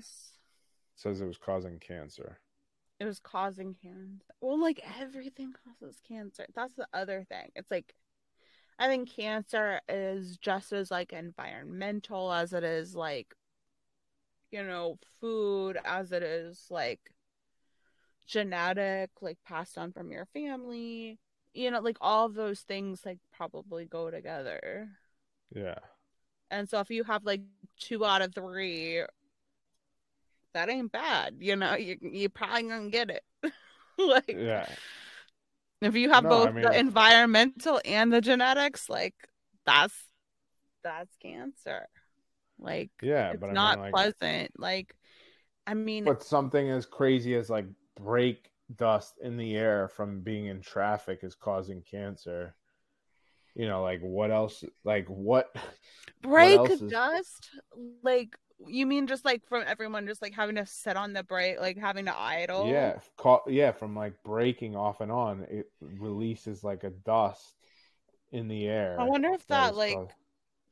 Speaker 1: says it was causing cancer.
Speaker 2: It was causing cancer. Well, like everything causes cancer. That's the other thing. It's like I think cancer is just as like environmental as it is like you know, food as it is like genetic, like passed on from your family. You know, like all of those things like probably go together.
Speaker 1: Yeah.
Speaker 2: And so if you have like two out of three that ain't bad. You know, you you probably gonna get it. like
Speaker 1: yeah.
Speaker 2: If you have no, both I mean, the environmental and the genetics, like that's that's cancer. Like
Speaker 1: yeah,
Speaker 2: it's
Speaker 1: but
Speaker 2: not
Speaker 1: I mean,
Speaker 2: like, pleasant. Like I mean,
Speaker 1: but something as crazy as like brake dust in the air from being in traffic is causing cancer. you know, like what else? Like what?
Speaker 2: Brake
Speaker 1: else is-
Speaker 2: dust? Like you mean just like from everyone just like having to sit on the brake, like having to idle?
Speaker 1: Yeah, ca- yeah, from like breaking off and on, it releases like a dust in the air.
Speaker 2: I wonder if that, like
Speaker 1: caused-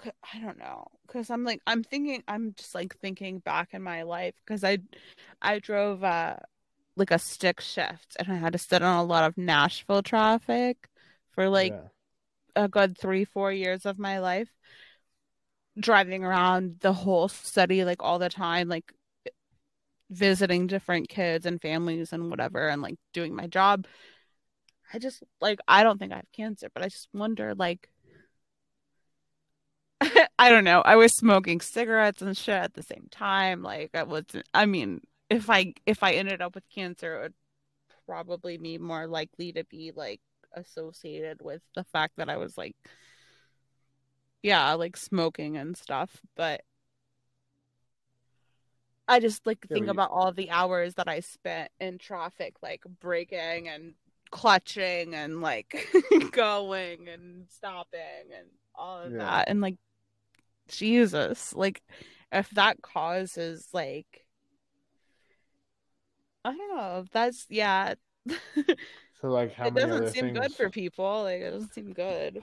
Speaker 2: c- I don't know because I'm like I'm thinking I'm just like thinking back in my life because I I drove uh like a stick shift and I had to sit on a lot of Nashville traffic for like
Speaker 1: yeah.
Speaker 2: a good three four years of my life driving around the whole city like all the time like visiting different kids and families and whatever and like doing my job I just like I don't think I have cancer but I just wonder like I don't know. I was smoking cigarettes and shit at the same time. Like I was I mean, if I if I ended up with cancer, it would probably be more likely to be like associated with the fact that I was like yeah, like smoking and stuff, but I just like think about all the hours that I spent in traffic like braking and clutching and like going and stopping and all of
Speaker 1: Yeah.
Speaker 2: that and like Jesus, like if that causes like I don't know, that's yeah.
Speaker 1: So like how
Speaker 2: it
Speaker 1: many
Speaker 2: doesn't seem good for people. Like it doesn't seem good.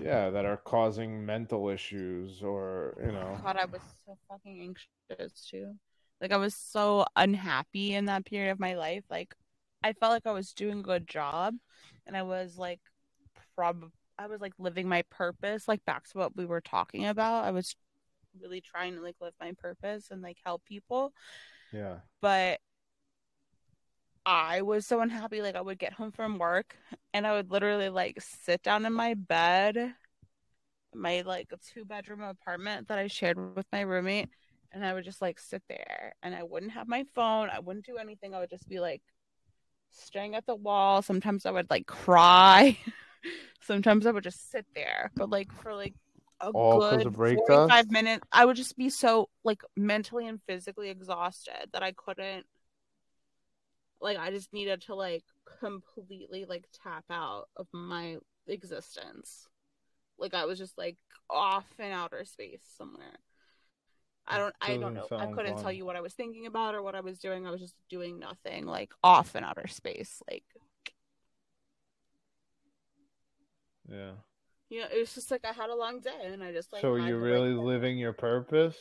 Speaker 1: Yeah, that are causing mental issues or you oh know.
Speaker 2: God, I was so fucking anxious too. Like I was so unhappy in that period of my life. Like I felt like I was doing a good job and I was like prob I was like living my purpose, like back to what we were talking about. I was really trying to like live my purpose and like help people.
Speaker 1: Yeah.
Speaker 2: But I was so unhappy. Like I would get home from work and I would literally like sit down in my bed, my like two bedroom apartment that I shared with my roommate, and I would just like sit there and I wouldn't have my phone. I wouldn't do anything. I would just be like staring at the wall. Sometimes I would like cry. Sometimes I would just sit there. But like for like a
Speaker 1: All
Speaker 2: good 45 minutes, I would just be so like mentally and physically exhausted that I couldn't like I just needed to like completely like tap out of my existence. Like I was just like off in outer space somewhere. I don't I don't know. I couldn't tell
Speaker 1: um,
Speaker 2: you what I was thinking about or what I was doing. I was just doing nothing, like off in outer space. Like
Speaker 1: Yeah.
Speaker 2: you know, it was just like I had a long day and I just like
Speaker 1: so
Speaker 2: had
Speaker 1: you're really living your purpose?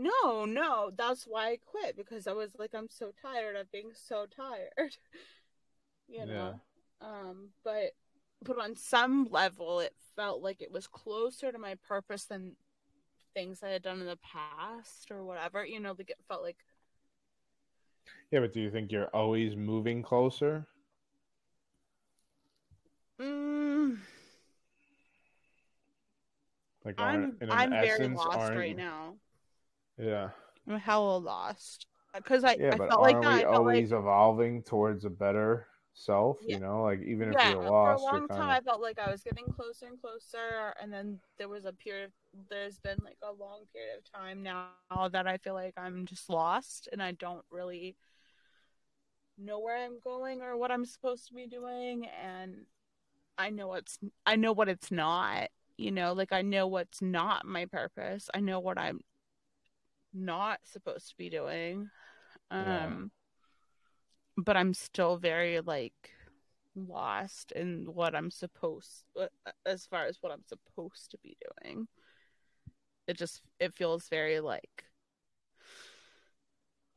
Speaker 2: No, no, that's why I quit because I was like, I'm so tired of being so tired. you know. Um, but but on some level, it felt like it was closer to my purpose than things I had done in the past or whatever. You know, like it felt like
Speaker 1: Yeah, but do you think you're always moving closer?
Speaker 2: mm,
Speaker 1: Like
Speaker 2: I'm I'm very lost right now.
Speaker 1: Yeah.
Speaker 2: I'm hella lost because I,
Speaker 1: Yeah,
Speaker 2: I
Speaker 1: but
Speaker 2: felt like that.
Speaker 1: we
Speaker 2: I felt like
Speaker 1: always evolving towards a better self?
Speaker 2: Yeah.
Speaker 1: You know, like even if
Speaker 2: yeah,
Speaker 1: you're lost, for
Speaker 2: a long
Speaker 1: you're
Speaker 2: time I felt like I was getting closer and closer, and then there was a period. There's been like a long period of time now that I feel like I'm just lost, and I don't really know where I'm going or what I'm supposed to be doing, and I know what's I know what it's not. You know, like I know what's not my purpose. I know what I'm not supposed to be doing.
Speaker 1: Yeah.
Speaker 2: Um but I'm still very like lost in what I'm supposed uh, as far as what I'm supposed to be doing. It just it feels very like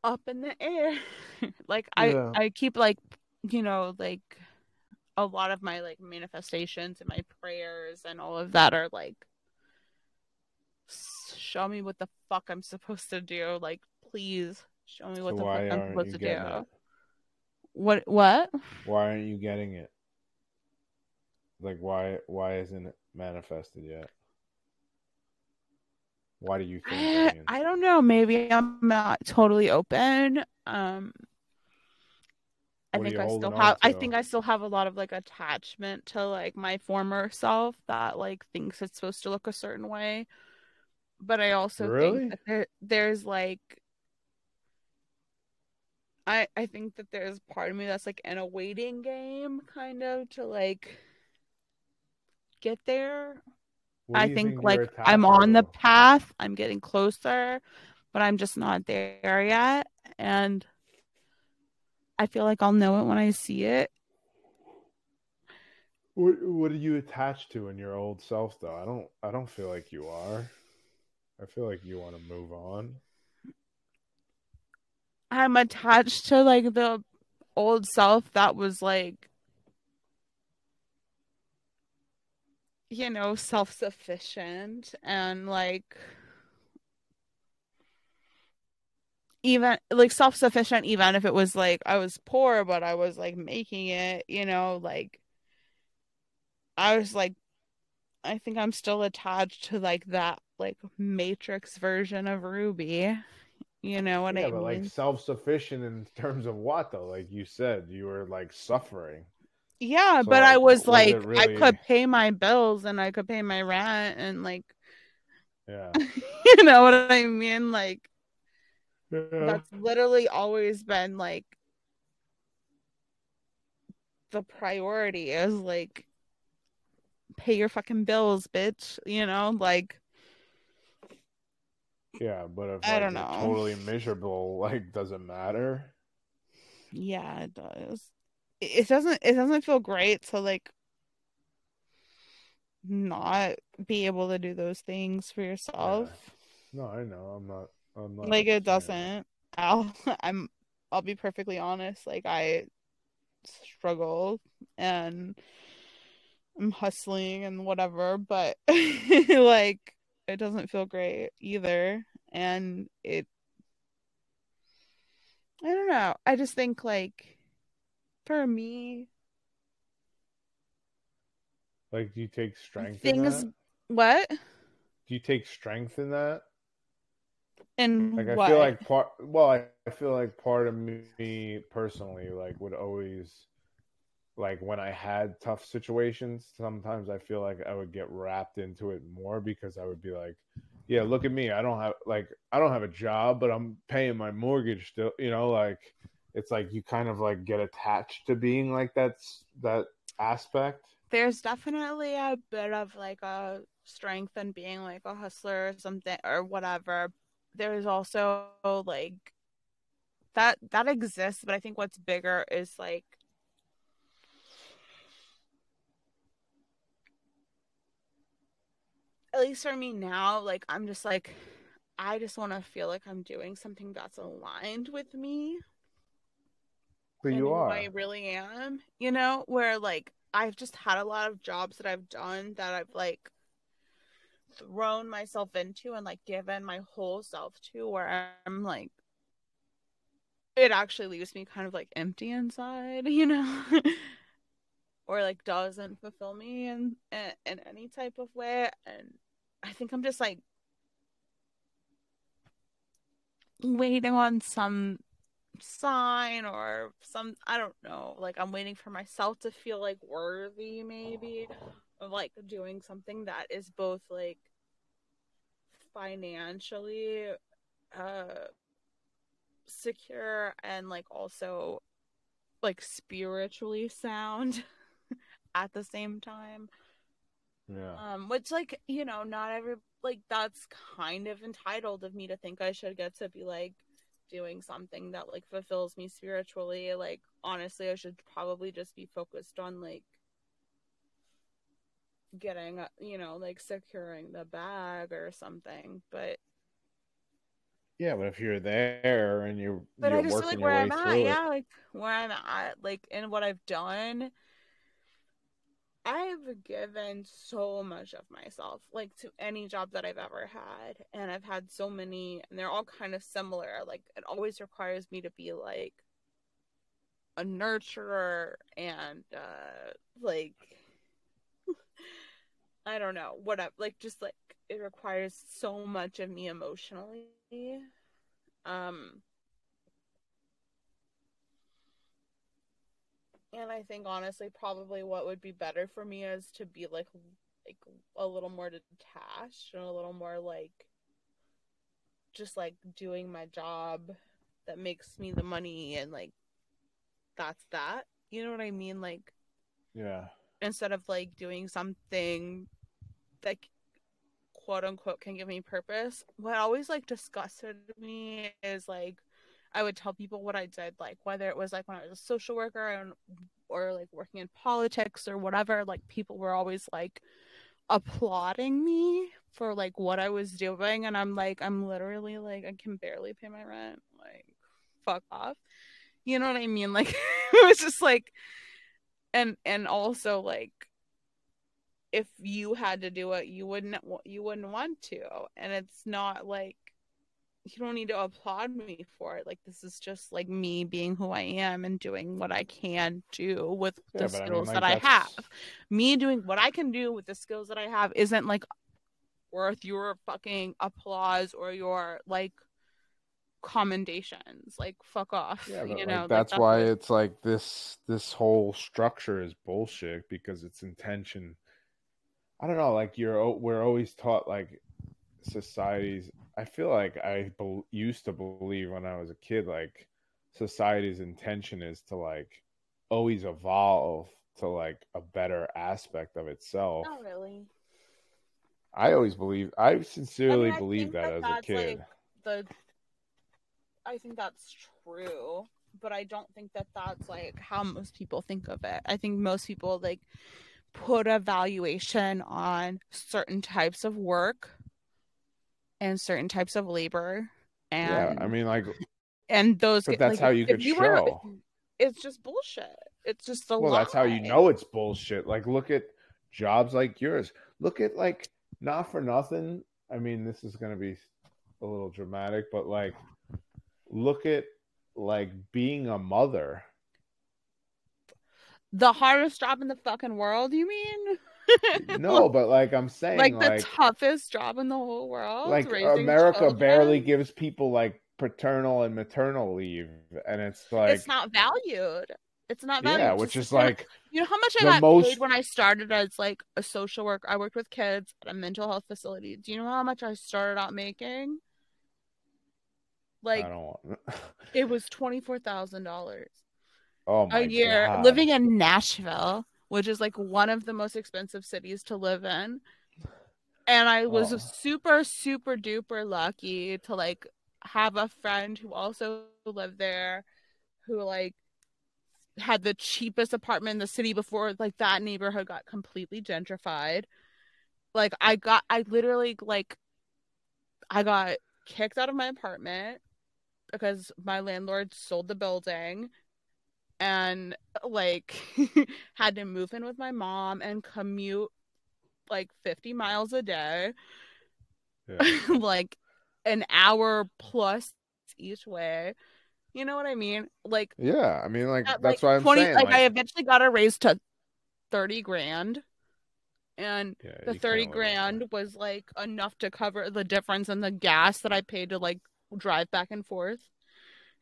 Speaker 2: up in the air. like
Speaker 1: Yeah.
Speaker 2: I I keep like you know like a lot of my like manifestations and my prayers and all of that are like "S- show me what the fuck I'm supposed to do like please show me what
Speaker 1: So
Speaker 2: the fuck I'm supposed to do
Speaker 1: it?
Speaker 2: what what
Speaker 1: Why aren't you getting it? Like why why isn't it manifested yet? Why do you think?
Speaker 2: I, I don't know. Maybe I'm not totally open. Um, I
Speaker 1: What
Speaker 2: think I still have. I think I still have a lot of like attachment to like my former self that like thinks it's supposed to look a certain way. But I also
Speaker 1: Really?
Speaker 2: think that there, there's like. I I think that there's part of me that's like in a waiting game, kind of to like get there. I
Speaker 1: you
Speaker 2: think like I'm on the path. I'm getting closer, but I'm just not there yet. And I feel like I'll know it when I see it.
Speaker 1: What What are you attached to in your old self, though? I don't. I don't feel like you are. I feel like you want to move on.
Speaker 2: I'm attached to like the old self that was like you know, self-sufficient and like even like self-sufficient even if it was like I was poor but I was like making it, you know, like I was like I think I'm still attached to like that like matrix version of Ruby. You know what
Speaker 1: yeah,
Speaker 2: I
Speaker 1: but
Speaker 2: mean?
Speaker 1: like self sufficient in terms of what though? Like you said, you were like suffering.
Speaker 2: Yeah,
Speaker 1: So,
Speaker 2: but I
Speaker 1: like,
Speaker 2: was
Speaker 1: was
Speaker 2: like,
Speaker 1: it
Speaker 2: I could pay my bills and I could pay my rent and like,
Speaker 1: Yeah.
Speaker 2: you know what I mean? Like,
Speaker 1: yeah.
Speaker 2: that's literally always been like the priority is like, pay your fucking bills, bitch. You know, like,
Speaker 1: Yeah, but if
Speaker 2: I
Speaker 1: like,
Speaker 2: don't know.
Speaker 1: totally miserable, like, does it matter?
Speaker 2: yeah, it does. It doesn't, it doesn't feel great to like not be able to do those things for yourself.
Speaker 1: No, I know. I'm not. I'm not
Speaker 2: like it doesn't i'll i'm i'll be perfectly honest like i struggle and i'm hustling and whatever but like it doesn't feel great either and it i don't know i just think like for me
Speaker 1: Like, do you take strength in
Speaker 2: things what
Speaker 1: Do you take strength in that?
Speaker 2: and
Speaker 1: Like, I
Speaker 2: what
Speaker 1: feel like part. Well, I, I feel like part of me personally, like, would always, like, when I had tough situations, sometimes I feel like I would get wrapped into it more because I would be like, yeah, look at me. I don't have like I don't have a job, but I'm paying my mortgage still. You know, like it's like you kind of like get attached to being like that's that aspect.
Speaker 2: there's definitely a bit of like a strength in being like a hustler or something or whatever. There's also like that that exists, but I think what's bigger is like at least for me now, like I'm just like I just want to feel like I'm doing something that's aligned with me
Speaker 1: But you are.
Speaker 2: I really am, you know, where like I've just had a lot of jobs that I've done that I've like thrown myself into and like given my whole self to where I'm like it actually leaves me kind of like empty inside, you know, or like doesn't fulfill me in, in in any type of way. And I think I'm just like waiting on some sign or some I don't know. Like I'm waiting for myself to feel like worthy maybe of like doing something that is both like financially uh secure and like also like spiritually sound at the same time.
Speaker 1: Yeah.
Speaker 2: um which like you know not every like that's kind of entitled of me to think i should get to be like doing something that like fulfills me spiritually. Like honestly i should probably just be focused on like getting you know like securing the bag or something but
Speaker 1: Yeah, but if you're there and you're
Speaker 2: but
Speaker 1: you're
Speaker 2: i just feel like where i'm at
Speaker 1: it,
Speaker 2: yeah like where i'm at like in what i've done I've given so much of myself, like to any job that I've ever had. And I've had so many, and they're all kind of similar. Like, it always requires me to be like a nurturer and, uh, like, I don't know, whatever. Like, just like, it requires so much of me emotionally. Um, And I think honestly, probably what would be better for me is to be like, like a little more detached and a little more like, just like doing my job that makes me the money and like, that's that. You know what I mean? Like,
Speaker 1: yeah.
Speaker 2: instead of like doing something that quote unquote can give me purpose what always like disgusted me is like i would tell people what i did like whether it was like when i was a social worker and or like working in politics or whatever like people were always like applauding me for like what i was doing. And i'm like i'm literally like i can barely pay my rent like fuck off. You know what i mean? Like it was just like and and also like if you had to do it you wouldn't you wouldn't want to. And it's not like you don't need to applaud me for it. Like this is just like me being who i am and doing what i can do with
Speaker 1: Yeah,
Speaker 2: the
Speaker 1: but I mean,
Speaker 2: skills
Speaker 1: like,
Speaker 2: that i
Speaker 1: that's-
Speaker 2: have. Me doing what i can do with the skills that i have isn't like worth your fucking applause or your like commendations. Like fuck off
Speaker 1: Yeah, but
Speaker 2: you know like,
Speaker 1: that's why it's like this this whole structure is bullshit because its intention. I don't know, like you're we're always taught like societies I feel like I bel used to believe when I was a kid like society's intention is to like always evolve to like a better aspect of itself.
Speaker 2: not really
Speaker 1: I always believe I sincerely
Speaker 2: I
Speaker 1: believe that,
Speaker 2: that
Speaker 1: as a kid.
Speaker 2: like, the I think that's true, but I don't think that that's like how most people think of it. I think most people like put a valuation on certain types of work and certain types of labor and
Speaker 1: yeah, I mean like
Speaker 2: and those
Speaker 1: but that's
Speaker 2: like,
Speaker 1: how you could
Speaker 2: you were-
Speaker 1: show.
Speaker 2: it's just bullshit. It's just the
Speaker 1: well that's how you know it's bullshit like look at jobs like yours look at like not for nothing i mean this is going to be a little dramatic but like look at like being a mother
Speaker 2: the hardest job in the fucking world, you mean?
Speaker 1: no but like i'm saying
Speaker 2: like
Speaker 1: like
Speaker 2: the toughest job in the whole world.
Speaker 1: like america
Speaker 2: children.
Speaker 1: barely gives people like paternal and maternal leave and it's like
Speaker 2: it's not valued. It's not valued.
Speaker 1: yeah which is like
Speaker 2: you know how much I got
Speaker 1: most-
Speaker 2: paid when I started as like a social worker. I worked with kids at a mental health facility. Do you know how much I started out making? Like
Speaker 1: i don't want
Speaker 2: it was twenty four thousand dollars
Speaker 1: oh my
Speaker 2: a year
Speaker 1: God.
Speaker 2: living in Nashville, which is like one of the most expensive cities to live in. And I was
Speaker 1: Oh.
Speaker 2: super, super duper lucky to like have a friend who also lived there who like had the cheapest apartment in the city before like that neighborhood got completely gentrified. Like I got I literally like I got kicked out of my apartment because my landlord sold the building and uh, like had to move in with my mom and commute like 50 miles a day.
Speaker 1: Yeah.
Speaker 2: like an hour plus each way. You know what i mean? Like
Speaker 1: yeah i mean like
Speaker 2: at,
Speaker 1: that's
Speaker 2: like,
Speaker 1: why i'm
Speaker 2: 20
Speaker 1: saying
Speaker 2: like,
Speaker 1: like,
Speaker 2: i eventually got a raise to 30 grand. And
Speaker 1: yeah,
Speaker 2: the 30
Speaker 1: can't live off
Speaker 2: grand was like enough to cover the difference in the gas that i paid to like drive back and forth.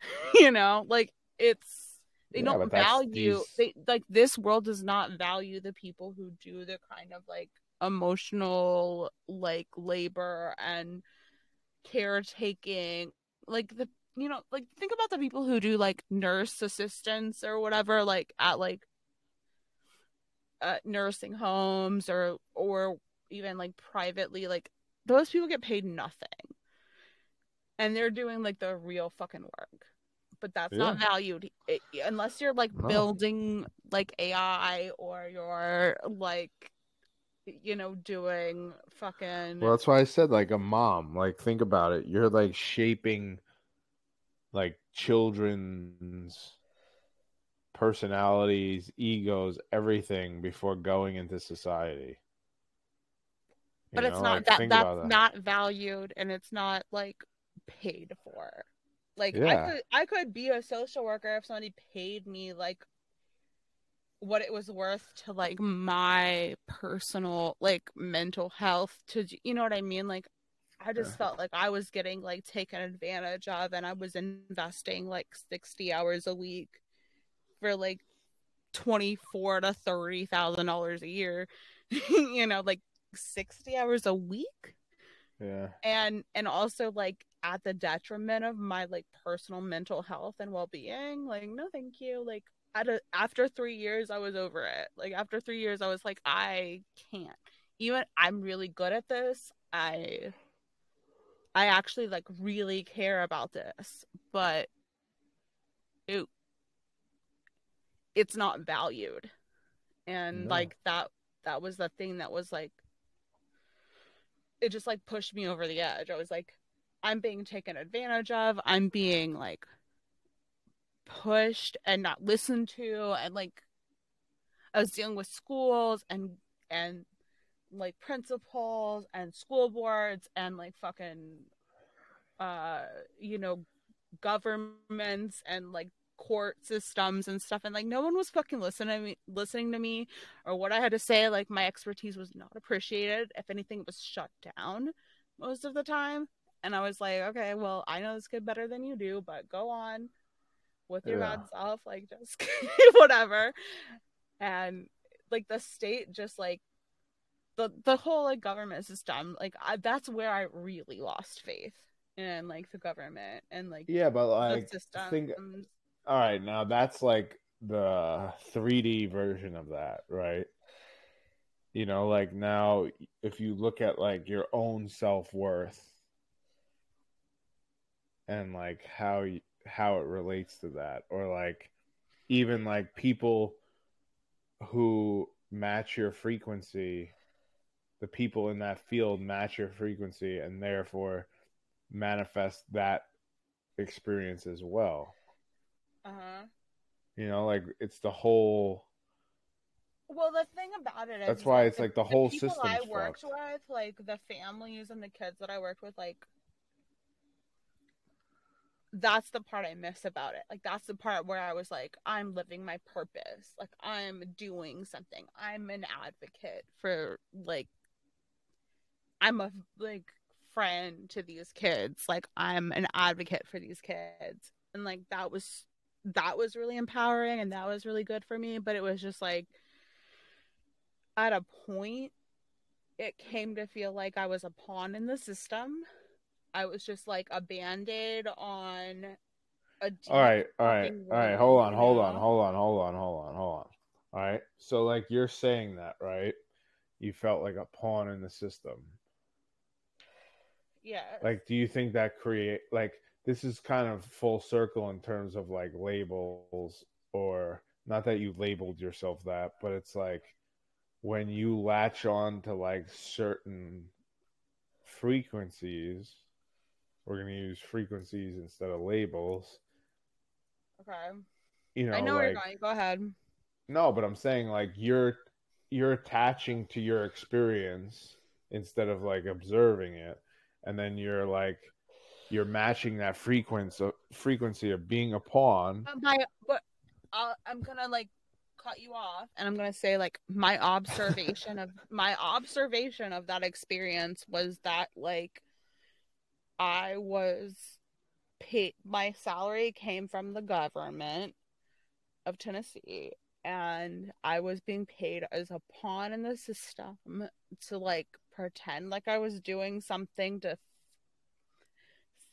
Speaker 2: You know? Like it's they
Speaker 1: Yeah,
Speaker 2: don't value
Speaker 1: these-
Speaker 2: they like this world does not value the people who do the kind of like emotional like labor and caretaking like the you know like think about the people who do like nurse assistants or whatever like at like uh, nursing homes or or even like privately like those people get paid nothing. And they're doing like the real fucking work but that's not valued it, unless you're like
Speaker 1: No.
Speaker 2: building like ai or you're like you know doing fucking
Speaker 1: Well, that's why I said like a mom. Like think about it. You're like shaping like children's personalities, egos, everything before going into society. You
Speaker 2: but it's not
Speaker 1: like,
Speaker 2: that that's
Speaker 1: that.
Speaker 2: not valued and it's not like paid for like i could i could be a social worker if somebody paid me like what it was worth to like my personal like mental health to you know what i mean? Like i just
Speaker 1: Yeah.
Speaker 2: felt like i was getting like taken advantage of and i was investing like 60 hours a week for like 24 to 30 thousand dollars a year you know like 60 hours a week
Speaker 1: Yeah.
Speaker 2: and and also like at the detriment of my like personal mental health and well-being like no thank you. Like at a, after three years i was over it. Like after three years i was like i can't. Even i'm really good at this. I i actually like really care about this. But it it's not valued. And
Speaker 1: No.
Speaker 2: like that that was the thing that was like it just like pushed me over the edge. I was like i'm being taken advantage of. I'm being like pushed and not listened to and like i was dealing with schools and and like principals and school boards and like fucking uh you know governments and like court systems and stuff and like no one was fucking listening to me listening to me or what i had to say. Like my expertise was not appreciated. If anything it was shut down most of the time. And i was like okay well i know this kid better than you do but go on with your
Speaker 1: Yeah.
Speaker 2: bad self like just whatever. And like the state just like the the whole like government system like I, that's where i really lost faith in like the government and like
Speaker 1: Yeah, but like
Speaker 2: systems.
Speaker 1: think all right, now that's like the 3D version of that, right? You know, like now if you look at like your own self-worth and like how you, how it relates to that or like even like people who match your frequency the people in that field match your frequency and therefore manifest that experience as well
Speaker 2: uh-huh
Speaker 1: you know like it's the whole
Speaker 2: well the thing about it is
Speaker 1: That's why it's like the whole
Speaker 2: people
Speaker 1: system's
Speaker 2: i worked
Speaker 1: fucked.
Speaker 2: with like the families and the kids that i worked with like that's the part I miss about it. Like that's the part where I was like, I'm living my purpose. Like I'm doing something. I'm an advocate for like I'm a like friend to these kids. Like I'm an advocate for these kids. And like that was that was really empowering and that was really good for me, but it was just like at a point it came to feel like I was a pawn in the system. I was just like a band-aid on a
Speaker 1: All right, all right, all right. hold on hold on hold on hold on hold on hold on all right so like you're saying that right you felt like a pawn in the system
Speaker 2: Yeah.
Speaker 1: like do you think that create like this is kind of full circle in terms of like labels or not that you labeled yourself that but it's like when you latch on to like certain frequencies we're going to use frequencies instead of labels
Speaker 2: okay.
Speaker 1: you know
Speaker 2: I know where you're going. Go ahead.
Speaker 1: no but i'm saying like you're you're attaching to your experience instead of like observing it and then you're like you're matching that frequency frequency of being a pawn
Speaker 2: my but I'll, I'm gonna like cut you off, and I'm gonna say like my observation of my observation of that experience was that like I was paid. My salary came from the government of Tennessee, and I was being paid as a pawn in the system to like pretend like I was doing something to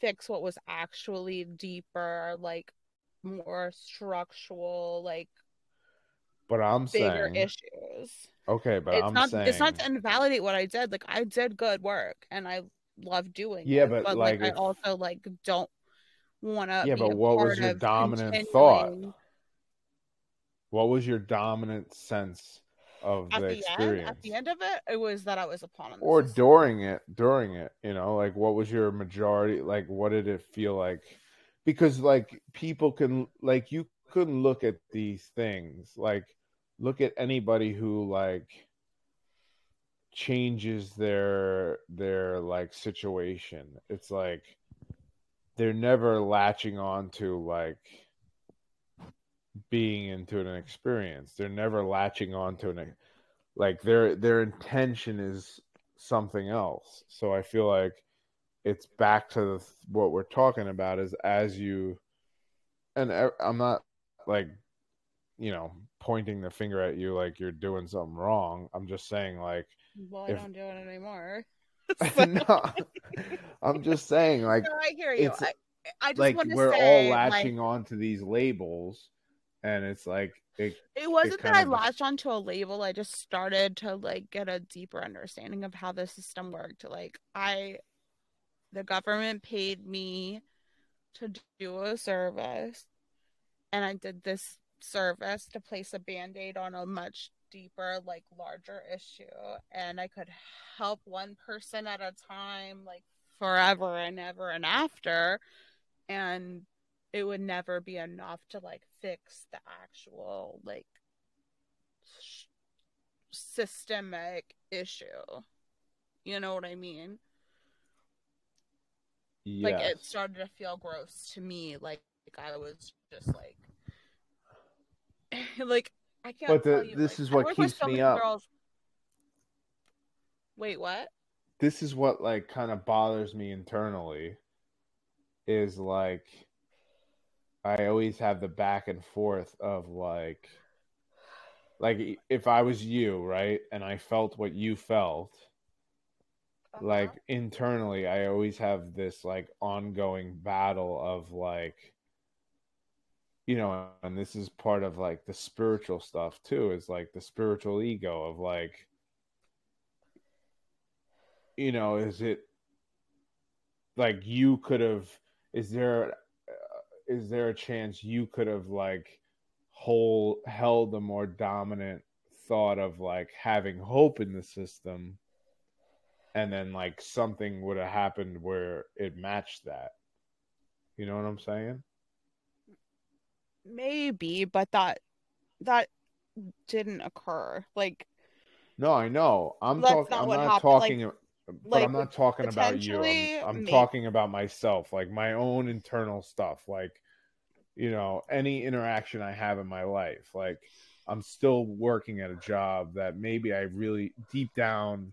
Speaker 2: fix what was actually deeper, like more structural, like
Speaker 1: but i'm
Speaker 2: bigger
Speaker 1: saying
Speaker 2: issues.
Speaker 1: okay but
Speaker 2: it's
Speaker 1: i'm
Speaker 2: not
Speaker 1: saying
Speaker 2: it's not to invalidate what I did. Like I did good work and I love doing
Speaker 1: Yeah,
Speaker 2: it.
Speaker 1: but,
Speaker 2: like,
Speaker 1: like,
Speaker 2: I also like don't wanna
Speaker 1: Yeah,
Speaker 2: be
Speaker 1: but what was your dominant thought? what was your dominant sense of
Speaker 2: At
Speaker 1: the,
Speaker 2: the, end,
Speaker 1: experience
Speaker 2: at the end of it, it was that I was a pawn
Speaker 1: or
Speaker 2: system.
Speaker 1: during it during it you know like what was your majority like what did it feel like? Because like people can like you couldn't look at these things like look at anybody who like changes their their like situation. It's like they're never latching on to like being into an experience they're never latching on to an like their their intention is something else so i feel like it's back to the, what we're talking about is as you and i'm not like you know pointing the finger at you like you're doing something wrong i'm just saying like
Speaker 2: Well, I
Speaker 1: if-
Speaker 2: don't do it anymore. So-
Speaker 1: no, I'm just saying, like,
Speaker 2: No, I hear you. I, I just
Speaker 1: like
Speaker 2: want to
Speaker 1: we're
Speaker 2: say,
Speaker 1: all
Speaker 2: like,
Speaker 1: latching on to these labels, and it's like, it,
Speaker 2: it wasn't that I latched onto a label. I just started to like get a deeper understanding of how the system worked. Like I, the government paid me to do a service, and I did this service to place a band-aid on a much deeper, like larger issue, and I could help one person at a time, like forever and ever and after, and it would never be enough to like fix the actual like sh- systemic issue. You know what I mean?
Speaker 1: yes.
Speaker 2: Like it started to feel gross to me. Like, I was just like, like I can't.
Speaker 1: But the-
Speaker 2: tell you,
Speaker 1: this
Speaker 2: like,
Speaker 1: is what keeps
Speaker 2: so
Speaker 1: me up.
Speaker 2: Girls... Wait, what?
Speaker 1: this is what like kind of bothers me internally is like I always have the back and forth of like like if I was you, right, and I felt what you felt,
Speaker 2: Uh-huh.
Speaker 1: like internally I always have this like ongoing battle of like you know, and this is part of like the spiritual stuff too, is like the spiritual ego of like you know, is it like you could have is there is there a chance you could have like hold held a more dominant thought of like having hope in the system? And then like something would have happened where it matched that. You know what i'm saying?
Speaker 2: Maybe, but that that didn't occur. Like,
Speaker 1: no i know. I'm
Speaker 2: That's
Speaker 1: talking
Speaker 2: not
Speaker 1: i'm not
Speaker 2: happened, like-
Speaker 1: talking but
Speaker 2: like,
Speaker 1: i'm not talking about you. I'm, I'm talking about myself like my own internal stuff like you know any interaction i have in my life. Like i'm still working at a job that maybe i really deep down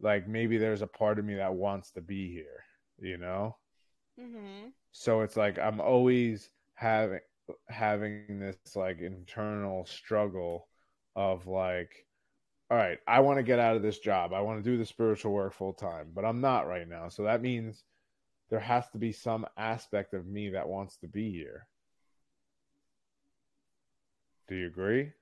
Speaker 1: like maybe there's a part of me that wants to be here you know?
Speaker 2: Mhm.
Speaker 1: so it's like i'm always having having this like internal struggle of like all right i want to get out of this job. I want to do the spiritual work full time but i'm not right now. So that means there has to be some aspect of me that wants to be here. Do you agree?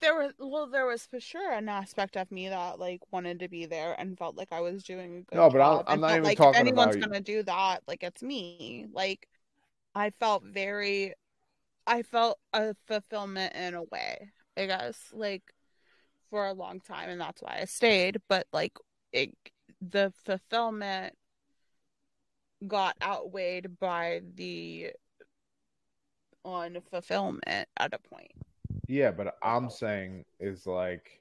Speaker 2: There was well, there was for sure an aspect of me that like wanted to be there and felt like I was doing a good
Speaker 1: No, but I'm- I'm not even
Speaker 2: like
Speaker 1: talking
Speaker 2: if anyone's gonna do that, like it's me. Like I felt very, I felt a fulfillment in a way. I guess like for a long time, and that's why I stayed. But like it, the fulfillment got outweighed by the unfulfillment at a point.
Speaker 1: Yeah, but I'm saying is like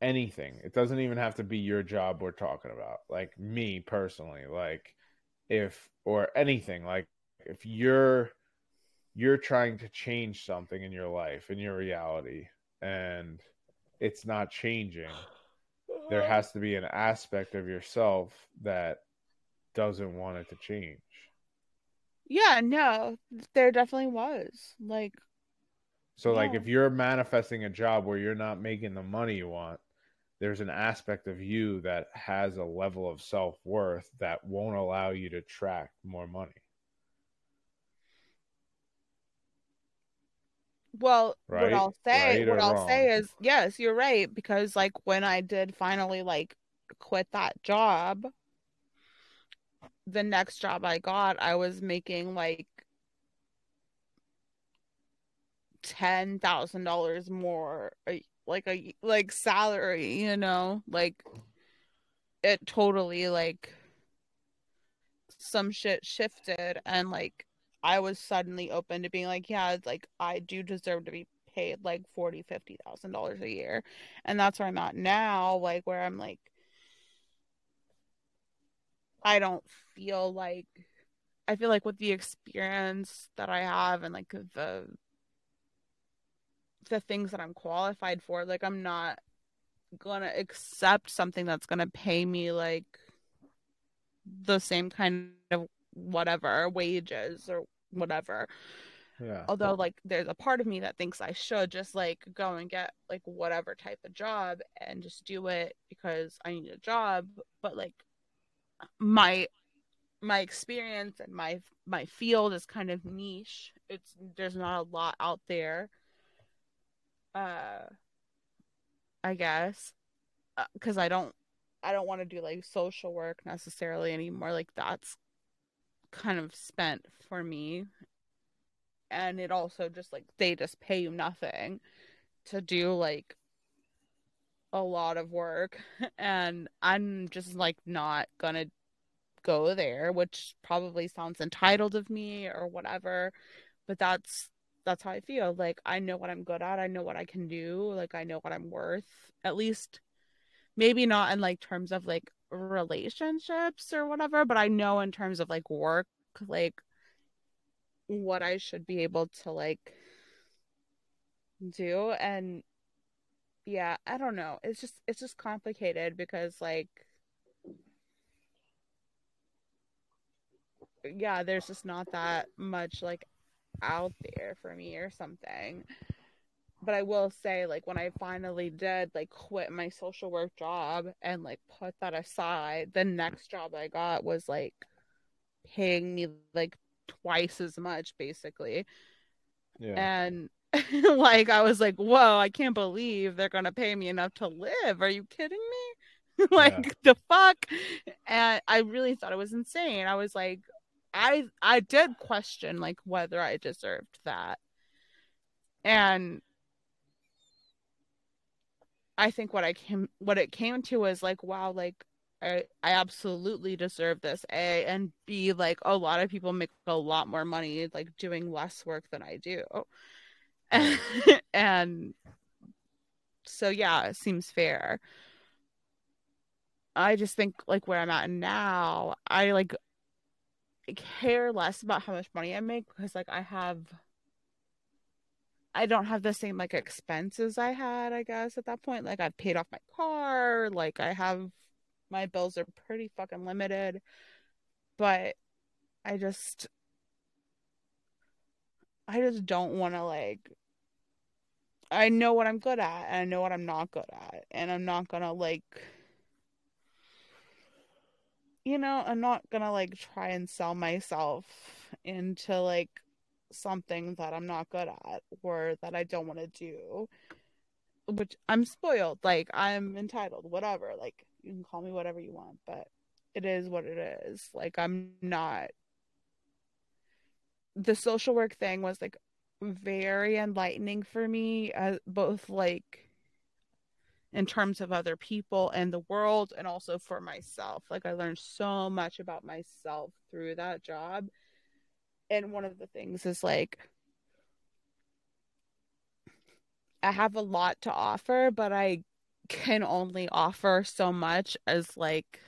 Speaker 1: anything. It doesn't even have to be your job we're talking about. Like me personally, like if or anything, like if you're you're trying to change something in your life, in your reality, and it's not changing, there uh-huh. has to be an aspect of yourself that doesn't want it to change.
Speaker 2: Yeah, no, there definitely was. Like,
Speaker 1: So like if you're manifesting a job where you're not making the money you want, there's an aspect of you that has a level of self-worth that won't allow you to track more money.
Speaker 2: Well,
Speaker 1: Right?
Speaker 2: what I'll say,
Speaker 1: Right
Speaker 2: what I'll say is, yes, you're right, because like when I did finally like quit that job, the next job I got, I was making like ten thousand dollars more, like a like salary, you know, like it totally like some shit shifted and like I was suddenly open to being like, yeah, it's like I do deserve to be paid like forty, fifty thousand dollars a year. And that's where I'm at now, like where I'm like I don't feel like I feel like with the experience that I have and like the the things that I'm qualified for, like I'm not gonna accept something that's gonna pay me like the same kind of whatever wages or whatever.
Speaker 1: Yeah.
Speaker 2: although like there's a part of me that thinks I should just like go and get like whatever type of job and just do it because I need a job. But like my my experience and my my field is kind of niche. It's there's not a lot out there. Uh I guess because I don't I don't want to do like social work necessarily anymore. Like that's kind of spent for me. And it also just like they just pay you nothing to do like a lot of work. And i'm just like not gonna go there which probably sounds entitled of me or whatever. But that's that's how i feel. Like i know what i'm good at. I know what i can do. Like i know what i'm worth. At least maybe not in like terms of like relationships or whatever but i know in terms of like work like what I should be able to like do and yeah, I don't know. It's just it's just complicated because like yeah, there's just not that much like out there for me or something. But I will say like when I finally did like quit my social work job and like put that aside, the next job I got was like paying me like twice as much basically.
Speaker 1: Yeah.
Speaker 2: And like I was like, whoa, I can't believe they're gonna pay me enough to live. Are you kidding me? like yeah. the fuck? And I really thought it was insane. I was like, I I did question like whether I deserved that. And I think what I came what it came to was like, wow, like I, I absolutely deserve this a and b like a lot of people make a lot more money like doing less work than i do. And, and so yeah it seems fair. I just think like where i'm at now i like care less about how much money i make because like i have I don't have the same like expenses I had, I guess, at that point. Like I've paid off my car, like I have my bills are pretty fucking limited. But I just I just don't want to like I know what I'm good at and I know what I'm not good at and I'm not going to like you know, I'm not going to like try and sell myself into like something that I'm not good at or that I don't want to do. Which I'm spoiled, like I'm entitled, whatever. Like you can call me whatever you want, but it is what it is. Like I'm not the social work thing was like very enlightening for me uh, both like in terms of other people and the world and also for myself like i learned so much about myself through that job and one of the things is like i have a lot to offer but i can only offer so much as like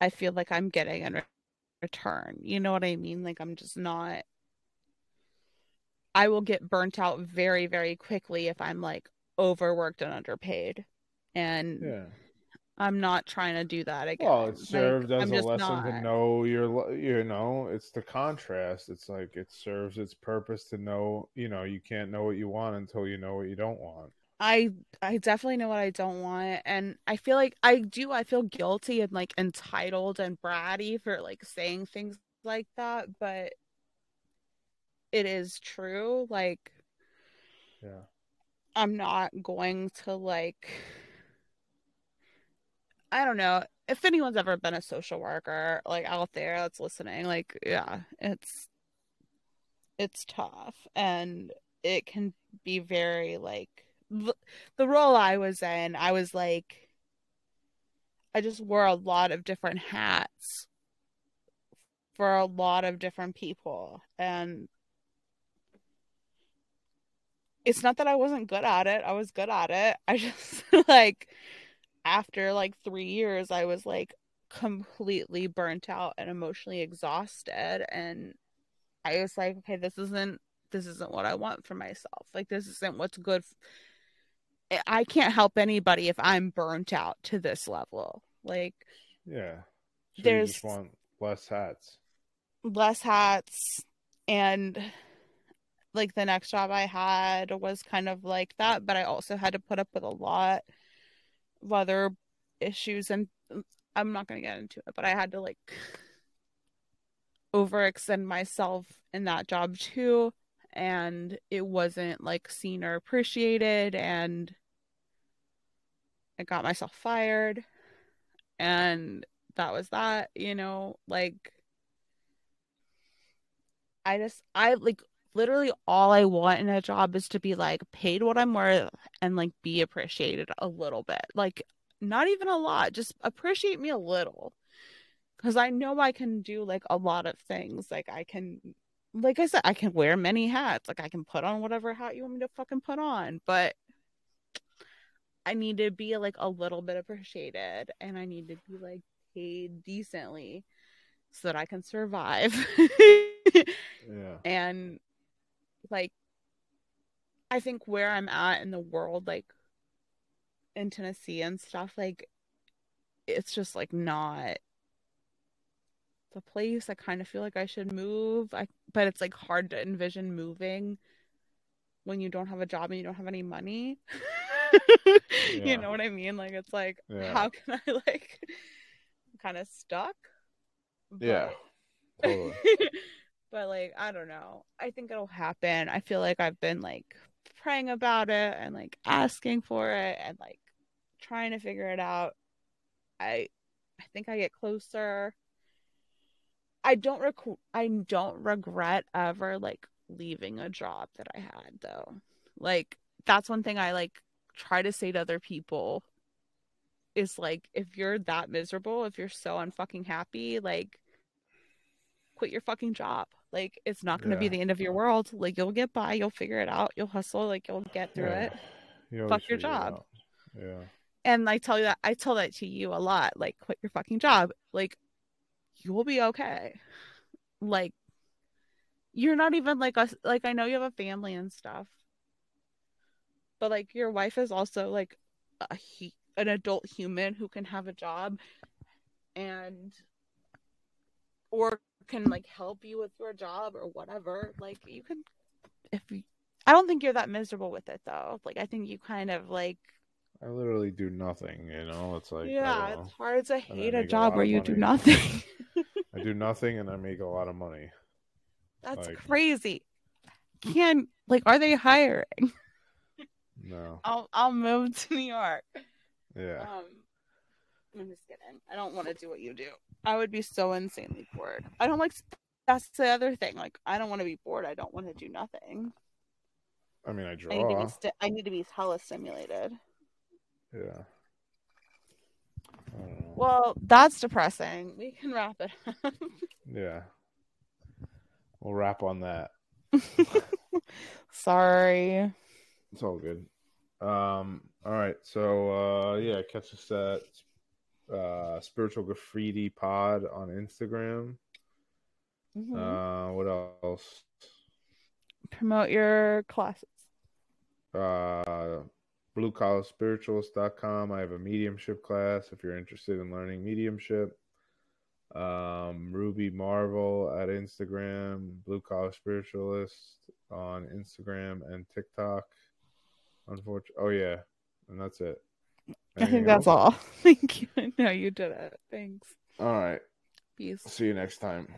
Speaker 2: I feel like I'm getting in return. You know what I mean? Like I'm just not I will get burnt out very very quickly if I'm like overworked and underpaid. And
Speaker 1: yeah.
Speaker 2: I'm not trying to do that again.
Speaker 1: Well, it served like, as
Speaker 2: I'm
Speaker 1: a lesson
Speaker 2: not.
Speaker 1: to know your, you know, it's the contrast. It's like it serves its purpose to know, you know, you can't know what you want until you know what you don't want.
Speaker 2: I I definitely know what I don't want and I feel like I do I feel guilty and like entitled and bratty for like saying things like that but it is true like
Speaker 1: yeah
Speaker 2: I'm not going to like I don't know if anyone's ever been a social worker like out there that's listening like yeah it's it's tough and it can be very like the, role I was in, I was like, I just wore a lot of different hats for a lot of different people. And it's not that I wasn't good at it, I was good at it. I just like, after like three years, I was like completely burnt out and emotionally exhausted. And I was like, okay, this isn't this isn't what I want for myself. Like this isn't what's good I can't help anybody if I'm burnt out to this level. Like,
Speaker 1: yeah, so
Speaker 2: there's
Speaker 1: want less hats,
Speaker 2: less hats, and like the next job I had was kind of like that, but I also had to put up with a lot of other issues and I'm not going to get into it, but I had to like overextend myself in that job too and it wasn't like seen or appreciated and I got myself fired and that was that, you know, like I just I like literally all I want in a job is to be like paid what I'm worth and like be appreciated a little bit. Like not even a lot, just appreciate me a little. Cuz I know I can do like a lot of things. Like I can like I said, I can wear many hats. Like I can put on whatever hat you want me to fucking put on, but I need to be like a little bit appreciated and I need to be like paid decently so that I can survive.
Speaker 1: Yeah.
Speaker 2: and like I think where I'm at in the world, like in Tennessee and stuff, like it's just like not the place I kind of feel like I should move. I but it's like hard to envision moving when you don't have a job and you don't have any money.
Speaker 1: Yeah.
Speaker 2: You know what I mean? Like it's like
Speaker 1: Yeah.
Speaker 2: how can I like kind of stuck?
Speaker 1: Yeah. Totally.
Speaker 2: but like I don't know. I think it'll happen. I feel like I've been like praying about it and like asking for it and like trying to figure it out. I I think I get closer. I don't rec- I don't regret ever like leaving a job that I had though. Like that's one thing I like try to say to other people is like if you're that miserable, if you're so unfucking happy, like quit your fucking job. Like it's not going to be the end of your world. Like you'll get by, you'll figure it out, you'll hustle, like you'll get through
Speaker 1: Yeah.
Speaker 2: it.
Speaker 1: You
Speaker 2: Fuck your job.
Speaker 1: Yeah.
Speaker 2: And I tell you that I tell that to you a lot. Like quit your fucking job. Like you will be okay. Like you're not even like us. Like I know you have a family and stuff, but like your wife is also like a he, an adult human who can have a job and or can like help you with your job or whatever. Like you can if you I don't think you're that miserable with it though. Like I think you kind of like
Speaker 1: I literally do nothing, you know? It's like
Speaker 2: yeah, it's hard to hate a
Speaker 1: a
Speaker 2: job
Speaker 1: lot
Speaker 2: where
Speaker 1: of
Speaker 2: you do nothing.
Speaker 1: I do nothing and I make a lot of money.
Speaker 2: That's
Speaker 1: Like-
Speaker 2: crazy. Can like are they hiring?
Speaker 1: No.
Speaker 2: I'll I'll move to New York.
Speaker 1: Yeah.
Speaker 2: Um I'm just kidding. I don't want to do what you do. I would be so insanely bored. I don't like that's the other thing. Like I don't want to be bored. I don't want to do nothing.
Speaker 1: I mean I
Speaker 2: I need to
Speaker 1: draw.
Speaker 2: be sti- I need to be hella stimulated.
Speaker 1: Yeah. I don't know.
Speaker 2: Well, that's depressing. We can wrap it up.
Speaker 1: Yeah. We'll wrap on that.
Speaker 2: Sorry.
Speaker 1: It's all good. Um, all right. So uh yeah, catch us at uh spiritual graffiti pod on Instagram.
Speaker 2: Mhm.
Speaker 1: Uh what else?
Speaker 2: Promote your classes.
Speaker 1: Uh bluecollarspiritualist.com. I have a mediumship class if you're interested in learning mediumship. Um Ruby Marvel at Instagram, Blue Collar Spiritualist on Instagram and TikTok. Unfortunately, oh yeah, and that's it.
Speaker 2: I think that's all. Thank you. No, you did it. Thanks.
Speaker 1: All right.
Speaker 2: Peace.
Speaker 1: See you next time.